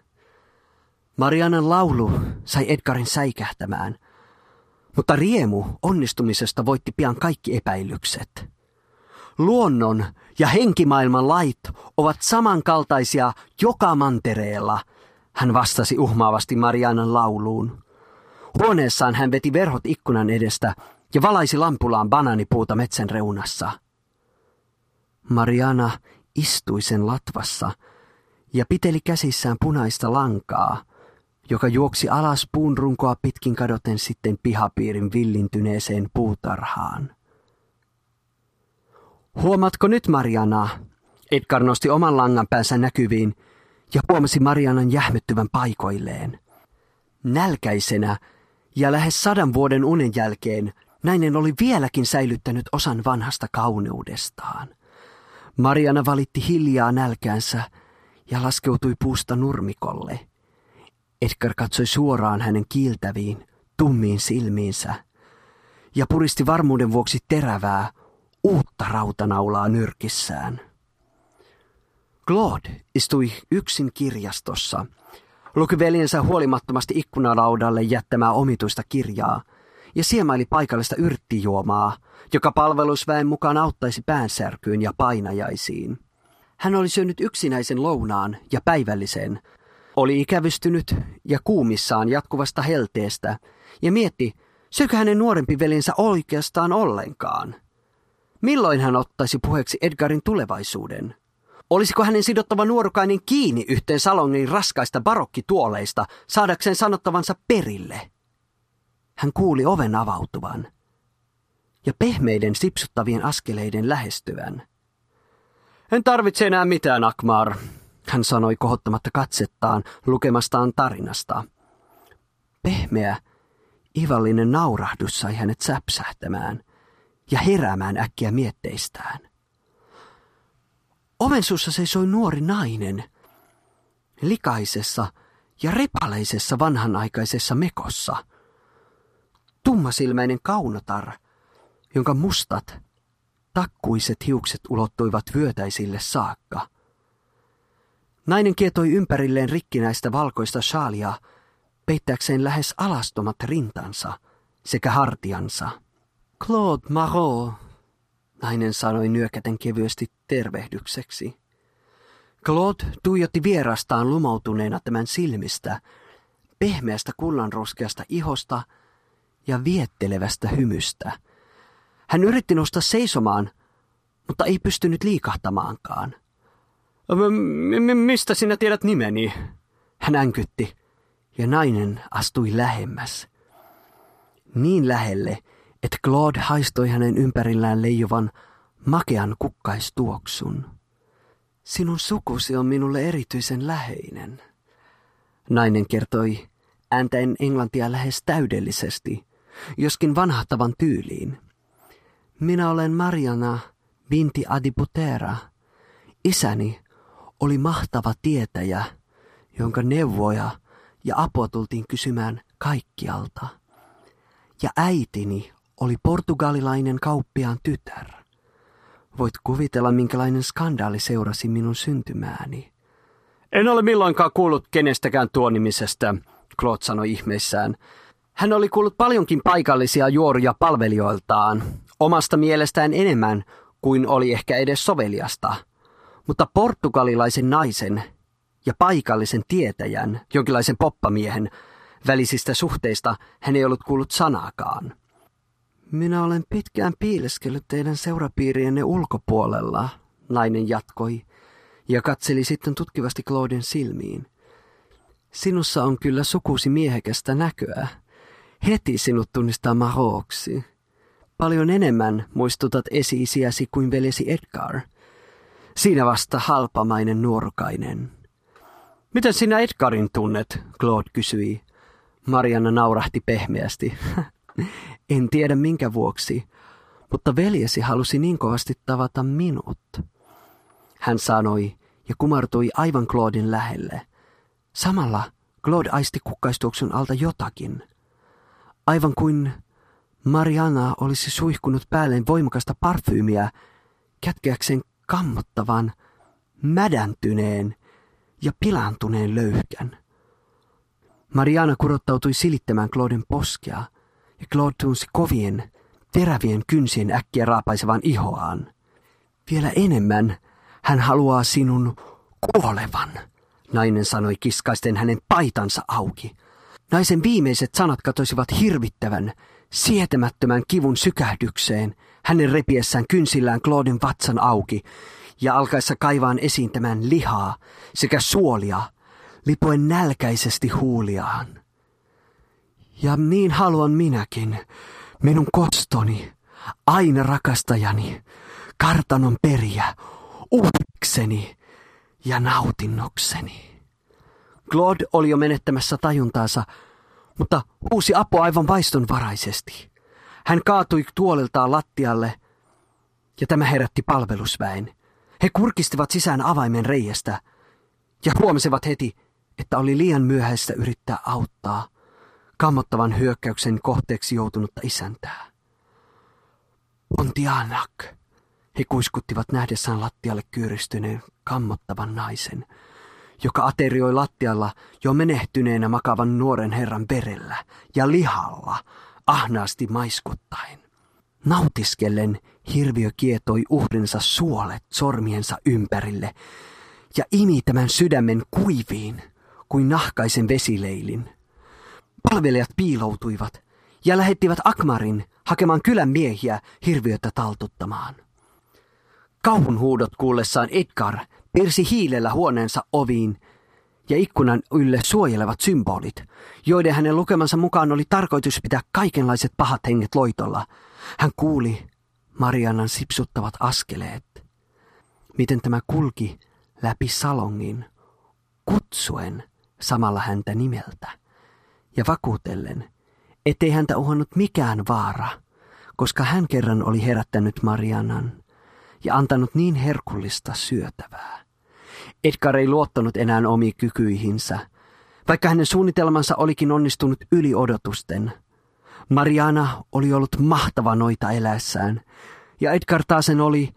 E: Marianan laulu sai Edgarin säikähtämään, mutta riemu onnistumisesta voitti pian kaikki epäilykset. Luonnon ja henkimaailman lait ovat samankaltaisia joka mantereella, hän vastasi uhmaavasti Marianan lauluun. Huoneessaan hän veti verhot ikkunan edestä ja valaisi lampulaan bananipuuta metsän reunassa. Mariana istui sen latvassa ja piteli käsissään punaista lankaa, joka juoksi alas puun runkoa pitkin kadoten sitten pihapiirin villintyneeseen puutarhaan. Huomaatko nyt, Mariana? Edgar nosti oman langan päänsä näkyviin ja huomasi Marianan jähmettyvän paikoilleen. Nälkäisenä ja lähes sadan vuoden unen jälkeen nainen oli vieläkin säilyttänyt osan vanhasta kauneudestaan. Mariana valitti hiljaa nälkäänsä ja laskeutui puusta nurmikolle. Edgar katsoi suoraan hänen kiiltäviin, tummiin silmiinsä ja puristi varmuuden vuoksi terävää, uutta rautanaulaa nyrkissään. Claude istui yksin kirjastossa – luki veljensä huolimattomasti ikkunalaudalle jättämää omituista kirjaa ja siemaili paikallista yrttijuomaa, joka palvelusväen mukaan auttaisi päänsärkyyn ja painajaisiin. Hän oli syönyt yksinäisen lounaan ja päivällisen, oli ikävystynyt ja kuumissaan jatkuvasta helteestä ja mietti, syökö hänen nuorempi veljensä oikeastaan ollenkaan. Milloin hän ottaisi puheeksi Edgarin tulevaisuuden? Olisiko hänen sidottava nuorukainen kiinni yhteen salongin raskaista barokkituoleista saadakseen sanottavansa perille? Hän kuuli oven avautuvan ja pehmeiden sipsuttavien askeleiden lähestyvän. En tarvitse enää mitään, Akmar, hän sanoi kohottamatta katsettaan lukemastaan tarinasta. Pehmeä, ivallinen naurahdus sai hänet säpsähtämään ja heräämään äkkiä mietteistään. Oven suussa seisoi nuori nainen, likaisessa ja repaleisessa vanhanaikaisessa mekossa. Tummasilmäinen kaunotar, jonka mustat, takkuiset hiukset ulottuivat vyötäisille saakka. Nainen kietoi ympärilleen rikkinäistä valkoista shaalia, peittääkseen lähes alastomat rintansa sekä hartiansa. Claude Marot nainen sanoi nyökäten kevyesti tervehdykseksi. Claude tuijotti vierastaan lumoutuneena tämän silmistä, pehmeästä kullanruskeasta ihosta ja viettelevästä hymystä. Hän yritti nostaa seisomaan, mutta ei pystynyt liikahtamaankaan. Mistä sinä tiedät nimeni? Hän änkytti, ja nainen astui lähemmäs. Niin lähelle, että Claude haistoi hänen ympärillään leijuvan makean kukkaistuoksun. Sinun sukusi on minulle erityisen läheinen. Nainen kertoi ääntäen englantia lähes täydellisesti, joskin vanhahtavan tyyliin. Minä olen Mariana Binti Adiputera. Isäni oli mahtava tietäjä, jonka neuvoja ja apua tultiin kysymään kaikkialta. Ja äitini oli portugalilainen kauppiaan tytär. Voit kuvitella, minkälainen skandaali seurasi minun syntymääni. En ole milloinkaan kuullut kenestäkään tuonimisestä, Claude sanoi ihmeissään. Hän oli kuullut paljonkin paikallisia juoruja palvelijoiltaan, omasta mielestään enemmän kuin oli ehkä edes soveliasta. Mutta portugalilaisen naisen ja paikallisen tietäjän, jonkinlaisen poppamiehen, välisistä suhteista hän ei ollut kuullut sanaakaan. Minä olen pitkään piileskellyt teidän seurapiirienne ulkopuolella, nainen jatkoi ja katseli sitten tutkivasti Clauden silmiin. Sinussa on kyllä sukusi miehekästä näköä. Heti sinut tunnistaa Maroksi. Paljon enemmän muistutat esi-isiäsi kuin veljesi Edgar. Siinä vasta halpamainen nuorukainen. Miten sinä Edgarin tunnet? Claude kysyi. Marianna naurahti pehmeästi. en tiedä minkä vuoksi, mutta veljesi halusi niin kovasti tavata minut. Hän sanoi ja kumartui aivan Claudin lähelle. Samalla Claude aisti kukkaistuoksun alta jotakin. Aivan kuin Mariana olisi suihkunut päälleen voimakasta parfyymiä kätkeäkseen kammottavan, mädäntyneen ja pilantuneen löyhkän. Mariana kurottautui silittämään Clauden poskea, ja Claude tunsi kovien, terävien kynsien äkkiä raapaisevan ihoaan. Vielä enemmän hän haluaa sinun kuolevan, nainen sanoi kiskaisten hänen paitansa auki. Naisen viimeiset sanat katoisivat hirvittävän, sietämättömän kivun sykähdykseen, hänen repiessään kynsillään Clauden vatsan auki ja alkaessa kaivaan esiin tämän lihaa sekä suolia, lipoen nälkäisesti huuliaan. Ja niin haluan minäkin, minun kostoni, aina rakastajani, kartanon periä, uhrikseni ja nautinnokseni. Claude oli jo menettämässä tajuntaansa, mutta huusi apua aivan vaistonvaraisesti. Hän kaatui tuoliltaan lattialle ja tämä herätti palvelusväen. He kurkistivat sisään avaimen reiästä ja huomasivat heti, että oli liian myöhäistä yrittää auttaa kammottavan hyökkäyksen kohteeksi joutunutta isäntää. Pontianak, he kuiskuttivat nähdessään lattialle kyyristyneen kammottavan naisen, joka aterioi lattialla jo menehtyneenä makavan nuoren herran verellä ja lihalla, ahnaasti maiskuttaen. Nautiskellen hirviö kietoi uhrinsa suolet sormiensa ympärille ja imi tämän sydämen kuiviin kuin nahkaisen vesileilin. Palvelijat piiloutuivat ja lähettivät Akmarin hakemaan kylän miehiä hirviötä taltuttamaan. Kauhun huudot kuullessaan Edgar pirsi hiilellä huoneensa oviin ja ikkunan ylle suojelevat symbolit, joiden hänen lukemansa mukaan oli tarkoitus pitää kaikenlaiset pahat henget loitolla. Hän kuuli Mariannan sipsuttavat askeleet. Miten tämä kulki läpi salongin, kutsuen samalla häntä nimeltä ja vakuutellen, ettei häntä uhannut mikään vaara, koska hän kerran oli herättänyt Mariannan ja antanut niin herkullista syötävää. Edgar ei luottanut enää omiin kykyihinsä, vaikka hänen suunnitelmansa olikin onnistunut yli odotusten. Mariana oli ollut mahtava noita eläessään, ja Edgar taasen oli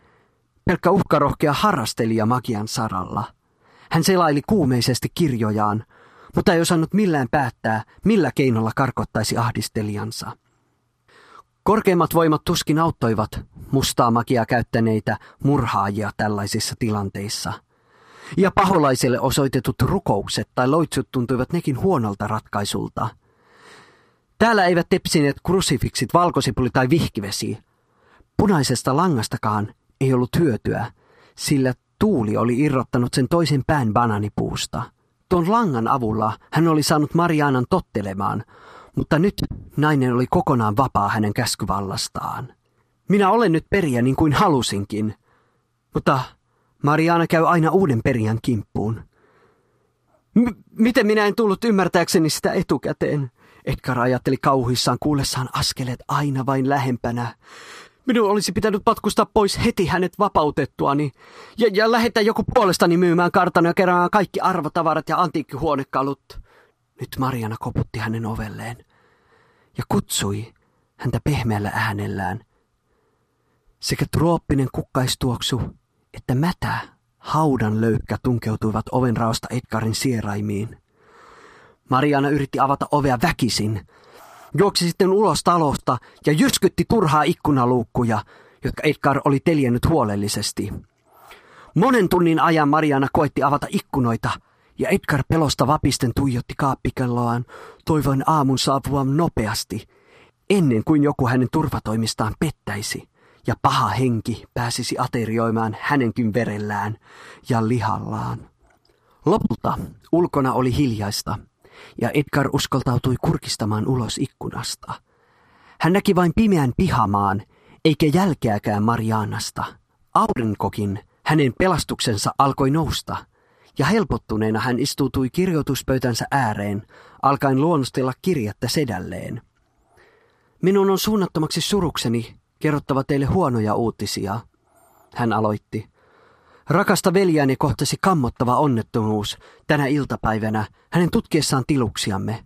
E: pelkkä uhkarohkea harrastelija magian saralla. Hän selaili kuumeisesti kirjojaan, mutta ei osannut millään päättää, millä keinolla karkottaisi ahdistelijansa. Korkeimmat voimat tuskin auttoivat mustaa magiaa käyttäneitä murhaajia tällaisissa tilanteissa – ja paholaiselle osoitetut rukoukset tai loitsut tuntuivat nekin huonolta ratkaisulta. Täällä eivät tepsineet krusifiksit valkosipuli tai vihkivesi. Punaisesta langastakaan ei ollut hyötyä, sillä tuuli oli irrottanut sen toisen pään bananipuusta. Tuon langan avulla hän oli saanut Marianan tottelemaan, mutta nyt nainen oli kokonaan vapaa hänen käskyvallastaan. Minä olen nyt periä niin kuin halusinkin, mutta Mariana käy aina uuden perijän kimppuun. M- miten minä en tullut ymmärtääkseni sitä etukäteen? Edgar ajatteli kauhuissaan kuullessaan askeleet aina vain lähempänä. Minun olisi pitänyt patkustaa pois heti hänet vapautettuani ja, ja lähettää joku puolestani myymään kartanoja keräämään kaikki arvotavarat ja antiikkihuonekalut. Nyt Mariana koputti hänen ovelleen ja kutsui häntä pehmeällä äänellään. Sekä trooppinen kukkaistuoksu että mätä, haudan löykkä tunkeutuivat ovenraosta Edgarin sieraimiin. Mariana yritti avata ovea väkisin, juoksi sitten ulos talosta ja jyskytti turhaa ikkunaluukkuja, jotka Edgar oli teljennyt huolellisesti. Monen tunnin ajan Mariana koetti avata ikkunoita, ja Edgar pelosta vapisten tuijotti kaappikelloaan, toivoen aamun saapuvan nopeasti, ennen kuin joku hänen turvatoimistaan pettäisi ja paha henki pääsisi aterioimaan hänenkin verellään ja lihallaan. Lopulta ulkona oli hiljaista, ja Edgar uskaltautui kurkistamaan ulos ikkunasta. Hän näki vain pimeän pihamaan, eikä jälkeäkään Marianasta. Aurinkokin, hänen pelastuksensa alkoi nousta, ja helpottuneena hän istuutui kirjoituspöytänsä ääreen, alkaen luonnostella kirjettä sedälleen. Minun on suunnattomaksi surukseni kerrottava teille huonoja uutisia, hän aloitti. Rakasta veljääni kohtasi kammottava onnettomuus tänä iltapäivänä hänen tutkiessaan tiluksiamme.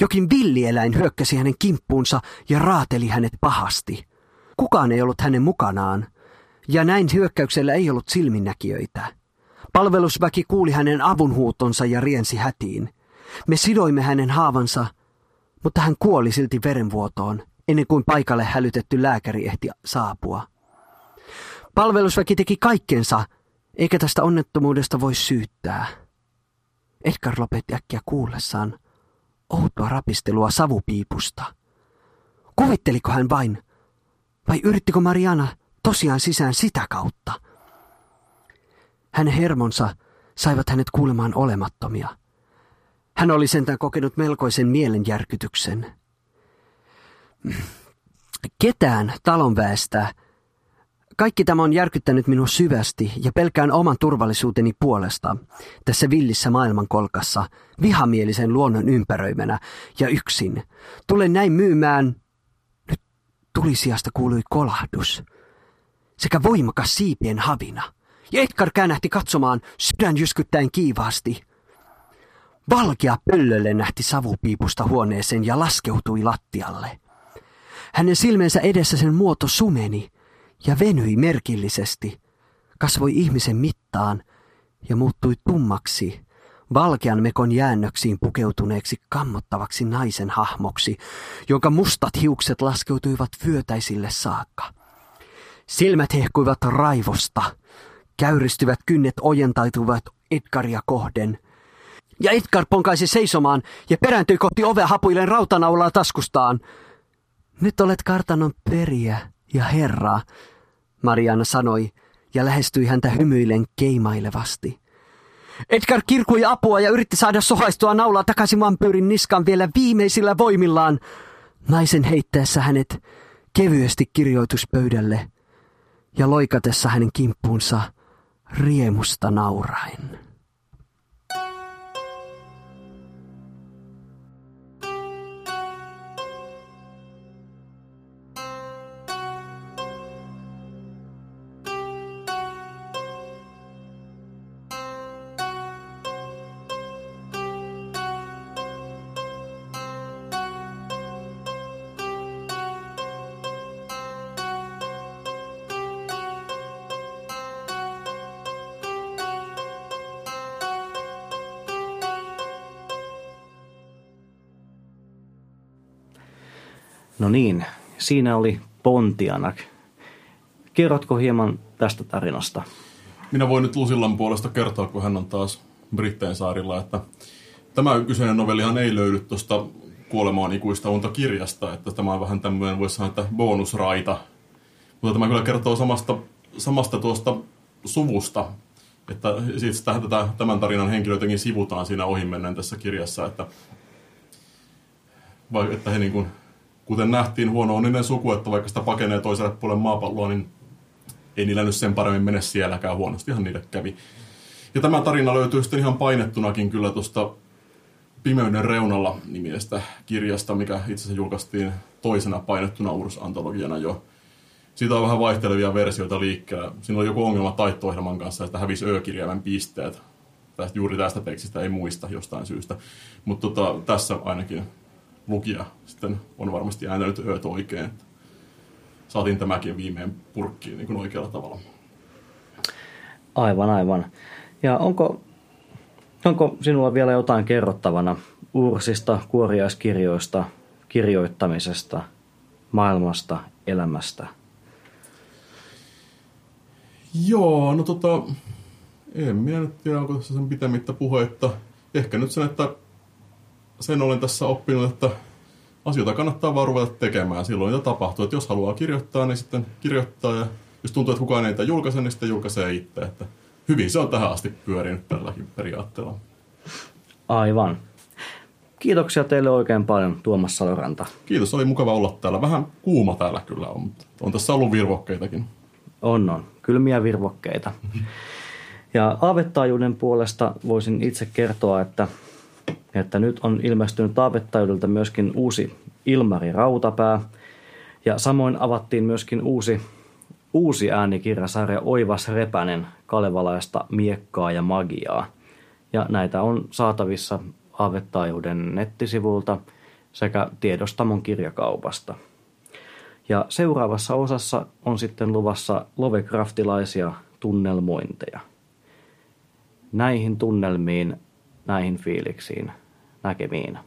E: Jokin villieläin hyökkäsi hänen kimppuunsa ja raateli hänet pahasti. Kukaan ei ollut hänen mukanaan, ja näin hyökkäyksellä ei ollut silminnäkijöitä. Palvelusväki kuuli hänen avunhuutonsa ja riensi hätiin. Me sidoimme hänen haavansa, mutta hän kuoli silti verenvuotoon, ennen kuin paikalle hälytetty lääkäri ehti saapua. Palvelusväki teki kaikkensa, eikä tästä onnettomuudesta voi syyttää. Edgar lopetti äkkiä kuullessaan outoa rapistelua savupiipusta. Kuvitteliko hän vain, vai yrittikö Mariana tosiaan sisään sitä kautta? Hänen hermonsa saivat hänet kuulemaan olemattomia. Hän oli sentään kokenut melkoisen mielenjärkytyksen. Ketään talonväestä kaikki tämä on järkyttänyt minua syvästi ja pelkään oman turvallisuuteni puolesta tässä villissä maailmankolkassa, vihamielisen luonnon ympäröimänä ja yksin. Tulen näin myymään... Nyt tulisijasta kuului kolahdus sekä voimakas siipien havina. Ja Edgar käännähti katsomaan sydän jyskyttäen kiivaasti. Valkea pöllölle nähti savupiipusta huoneeseen ja laskeutui lattialle. Hänen silmensä edessä sen muoto sumeni ja venyi merkillisesti, kasvoi ihmisen mittaan ja muuttui tummaksi, valkean mekon jäännöksiin pukeutuneeksi kammottavaksi naisen hahmoksi, jonka mustat hiukset laskeutuivat vyötäisille saakka. Silmät hehkuivat raivosta, käyristyvät kynnet ojentaituivat Edgaria kohden. Ja Edgar ponkaisi seisomaan ja perääntyi kohti ovea hapuilleen rautanaulaa taskustaan. Nyt olet kartanon periä, ja herra, Mariana sanoi ja lähestyi häntä hymyillen keimailevasti. Edgar kirkui apua ja yritti saada sohaistua naulaa takaisin vampyyrin niskan vielä viimeisillä voimillaan, naisen heittäessä hänet kevyesti kirjoituspöydälle ja loikatessa hänen kimppuunsa riemusta nauraen.
B: No niin, siinä oli Pontianak. Kerrotko hieman tästä tarinasta?
C: Minä voin nyt Lusillan puolesta kertoa, kun hän on taas Britteen saarilla, että tämä kyseinen novellihan ei löydy tuosta kuolemaan ikuista unta kirjasta, että tämä on vähän tämmöinen, voisi sanoa, että bonusraita. Mutta tämä kyllä kertoo samasta, samasta tuosta suvusta, että siitä tätä, tämän tarinan henkilöitäkin sivutaan siinä ohimennen tässä kirjassa, että, vai, että he niin kuin kuten nähtiin, huono onninen suku, että vaikka sitä pakenee toiselle puolelle maapalloa, niin ei niillä nyt sen paremmin mene sielläkään. Huonostihan niille kävi. Ja tämä tarina löytyy sitten ihan painettunakin kyllä tuosta Pimeyden reunalla nimiestä kirjasta, mikä itse asiassa julkaistiin toisena painettuna Urs-antologiana jo. Siitä on vähän vaihtelevia versioita liikkeellä. Siinä oli joku ongelma taitto kanssa, että hävisi ö-kirjaimen pisteet. Tästä, juuri tästä tekstistä ei muista jostain syystä. Mutta tota, tässä ainakin lukija sitten on varmasti ääntänyt ööt oikein. Saatiin tämäkin viimein purkkiin niin kuin oikealla tavalla.
B: Aivan, aivan. Ja onko, onko sinulla vielä jotain kerrottavana Ursista, kuoriaiskirjoista, kirjoittamisesta, maailmasta, elämästä?
C: Joo, no tota, en minä nyt tiedä, onko tässä sen pitemmittä puhetta. Ehkä nyt sen, että sen olen tässä oppinut, että asioita kannattaa vaan ruveta tekemään. Silloin niitä tapahtuu. Että jos haluaa kirjoittaa, niin sitten kirjoittaa. Ja jos tuntuu, että kukaan ei niitä julkaise, niin sitten julkaisee itse. Että hyvin se on tähän asti pyörinyt tälläkin periaatteella.
B: Aivan. Kiitoksia teille oikein paljon, Tuomas Saloranta.
C: Kiitos, oli mukava olla täällä. Vähän kuuma täällä kyllä on, mutta on tässä ollut virvokkeitakin.
B: On, on. Kylmiä virvokkeita. Ja aavettaajuuden puolesta voisin itse kertoa, että, että nyt on ilmestynyt aavettaajuudelta myöskin uusi Ilmari Rautapää. Ja samoin avattiin myöskin uusi, uusi äänikirjasarja Oivas Repänen Kalevalaista miekkaa ja magiaa. Ja näitä on saatavissa aavettaajuuden nettisivulta sekä Tiedostamon kirjakaupasta. Ja seuraavassa osassa on sitten luvassa Lovecraftilaisia tunnelmointeja. Näihin tunnelmiin, näihin fiiliksiin, näkemiin.